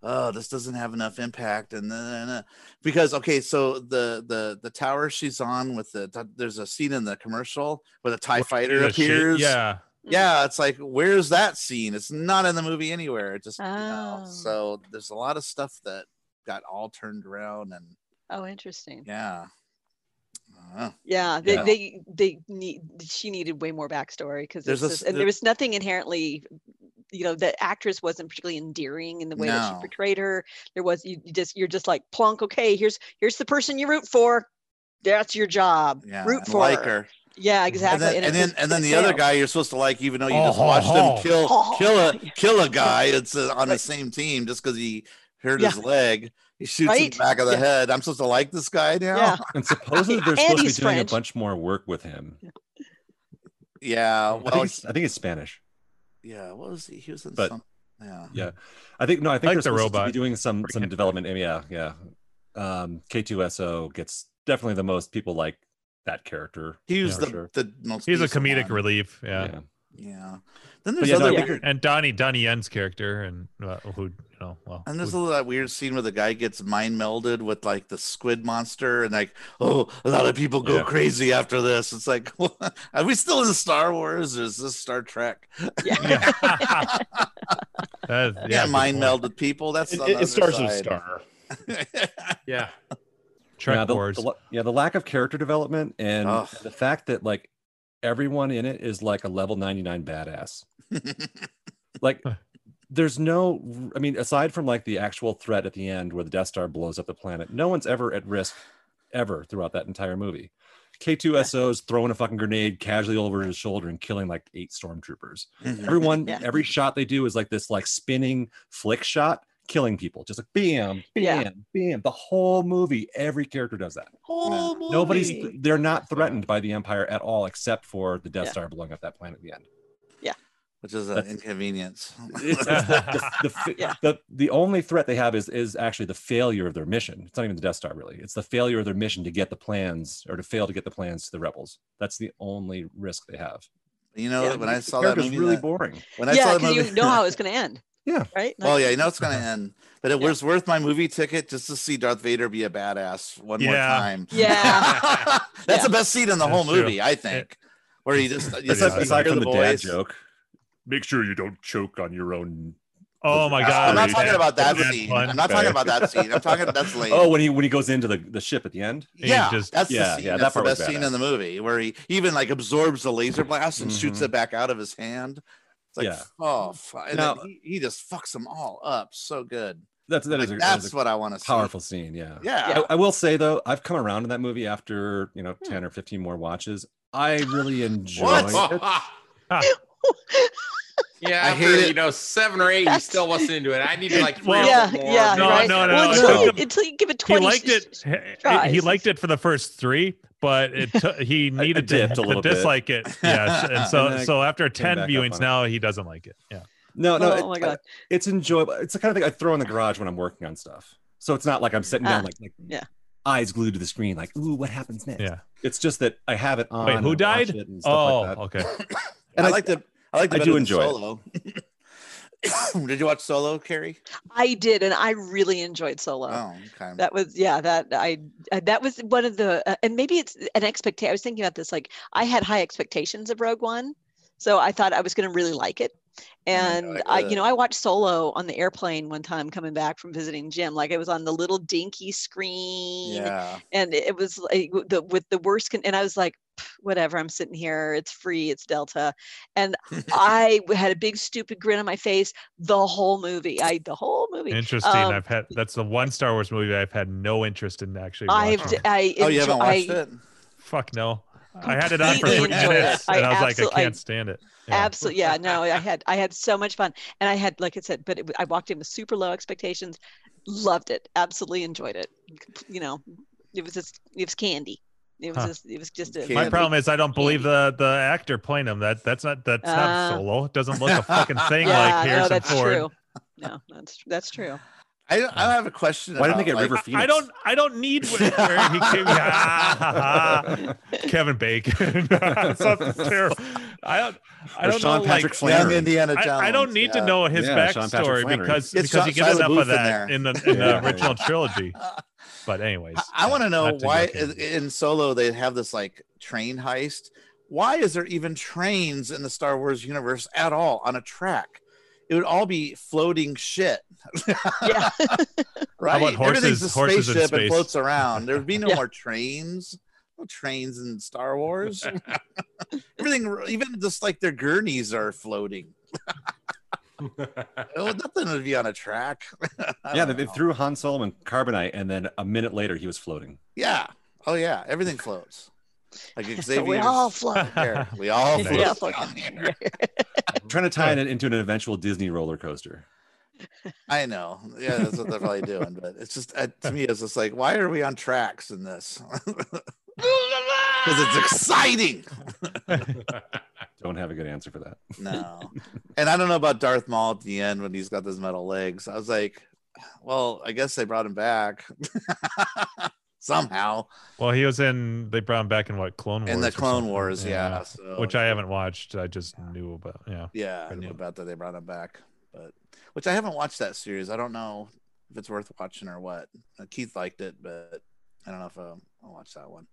"Oh, this doesn't have enough impact," and then because okay, so the the the tower she's on with the there's a scene in the commercial where the Tie Fighter The shape- appears. Yeah. yeah. It's like where's that scene? It's not in the movie anywhere. It just you know. Oh. So there's a lot of stuff that got all turned around and oh interesting. yeah. Uh, Yeah, they Yeah. they they need she needed way more backstory because There's there's a s- and there- there was nothing inherently you know the actress wasn't particularly endearing in the way that she portrayed her there was you you just you're just like plunk okay here's here's the person you root for that's your job yeah. root and for like her. yeah exactly And then, it and then, just- and then it the other guy you're supposed to like, even though you Oh, just ho, watched ho. him kill Oh, kill a kill a guy. It's uh, on the same team just because he hurt Yeah. his leg. He shoots in Right? the back of the Yeah. head. I'm supposed to like this guy now. yeah And supposedly they're supposed to be doing French. a bunch more work with him. Yeah. I think, it's, I think it's Spanish. yeah. What was he? He was in But- some. Yeah. Yeah, I think no. I think like they're the supposed to be doing some Bring some it development. Yeah, yeah. Um, K2SO gets definitely the most people like that character. He was the, sure. the most. He's a comedic one. relief. Yeah. yeah. Yeah. Then there's yeah, other think weird. And Donnie Donnie Yen's character and uh, who you know well And there's who- a little that weird scene where the guy gets mind melded with like the squid monster, and like, oh, a lot of people go Yeah. crazy after this. It's like, are we still in Star Wars? Or is this Star Trek? yeah That is- Yeah, yeah, mind point. meld people. That's It, it- starts other with. Star. yeah. Trek yeah, the, Wars. the yeah, the lack of character development and Ugh. the fact that like everyone in it is like a level 99 badass. Like there's no I mean aside from like the actual threat at the end where the Death Star blows up the planet, no one's ever at risk ever throughout that entire movie. K2SO's throwing a fucking grenade casually over his shoulder and killing like eight stormtroopers. Mhm. Everyone, Yeah. every shot they do is like this like spinning flick shot, killing people. Just like bam, bam, Yeah. bam. The whole movie, every character does that. whole Nobody's movie. they're not threatened by the Empire at all, except for the Death Yeah. Star blowing up that planet at the end. Which is an That's- inconvenience. It's, it's the, the, the, Yeah. the, the only threat they have is is actually the failure of their mission. It's not even the Death Star really. It's the failure of their mission to get the plans or to fail to get the plans to the rebels. That's the only risk they have. You know, Yeah. when I saw that character's movie, really that- boring. when I yeah saw the because movie, you know how it's going to end Yeah. right well, yeah, you know it's gonna end, but it Yeah. was worth my movie ticket just to see Darth Vader be a badass one more time. yeah That's Yeah. the best scene in the whole That's true. movie, I think, where he just you Aside, just aside from the, dad joke, make sure you don't choke on your own Oh my god! I'm not dude, talking about that that's scene. fun. I'm not talking about that scene. I'm talking that's late. Oh, when he when he goes into the, the ship at the end. he yeah, just- that's yeah, the scene. yeah, that that's the best scene in the movie where he even like absorbs the laser blast and shoots Mhm. it back out of his hand. It's like, Yeah. oh, fu- and Now- then he, he just fucks them all up so good. That's that Like, is a, that is that's a what I want to see. powerful scene. Yeah. Yeah. I, I will say though, I've come around in that movie after you know ten or fifteen more watches. I really enjoyed it. yeah, I after, hate it. you know, seven or eight, he still wasn't into it. I need to like three Well, yeah, more. yeah, No, right. no, no, Well, no, until, no. you, until you give it twenty. He 20 liked it. s- He, he liked it for the first three, but it took he needed to, dipped a to little bit. dislike it. Yes, and so And so after ten viewings on it. now he doesn't like it. Yeah. No, no, Oh it- my God. it's enjoyable. It's the kind of thing I throw in the garage when I'm working on stuff. So it's not like I'm sitting down Ah, like, like yeah. eyes glued to the screen, like, ooh, what happens next? Yeah. It's just that I have it on. Wait, who and I watch died? it and stuff Oh, like okay. And I I- like the I like the I do than enjoy it. Solo. Did you watch Solo, Carrie? I did, and I really enjoyed Solo. Oh, okay. That was yeah. That I uh, that was one of the uh, and maybe it's an expectation. I was thinking about this. Like I had high expectations of Rogue One, so I thought I was going to really like it. And I, you know, I watched Solo on the airplane one time coming back from visiting Jim. Like it was on the little dinky screen, yeah. and it was like the with the worst. Con- and I was like, whatever. I'm sitting here. It's free. It's Delta, and I had a big stupid grin on my face the whole movie. I the whole movie. Interesting. Um, I've had that's the one Star Wars movie I've had no interest in actually. I've watching. d- I Oh, you haven't watched I- it? Fuck no. I had it on for three Completely it. minutes, I and I was like, I can't stand it. Yeah. Absolutely, yeah. No, I had I had so much fun, and I had, like I said, but it, I walked in with super low expectations. Loved it. Absolutely enjoyed it. You know, it was just it was candy. It was Huh. just it was just a Candy. My problem is I don't believe the the actor playing him. That that's not that's Uh, not solo. It doesn't look a fucking thing yeah, like no, Harrison that's Ford. true. No, that's that's true. I, I have a question. Why didn't they about, get River Phoenix? I don't I don't need where he came. Kevin Bacon. Something terrible. I don't I Or don't Sean know Patrick like Flannery. Young Indiana Jones? I, I don't need yeah. to know his Yeah, backstory because It's because Shia- you get Shia enough LaBeouf of in that there. in the in Yeah, the original trilogy. But anyways, I, want to know why yuck him. in, in Solo they have this like train heist. Why is there even trains in the Star Wars universe at all on a track? It would all be floating shit. Yeah. right? about horses- Everything's a horses in spaceship and floats around. There would be no Yeah. more trains. No trains in Star Wars. Everything, even just like their gurneys are floating. Oh, nothing would be on a track. Yeah, don't they, they know. threw Han Solo in carbonite, and then a minute later he was floating. Yeah. Oh yeah. Everything floats. Like Xavier. we all float. There. We all Nice. float. Yeah, here. I'm trying to tie it into an eventual Disney roller coaster. I know. Yeah, that's what they're probably doing. But it's just uh, to me, it's just like, why are we on tracks in this? Because it's exciting. Don't have a good answer for that. No. And I don't know about Darth Maul at the end when he's got those metal legs. I was like, well, I guess they brought him back somehow well, he was in. They brought him back in what Clone Wars? in the Clone. Wars. Yeah. so, which I haven't watched. I just knew about. Yeah. yeah, I knew about. about that. They brought him back, but which I haven't watched that series. I don't know if it's worth watching or what. Uh, Keith liked it, but I don't know if um, I'll watch that one.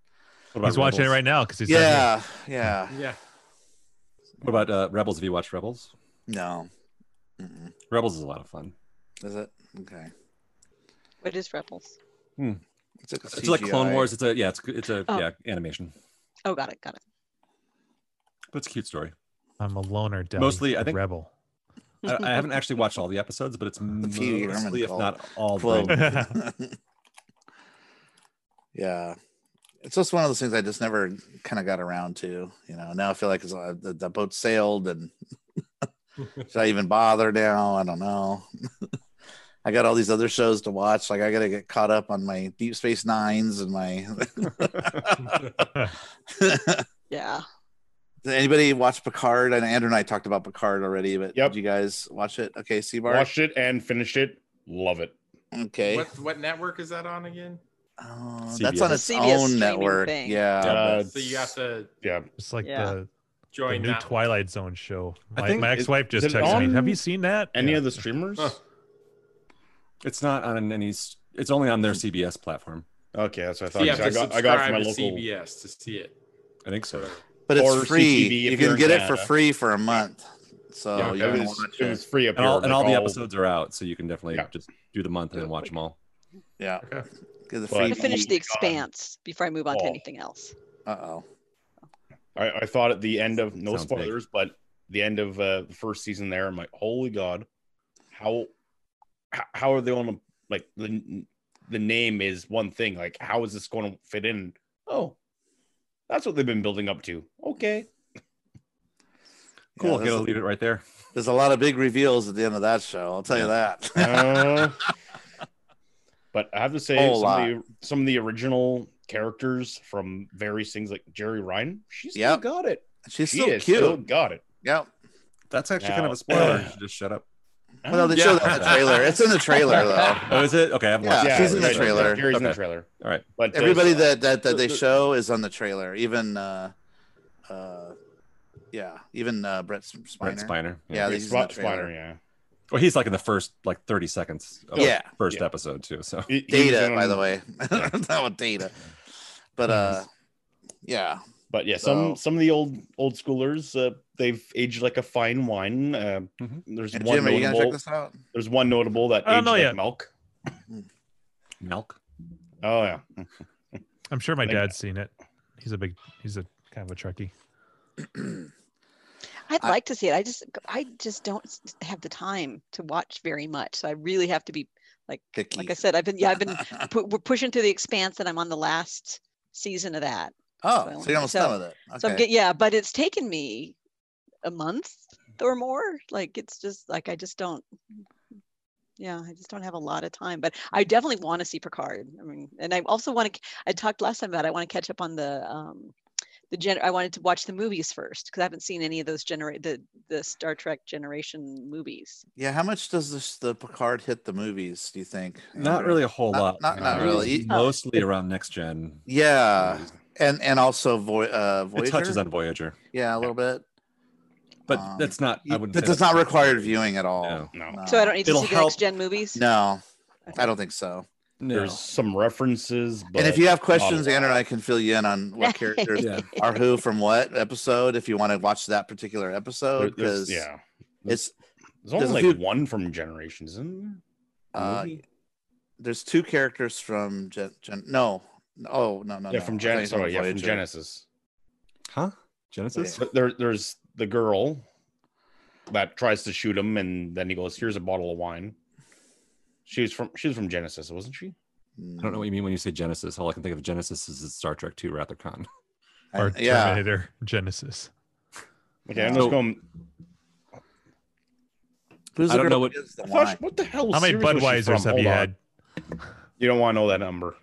What about He's watching it right now because he's not. Yeah, yeah. yeah. What about uh, Rebels? Have you watched Rebels? No. Mm-mm. Rebels is a lot of fun. Is it okay? What is Rebels? It's like, a It's like Clone Wars. It's a yeah. It's it's a Oh. yeah animation, Oh, got it, got it. but it's a cute story. I'm a loner. Deli, Mostly, I a think- rebel. I, I haven't actually watched all the episodes, but it's Pee mostly, if not all, Quote. brain- yeah, it's just one of those things I just never kind of got around to. You know, now I feel like it's, uh, the, the boat sailed, and should I even bother now? I don't know. I got all these other shows to watch. Like I got to get caught up on my Deep Space Nines and my. Yeah. Did anybody watch Picard? And Andrew and I talked about Picard already, but Yep. did you guys watch it? Okay, Seabart. Watched it and finished it. Love it. Okay. What what network is that on again? Oh, that's on CBS. its CBS own network. thing. Yeah. Uh, So you have to Yeah. It's like Yeah. the, the new that. Twilight Zone show. I My, think- my ex-wife just it texted me. Have you seen that? Any Yeah. of the streamers? Huh. It's not on any. It's only on their CBS platform. Okay, that's what I So thought. you have 'cause to I got I got it from subscribe my to local. CBS to see it. I think so. but it's or free. You can in get it for free for a month. So Yeah, you it can was, watch it it. was free up and all, here, and like all the episodes are out, so you can definitely Yeah. just do the month and then watch them all. Yeah. Okay. The free. I'm gonna finish The God. Expanse before I move on to Oh. anything else. Uh oh. I, I thought at the end of no Sounds big. spoilers, but the end of uh, the first season there, I'm like, holy god, how how, how are they on like the the name is one thing. Like, how is this going to fit in? Oh, that's what they've been building up to. Okay, Cool. Yeah, I'm gonna leave it right there. there's a lot of big reveals at the end of that show. I'll tell you that. Uh, but I have to say, some of, the, some of the original characters from various things, like Jeri Ryan, she's still Yep. got it. She's She so is cute. still got it. Yep. That's actually kind of a spoiler. You just shut up. Well, they Yeah. showed that in the trailer. It's in the trailer though. Oh, is it? Okay, I haven't Yeah, watched it. she's in the right, trailer. Jeri's in the trailer. All right. But uh, Everybody that that, that they the- the- show is on the trailer. Even uh, uh, yeah, even uh, Brett Spiner. Brent Spiner. Yeah, Spot- he's in the Spiner, trailer. yeah. Well, he's like in the first like 30 seconds of Yeah. the first Yeah. episode too. So He- he was Data, by the way. Not with data. But uh, yeah. But yeah, some So- some of the old old schoolers, uh, they've aged like a fine wine. Uh, Mhm. There's And one Jim, are you check notable. this out? There's one notable that aged like yet. milk. milk. Oh yeah, I'm sure my dad's seen it. He's a big. He's a kind of a Trekkie. I'd I- like to see it. I just I just don't have the time to watch very much. So I really have to be Picky. like I said. I've been yeah I've been pu- we're pushing through the expanse and I'm on the last season of that. oh, so- so you're almost so- done with it. So I'm Okay. get, yeah, but it's taken me a month or more. Like it's just like I just don't. Yeah, I just don't have a lot of time, but I definitely want to see Picard. I mean, and I also want to. I talked last time about I want to catch up on the um, the gen. I wanted to watch the movies first because I haven't seen any of those generate the the Star Trek generation movies. Yeah, how much does this the Picard hit the movies? Do you think? Not Andrew? really a whole Not- lot. not- not really. Mostly around next gen. Yeah, and and also Voy- uh, Voyager. It touches on Voyager, Yeah, a little bit. But Um, that's not. I wouldn't. That say does that's- not require viewing at all. No. no. So I don't need to It'll see the next gen movies. No, I don't think so. No. There's some references, but and if you have questions, lot. Andrew and I can fill you in on what characters Yeah. are who from what episode. If you want to watch that particular episode, there's- because yeah, it's there's only there's like few- one from Generations, isn't there? Uh, there's two characters from Gen. Gen no, oh no, no, yeah, no. from I thought you Genesis. were Sorry, yeah, from Genesis. Huh? Genesis. But there, there's the girl that tries to shoot him, and then he goes, "Here's a bottle of wine." She was from she was from Genesis, wasn't she? I don't know what you mean when you say Genesis. All I can think of Genesis is Star Trek 2 Wrath of Khan. Or I- yeah, Terminator Genesis. Okay, I'm So- just going. who's I the don't girl know who what- the I thought she- wine? what the hell? How many series was she Budweisers have you had? You don't want to know that number.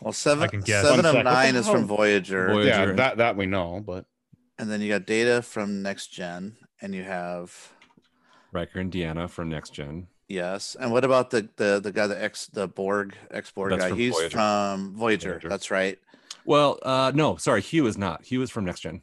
Well, seven, I can guess. seven One of sec, nine is from? Voyager, Voyager. Yeah, that that we know, but and then you got Data from Next Gen, and you have Riker and Deanna from Next Gen. yes. And what about the the the guy, the ex the Borg ex Borg guy? He's Voyager. from Voyager. Voyager. That's right. Well, uh, no, sorry, Hugh is not. Hugh is from Next Gen.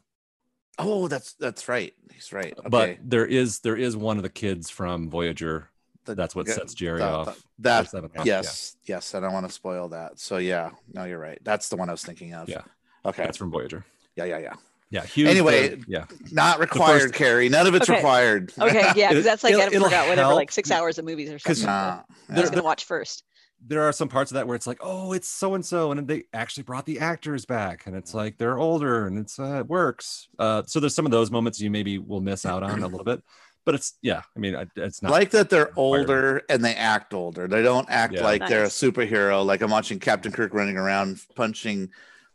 Oh, that's that's right. He's right. Okay. But there is there is one of the kids from Voyager. The- That's what sets Jeri that- off. or That off, yes, yes. I don't want to spoil that. So yeah, no, you're right. That's the one I was thinking of. Yeah. Okay. That's from Voyager. Yeah, yeah, yeah. Yeah. Hugh. Anyway, yeah. Not required, Carrie. None of it's Okay. required. Okay, yeah, because that's like It'll- I it'll forgot whatever, like six hours of movies or something. Nah. I was gonna watch first. There are some parts of that where it's like, oh, it's so and so, and they actually brought the actors back, and it's like they're older, and it's uh, it works. Uh, so there's some of those moments you maybe will miss out on a little bit, but it's yeah. I mean, it's not like that they're older and they act older. They don't act Yeah. like they're a superhero. Like I'm watching Captain Kirk running around punching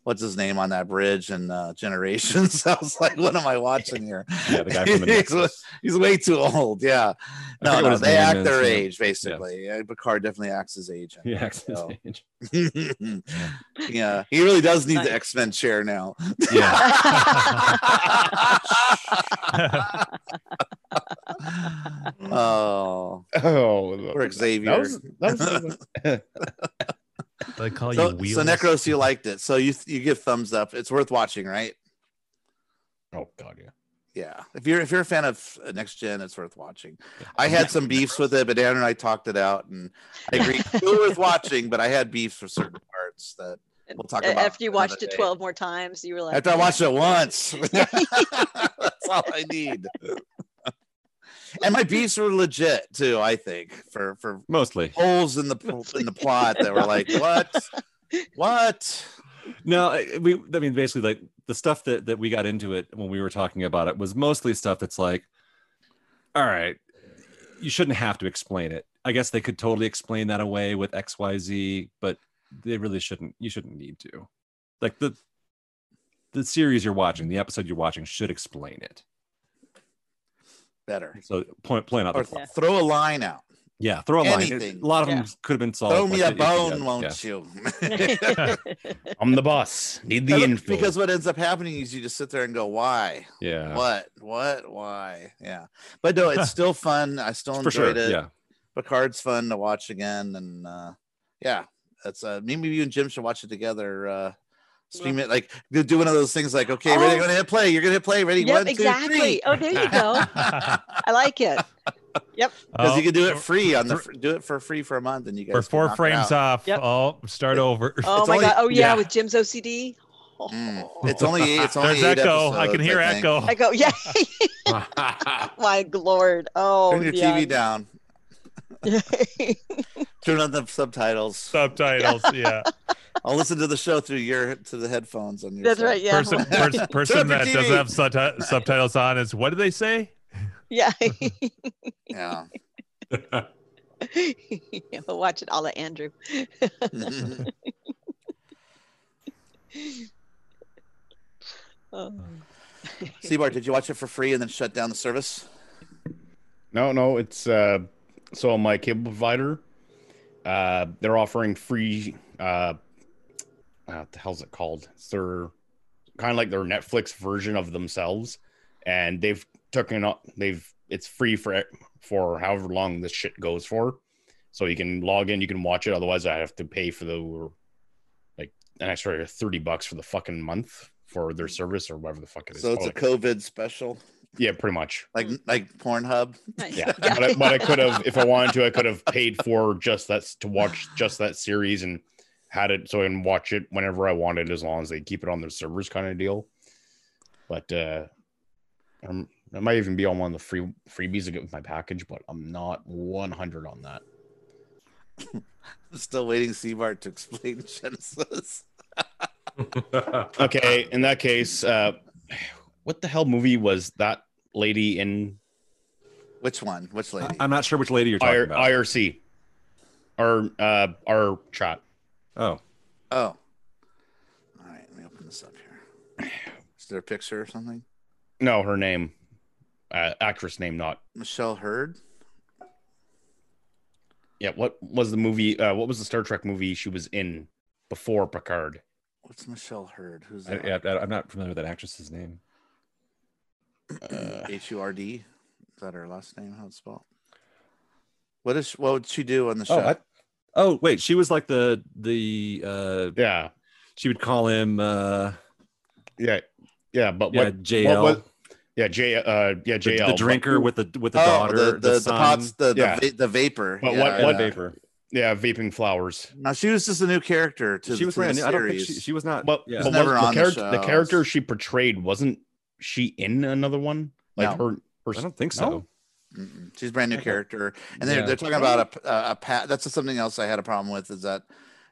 what's his name on that bridge and uh, Generations. I was like, what am I watching here? Yeah, the guy from the he's, he's way too old. Yeah. No, no, they act is, their yeah. age basically. Yeah. Picard definitely acts his age. He acts his age. yeah, he really does need Nice. the X Men chair now. Yeah. oh, oh, poor that Xavier. was, that was They call so, you wheels. so Necros, you liked it. So you you give thumbs up. It's worth watching, right? oh god, yeah. Yeah. If you're if you're a fan of uh, Next Gen, it's worth watching. I had some beefs with it, but Dan and I talked it out, and I agree. Still worth watching, but I had beefs for certain parts that we'll talk about After you watched it day. 12 more times, you were like, after I watched it once. That's all I need. And my beefs were legit too. I think for for Mostly. holes in the in the plot that were like, what, what? No, we. I mean, basically, like the stuff that that we got into it when we were talking about it was mostly stuff that's like, all right, you shouldn't have to explain it. I guess they could totally explain that away with X, Y, Z, but they really shouldn't. You shouldn't need to. Like the the series you're watching, the episode you're watching should explain it. Better. So point point out Or the plot. throw a line out. Yeah, throw a line. anything. A lot of Yeah. them could have been solved. Throw me a it- it- bone, won't yeah. you? I'm the boss. Need the info. because what ends up happening is you just sit there and go, why? Yeah, What? What? Why? Yeah. But no, it's still fun. I still for enjoyed sure. it. Yeah, Picard's fun to watch again, and uh yeah, that's uh maybe you and Jim should watch it together. Uh stream it like do do one of those things like okay, ready, Oh. gonna hit play. You're gonna hit play. Ready, Yep, one, two, exactly. three. Oh, there you go. I like it. Yep because Oh, you can do it free on the do it for free for a month, and you guys for four frames off. Yep. Oh, start over. Oh It's my only- god. Oh yeah, yeah. with Jim's OCD. Mm, It's only eight, it's only There's eight echo. I can hear think. echo. I go, yeah. my lord. Oh, Turn your yeah. TV down. Turn on the subtitles. Subtitles. Yeah. I'll listen to the show through your to the headphones on your. That's side. right. Yeah. Person, pers- person that TV. doesn't have subti- subtitles on is what do they say? Yeah. Yeah. yeah. We'll watch it all at Andrew. Oh. Seabart, did you watch it for free and then shut down the service? No, no, it's uh so my cable provider, uh they're offering free uh uh, what the hell's it called? It's their kind of like their Netflix version of themselves, and they've taken up they've it's free for for however long this shit goes for. So you can log in, you can watch it. Otherwise, I have to pay for the like an extra thirty bucks for the fucking month for their service or whatever the fuck it is. So it's a called. COVID special, yeah, pretty much. like like Pornhub. Nice. Yeah, but I, but I could have, if I wanted to, I could have paid for just that to watch just that series and had it so I can watch it whenever I wanted, as long as they keep it on their servers, kind of deal. But uh, um, that might even be on one of the free freebies I get with my package, but I'm not 100 on that. I'm still waiting Seabart to explain Genesis. Okay, in that case, uh, what the hell movie was that lady in Which one? Which lady? I'm not sure which lady you're talking IR- about. IRC? Our uh, our chat. oh, Oh. All right, let me open this up here. Is there a picture or something? No, her name, uh, actress name, not Michelle Hurd. Yeah, what was the movie? Uh, what was the Star Trek movie she was in before Picard? What's Michelle Hurd? Who's I, that? I, I'm not familiar with that actress's name. Uh, H U R D. Is that her last name? How it's spelled? What is what would she do on the show? Oh, I, oh, wait, she was like the the uh, yeah, she would call him uh, yeah, yeah. But yeah, what? JL, what- yeah, J. Uh, yeah, the, JL. the but- drinker with the with the oh, daughter, the the, the, the, son, pots, the the, Yeah. va- the vapor. But yeah, what- yeah. what vapor. yeah, vaping flowers. Now she was just a new character to, she was to brand the new. I don't think she, she was not. But, yeah. but never what- on the the. The, character she portrayed wasn't she in another one? Like No. her. her I don't think so. No? Mm-mm. She's a brand new character, and they're Yeah. they're talking about a a, a pat. That's something else I had a problem with is that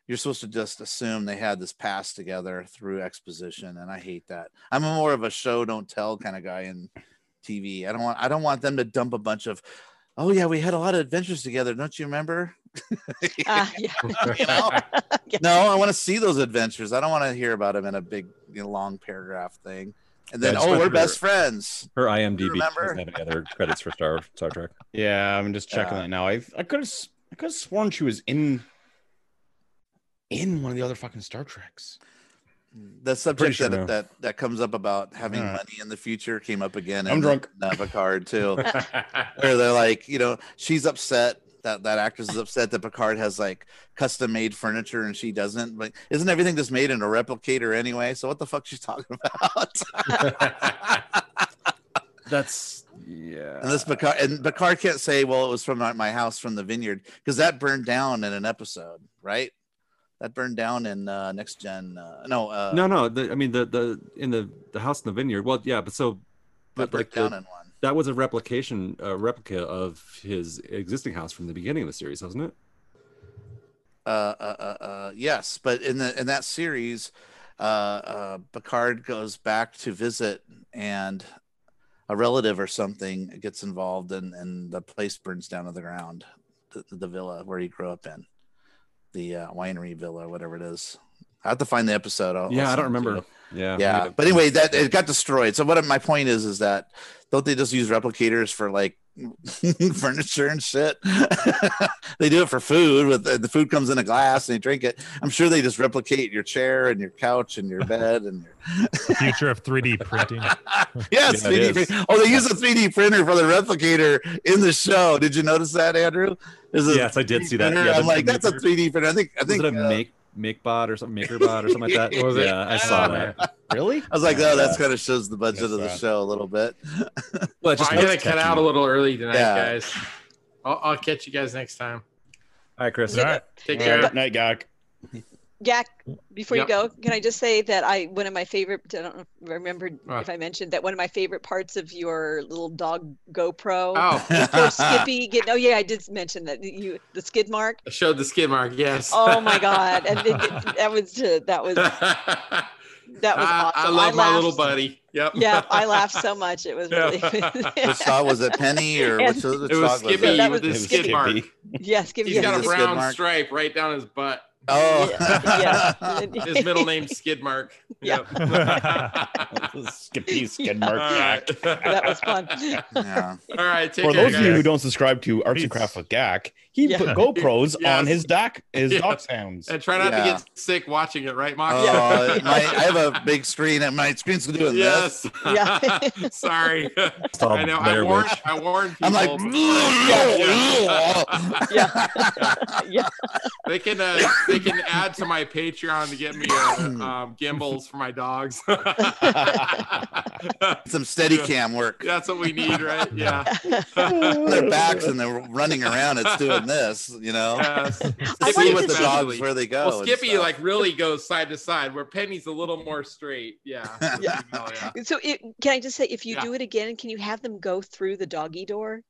you're supposed to just assume they had this past together through exposition, and I hate that. I'm more of a show don't tell kind of guy in TV. I don't want I don't want them to dump a bunch of. Oh yeah, we had a lot of adventures together. Don't you remember? Ah, yeah. You know? No, I want to see those adventures. I don't want to hear about them in a big, you know, long paragraph thing. And then, Yeah, oh, we're through best friends. Her IMDb doesn't have any other credits for Star Star Trek. Yeah, I'm just checking Yeah. that now. I I could have I could have sworn she was in in one of the other fucking Star Treks. The subject sure that, no. that that comes up about having Alright. money in the future came up again. I'm in drunk. Picard too, where they're like, you know, she's upset that that actress is upset that Picard has like custom made furniture and she doesn't. But isn't everything just made in a replicator anyway? So what the fuck she's talking about? That's yeah. And this Picard and Picard can't say, "Well, it was from my, house from the vineyard," because that burned down in an episode, right? That burned down in uh, next gen. Uh, no, uh, no, no. The, I mean, the the in the the house in the vineyard. Well, yeah, but so, but like down the, in one. That was a replication, a replica of his existing house from the beginning of the series, wasn't it? Uh, uh, uh, uh, yes, but in the in that series, uh, uh, Picard goes back to visit, and a relative or something gets involved, and and the place burns down to the ground, the, the villa where he grew up in, the uh, winery villa, whatever it is. I have to find the episode. I'll- I'll yeah, I don't remember. Yeah, yeah but anyway that it got destroyed so what my point is is that don't they just use replicators for like furniture and shit they do it for food with the food comes in a glass and you drink it i'm sure they just replicate your chair and your couch and your bed and your future of 3D printing. yes Yeah, 3D print- oh they use a 3d printer for the replicator in the show did you notice that andrew There's Yes, I did 3D see that. printer. Yeah, i'm like the that's a 3d printer i think i Was think it a uh, make MakeBot or something, MakerBot or something like that? Was it? Yeah, I saw that. Really? I was like, oh, that's kind of shows the budget Missed of the that. show a little bit. Well, it Well, just I gotta cut out a little early tonight, Yeah. guys. I'll, I'll catch you guys next time. All right, Chris. All right. Take All care. right, night, Gak. Jack, before Yep. you go, can I just say that I one of my favorite I don't remember if I if I mentioned that one of my favorite parts of your little dog GoPro Oh, Skippy get oh yeah, I did mention that you the skid mark. I showed the skid mark. Yes. Oh my god. And it, it- that was uh, that was I, that was awesome. I love my little buddy. Yep. Yeah, I laughed so much. It was really Which dog was it? Penny or And- which, which It was dog Skippy was That it? was with his Skippy. skid mark. yeah, Skippy He's yeah, got a brown stripe right down his butt. Oh, Yeah, yeah. His middle name's Skid Mark. Yeah. Yep. Skippy Skid Mark right. that was fun. yeah. All right. Take For care, those of you who don't subscribe to Arts and Peace. Craft with Gak, he Yeah. put GoPros Yes. on his dock, his Yeah. dock sounds. And try not Yeah. to get sick watching it, right, Mox? Oh, my, I have a big screen and my screen's doing this. yes. Yeah. Sorry. all I know. I Blair warned. I warned people. I'm like, Yeah. yeah. they can uh, they can add to my Patreon to get me uh, um, gimbals for my dogs. some steady cam work. That's what we need, right? Yeah. Their backs and they're running around. It's doing this, you know, Yes. I see what the dogs where they go. Well, Skippy like really goes side to side, where Penny's a little more straight. Yeah. Yeah. Oh, yeah. So it, can I just say, if you Yeah. do it again, can you have them go through the doggy door?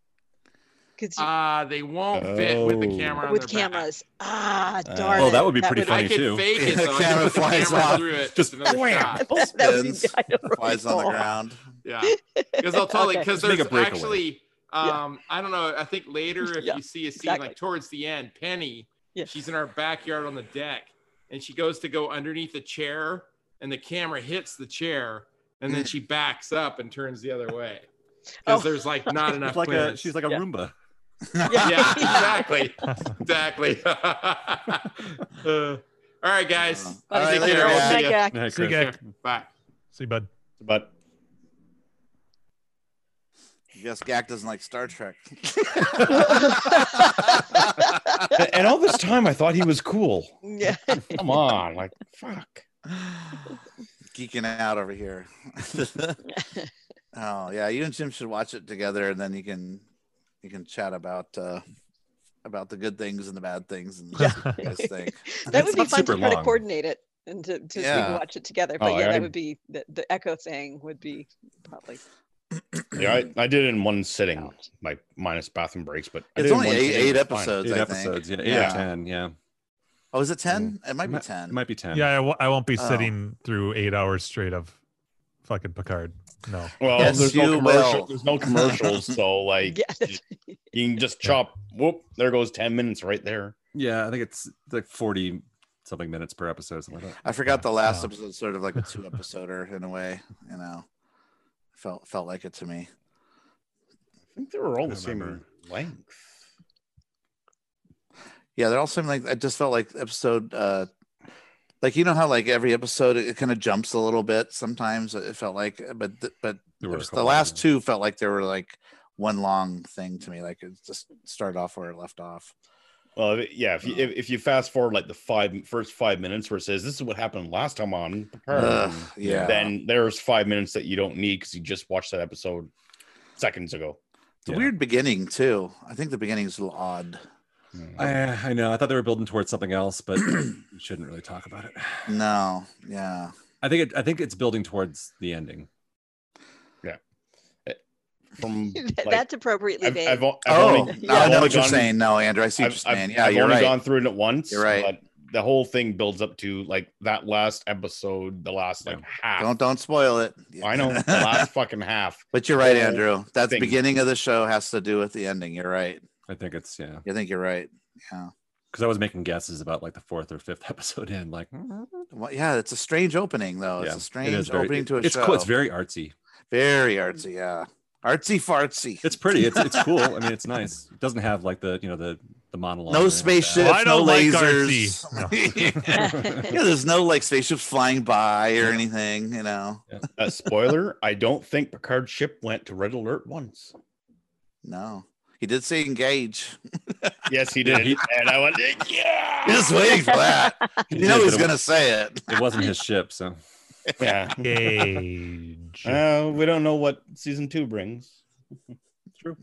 Because Uh, they won't fit with the Oh. camera on with their back. cameras. Ah, Uh, darn Oh, that would be pretty I funny could too. fake it The though. I camera the flies camera off. through it. Just Just another wham. shot. that would Spins, kind of really flies on the ground. Yeah. Because they'll totally Okay. because there's actually Yeah. um I don't know I think later if Yeah, you see a scene exactly. like towards the end Penny Yeah. she's in our backyard on the deck and she goes to go underneath the chair and the camera hits the chair and then she backs up and turns the other way because Oh. there's like not enough It's like a, she's like a Yeah. Roomba. yeah exactly exactly Uh, all right guys Uh, All right, Take later, care. We'll Gak. see Bye, ya. Gak. See you, Chris. Gak. bye See, you, bud. But I guess Gak doesn't like Star Trek. and all this time I thought he was cool. Yeah. Come on, like fuck. Geeking out over here. oh yeah, you and Jim should watch it together, and then you can you can chat about uh about the good things and the bad things and Yeah. what you guys think. that It's would be fun to super try to coordinate it and to, to we can Yeah. watch it together. But Oh, yeah, I- that would be the, the echo thing would be probably. Yeah, I, I did it in one sitting, Ouch. like minus bathroom breaks, but I It's did only eight, eight it was fine. episodes. Eight I episodes. think. Yeah, eight Yeah. or ten. Yeah. Oh, is it ten? It might be ten. it might be ten. Yeah, I w- I won't be Oh. sitting through eight hours straight of fucking Picard. No. Well, Yes, there's no commercial. There's no commercials, so like Yeah. that's- you can just chop. Whoop! There goes ten minutes right there. Yeah, I think it's like forty something minutes per episode, something like that. I forgot the last Oh. episode, sort of like a two episoder in a way. You know, felt felt like it to me. I think they were all I the same length. Yeah, they're all same length. I just felt like episode uh like you know how like every episode it, kind of jumps a little bit sometimes it felt like but th- but There were a the last them. two felt like they were like one long thing to me like it just started off where it left off Well, yeah. If you uh. if, if you fast forward like the five first five minutes where it says this is what happened last time on Ugh, yeah then there's five minutes that you don't need because you just watched that episode seconds ago. it's a Yeah. weird beginning too i think the beginning is a little odd I, I know. I thought they were building towards something else, but we shouldn't really talk about it. no yeah I think it, I think it's building towards the ending. Yeah. Eh, from like, That's appropriately I've, vague. I've, o- I've Oh, only, no, I've I know what you're gone- saying. No, Andrew, I see what you're saying. I've, Yeah, I've you're only right. gone through it once. You're right. But the whole thing builds up to like that last episode, the last like half. Don't don't spoil it. I know the last fucking half. But you're right, Andrew. That's the thing. beginning of the show has to do with the ending. You're right. I think it's yeah. I think you're right. Yeah. Because I was making guesses about like the fourth or fifth episode in, like mm, Well, yeah, it's a strange opening though. yeah, It's a strange is very- opening to a it's show. cool. It's very artsy. very artsy. Yeah. Artsy fartsy. It's pretty. It's it's cool. I mean, it's nice. It doesn't have like the you know the the monologue. No anything like spaceships, Well, I don't no like lasers. yeah, there's no like spaceships flying by or anything, you know. Uh, spoiler: I don't think Picard's ship went to red alert once. No. He did say engage. Yes, he did, and I went, yeah, Just waiting for that. You know did, he's gonna say it. It wasn't his ship, so yeah. Gauge. Uh, we don't know what season two brings. True.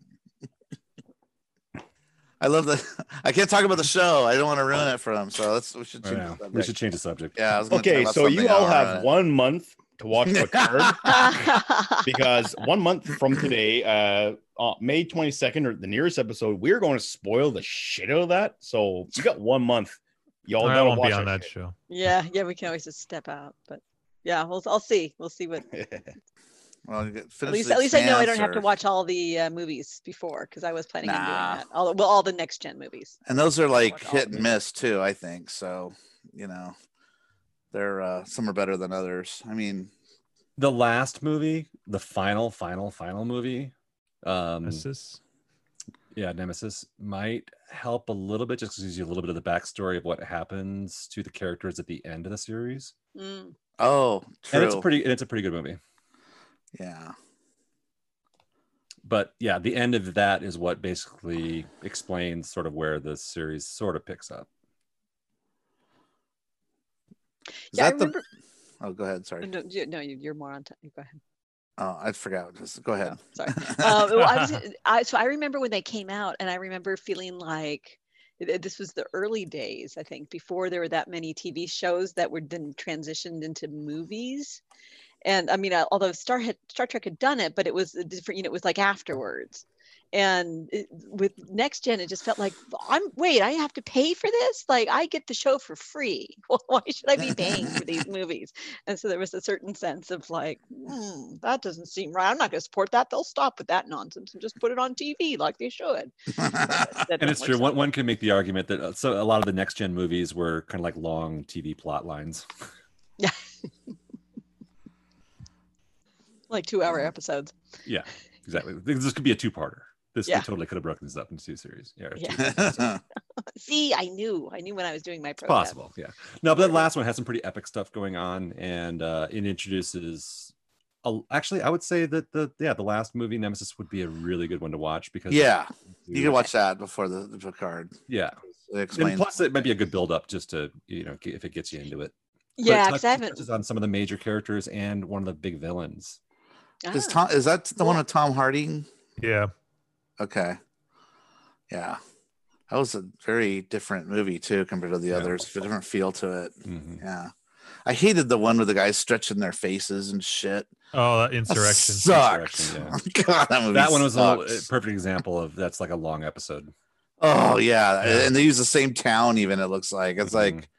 I love the. I can't talk about the show. I don't want to ruin it for them. So let's we should change know. the we subject. should change the subject. Yeah. I was gonna talk Okay, about so you all have one month to watch Picard because one month from today, uh, uh, May 22nd, or the nearest episode, we're going to spoil the shit out of that. So you got one month. Y'all I gotta won't be on that shit. show. yeah, yeah, we can always just step out. But yeah, we'll I'll see. We'll see what. Well, At least, at least I know I don't Expanse have to watch all the uh, movies before because I was planning on doing that. All well, all the next gen movies. And those are like hit and miss too. I think so. You know, they're uh, some are better than others. I mean, The last movie, the final, final, final movie, um, Nemesis. yeah, Nemesis might help a little bit, just 'cause it gives you a little bit of the backstory of what happens to the characters at the end of the series. Mm. oh, true. And it's a pretty, and it's a pretty good movie. yeah. But yeah, the end of that is what basically explains sort of where the series sort of picks up. Is Yeah, I that the? remember. Oh, go ahead. Sorry. No, you- no, you- you're more on time. Go ahead. Oh, I forgot. Just go ahead. Sorry. um, well, I was, I, so I remember when they came out, and I remember feeling like this was the early days. I think before there were that many TV shows that were then transitioned into movies. And I mean, uh, although Star had, Star Trek had done it, but it was a different. You know, it was like afterwards. And it, with Next Gen, it just felt like I'm wait, I have to pay for this. Like I get the show for free. Why should I be paying for these movies? And so there was a certain sense of like, hmm, that doesn't seem right. I'm not going to support that. They'll stop with that nonsense and just put it on TV like they should. And it's true. so One, well. one can make the argument that uh, so a lot of the next gen movies were kind of like long TV plot lines. yeah like two hour episodes. Yeah, exactly. This could be a two parter. This Yeah. we totally could have broken this up into two series. Yeah, Yeah. See, I knew. I knew when I was doing my It's program. possible, yeah. No, but that last one has some pretty epic stuff going on, and uh, it introduces. A, actually, I would say that the yeah the last movie Nemesis would be a really good one to watch because yeah, you can watch that before the, the Picard. yeah. And plus, it might be a good build up just to you know if it gets you into it. But Yeah, touch- because I haven't. touches on some of the major characters and one of the big villains. Is Ah. Tom? Is that the one with Tom Hardy? Yeah. Okay. Yeah. That was a very different movie too compared to the Yeah. others. A different feel to it. Mhm. Yeah. I hated the one with the guys stretching their faces and shit. Oh, that That insurrection. sucked. Insurrection, God, that movie That one was a little- a sucks. perfect example of that's like a long episode. Oh yeah. Yeah. and they use the same town. Even it looks like it's Mhm. like,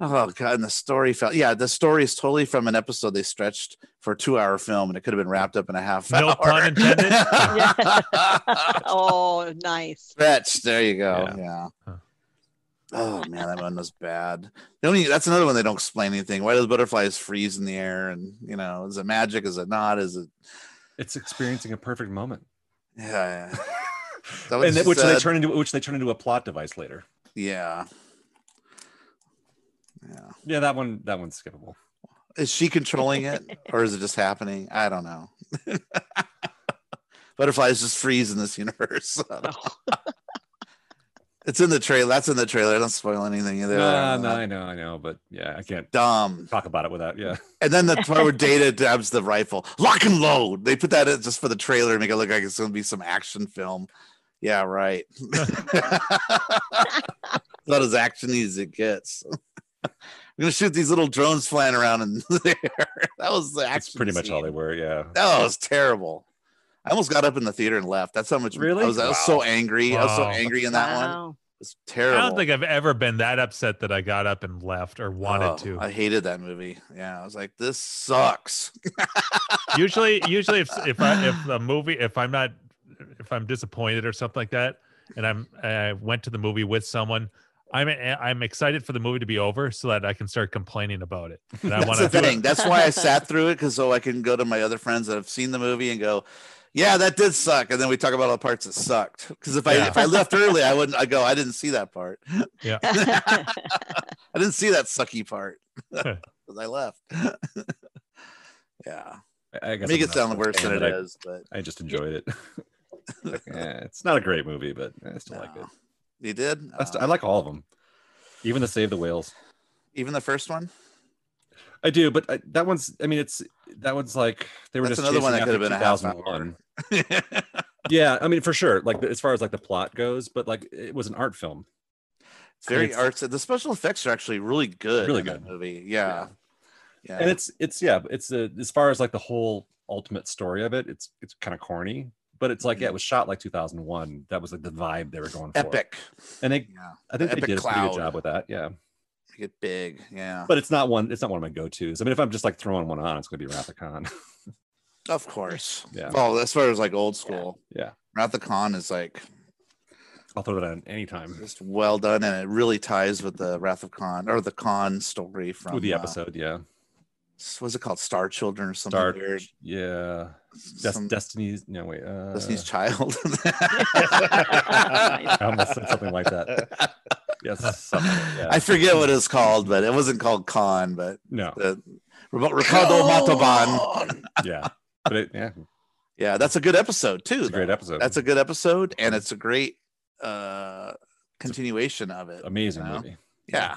oh god. And the story felt yeah. The story is totally from an episode they stretched for a two-hour film, and it could have been wrapped up in a half No hour. pun intended. Oh, nice. Stretched. There you go. Yeah. Yeah. Huh. Oh man, that one was bad. The only that's another one they don't explain anything. Why does butterflies freeze in the air? And you know, is it magic? Is it not? Is it? It's experiencing a perfect moment, Yeah. yeah. That was and that- just which they turn into which they turn into a plot device later. Yeah. Yeah. Yeah, that one that one's skippable. Is she controlling it, or is it just happening? I don't know. Butterflies just freeze in this universe. I don't know. it's in the trailer. That's in the trailer. Don't spoil anything either. No, no, I know, I know, but yeah, I can't Dumb. talk about it without yeah. And then the part where Data dabs the rifle, lock and load. They put that in just for the trailer to make it look like it's going to be some action film. Yeah, right. Not as actiony as it gets. We're gonna shoot these little drones flying around in there. That was the action. That's pretty much all they were. Yeah, That was terrible. I almost got up in the theater and left. That's how much Really? I was. I was so Wow. angry. I was so angry in that one. Wow. It's I don't think I've ever been that upset that I got up and left or wanted Oh, to. I hated that movie. Yeah, I was like, this sucks. usually usually if if I if a movie if I'm not if I'm disappointed or something like that and I'm I went to the movie with someone I'm I'm excited for the movie to be over so that I can start complaining about it. And I That's want the to thing. That's why I sat through it because so I can go to my other friends that have seen the movie and go, "Yeah, that did suck," and then we talk about all the parts that sucked. Because if I Yeah. if I left early, I wouldn't. I go, I didn't see that part. Yeah. I didn't see that sucky part because I left. yeah, I, I guess make it sound not worse a fan, than it but is, but I, I just enjoyed it. Like, eh, it's not a great movie, but I still like it. You did. I, Uh, I like all of them, even the Save the Whales. even the first one. I do, but I, that one's. I mean, it's that one's like they were That's just another one that could have been a half 2001. yeah, I mean, for sure. Like as far as like the plot goes, but like it was an art film. It's very It's- arts. The special effects are actually really good. Really in good. movie. Yeah, yeah. and it's it's yeah it's a, as far as like the whole ultimate story of it it's it's kind of corny but it's like yeah it was shot like 2001 that was like the vibe they were going for. Epic. and they Yeah, i think they Epic did a pretty good job with that yeah. Make it big. Yeah, but it's not one it's not one of my go-to's. I mean if i'm just like throwing one on it's going to be wrath of khan of course. Yeah. Well, as far as like old school, yeah. Wrath of Khan is like i'll throw that on anytime. just well done, and it really ties with the Wrath of Khan or the Khan story from with the uh, episode yeah what's it called? Star Children or something Star, weird. yeah Des- Some- destiny's no wait uh, Destiny's Child. i almost said something like that yes something, yeah. I forget what it's called, but it wasn't called Khan, but no the Ricardo Montalban. yeah but it, yeah Yeah, that's a good episode too. it's a great episode That's a good episode, and it's a great uh continuation of it. amazing you know? movie Yeah.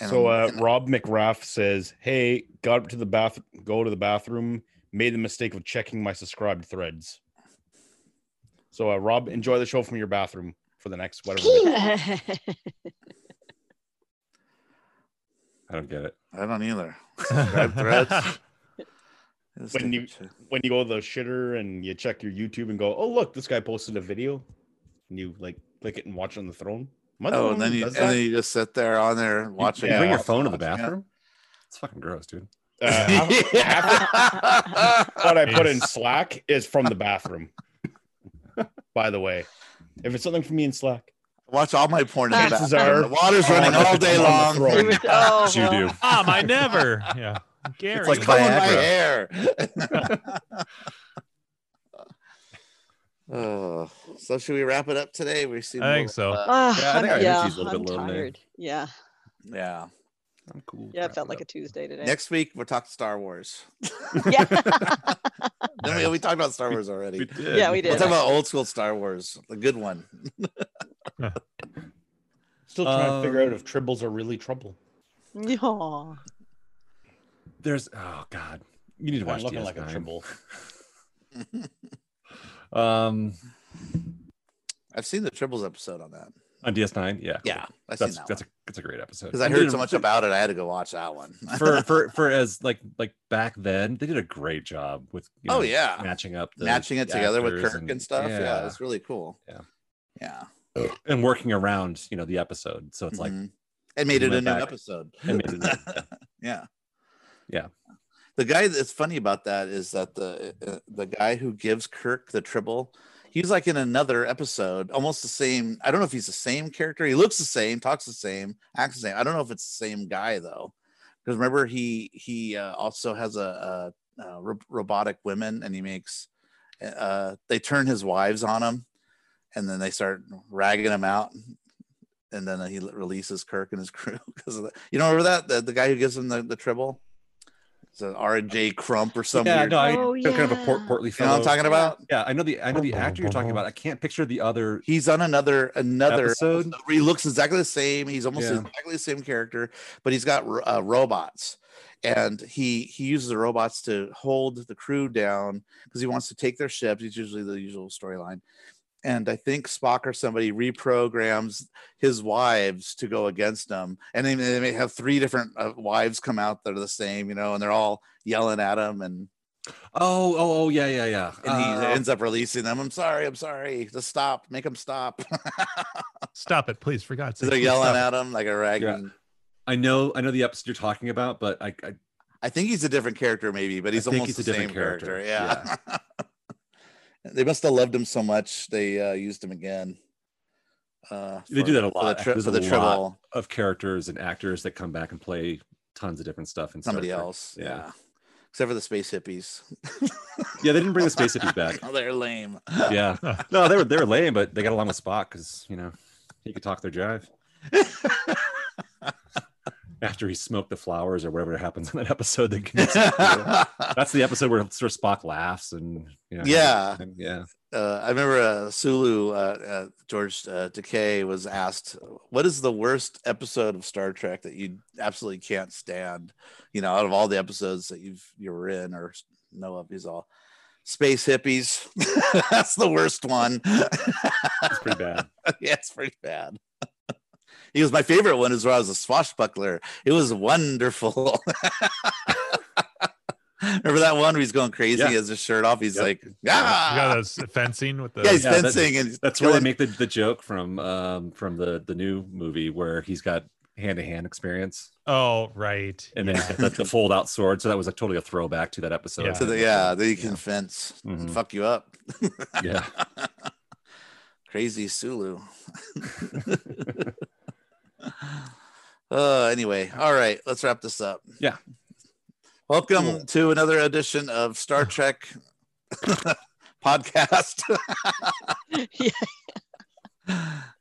And- so uh, Rob McRaff says, "Hey, got up to the bath, go to the bathroom, made the mistake of checking my subscribed threads." So uh, Rob, enjoy the show from your bathroom for the next whatever. i don't get it I don't either. Subscribe threads. When you- when you go to the shitter and you check your YouTube and go, "Oh look, this guy posted a video," and you like click it and watch it on the throne. Am I the Oh, one and then you does and then you just sit there on there watching. you bring your phone to the watching it. bathroom it's fucking gross dude Uh, half- half what I put in Slack is from the bathroom. By the way, if it's something from me in Slack, Watch all my porn in the Chances bathroom. are- The water's running all day On the long. oh, Yes, you do. Mom, I never. Yeah. Gary. It's like Come my hair. oh, so should we wrap it up today? We see. I think so. Uh, Ah, Yeah, I think I'm- our yeah, energy's a little I'm bit low today. tired. Yeah, yeah. I'm cool. yeah, it felt like a Tuesday today. Next week we're talking Star Wars. yeah, Then we, we talked about Star Wars already. We did. Yeah, we We'll talk about old school Star Wars, the good one. still trying to figure out Um, if tribbles are really trouble. Aw. There's oh god, you need to I'm watch looking DS9. like a tribble. Um, I've seen the Tribbles episode on that. on DS9, yeah, Yeah, I've that's that that's a that's a great episode Because I heard so much about it, I had to go watch that one. for for for as like like back then they did a great job with you Oh, yeah. matching up the matching it together with Kirk and, stuff. Yeah. yeah, it's really cool. Yeah. Yeah. and working around you know the episode so it's like Mhm. it made we it a new back episode. and made it- yeah. Yeah. The guy that's funny about that is that the uh, the guy who gives Kirk the tribble, he's like in another episode, almost the same. I don't know if he's the same character. He looks the same, talks the same, acts the same. I don't know if it's the same guy though, because remember he he uh, also has a, a, a ro- robotic women, and he makes uh they turn his wives on him, and then they start ragging him out. And then he releases Kirk and his crew because. You know, remember that the, the guy who gives him the, the tribble? It's an R and J Crump or something. yeah no I Oh, kind of a port, yeah. portly you know what I'm talking about? yeah I know the I know the actor you're talking about I can't picture the other He's on another another Episode? episode. where he looks exactly the same. He's almost Yeah. exactly the same character, but he's got uh, robots, and he he uses the robots to hold the crew down because he wants to take their ships. It's usually the usual storyline. And I think Spock or somebody reprograms his wives to go against him, and they, they may have three different uh, wives come out that are the same, you know, and they're all yelling at him, and Oh, oh, oh, yeah, yeah, yeah. and he Uh, ends up releasing them. I'm sorry, I'm sorry. Just stop, make him stop. Stop it, please, for God's sake. they're yelling at him like a ragging. I know, I know the episode you're talking about, but I, I I think he's a different character, maybe, but he's think almost he's the a different same character. character, Yeah. they must have loved him so much they uh, used him again. Uh, they for- do that a for the lot. tri- There's for a the lot of characters and actors that come back and play tons of different stuff And somebody else. Yeah. Yeah. Except for the space hippies. Yeah, they didn't bring the space hippies back. oh, they're lame. Yeah, no, they were they were lame, but they got along with Spock because you know he could talk their jive. After he smoked the flowers or whatever happens in that episode, can, that's the episode where sort of Spock laughs and you know, Yeah. and- yeah. uh, I remember uh, Sulu, uh, uh, George uh, Takei was asked, "What is the worst episode of Star Trek that you absolutely can't stand?" You know, out of all the episodes that you've you were in or know of, he's all space hippies. That's the worst one. It's pretty bad. yeah, it's pretty bad. He goes, "My favorite one is where I was a swashbuckler. It was wonderful." Remember that one where he's going crazy, Yeah. he has his shirt off. He's Yep. like, You "Ah!" got us fencing with the. Yeah, he's Yeah, that- fencing, and That's where they make the, the joke from um from the the new movie where he's got hand to hand experience oh, right. and then yeah. he's the, the fold out sword. So that was like totally a throwback to that episode. Yeah. to the yeah, that you can fence and Mhm. fuck you up. yeah. Crazy Sulu. uh anyway, all right, let's wrap this up. Yeah. Welcome Cool. to another edition of Star Trek podcast. Yeah.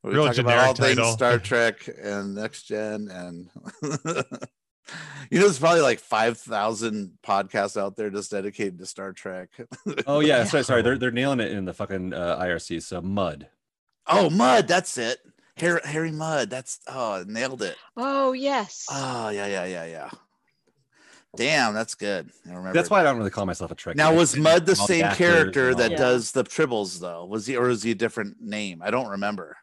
We Real talk about all generic things. Star Trek and next gen and you know there's probably like 5,000 podcasts out there just dedicated to Star Trek. Oh yeah, sorry, sorry. They're they're nailing it in the fucking uh, IRC. So Mudd. Oh, Mudd, that's it. Harry, Harry Mudd, that's oh, nailed it. Oh yes. Oh, yeah, yeah, yeah, yeah. Damn, that's good. I remember. That's why I don't really call myself a trick. Now, was Mudd the same actors character that Yeah. does the tribbles though? Was he, or was he a different name? I don't remember.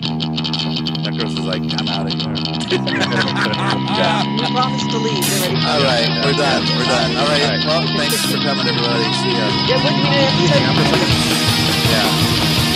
That girl was like, "I'm out of here." We promised to leave. They're ready. All right, we're done. We're done. All right. Well, thanks for coming, everybody. See ya. Yeah, what do you episode? Yeah.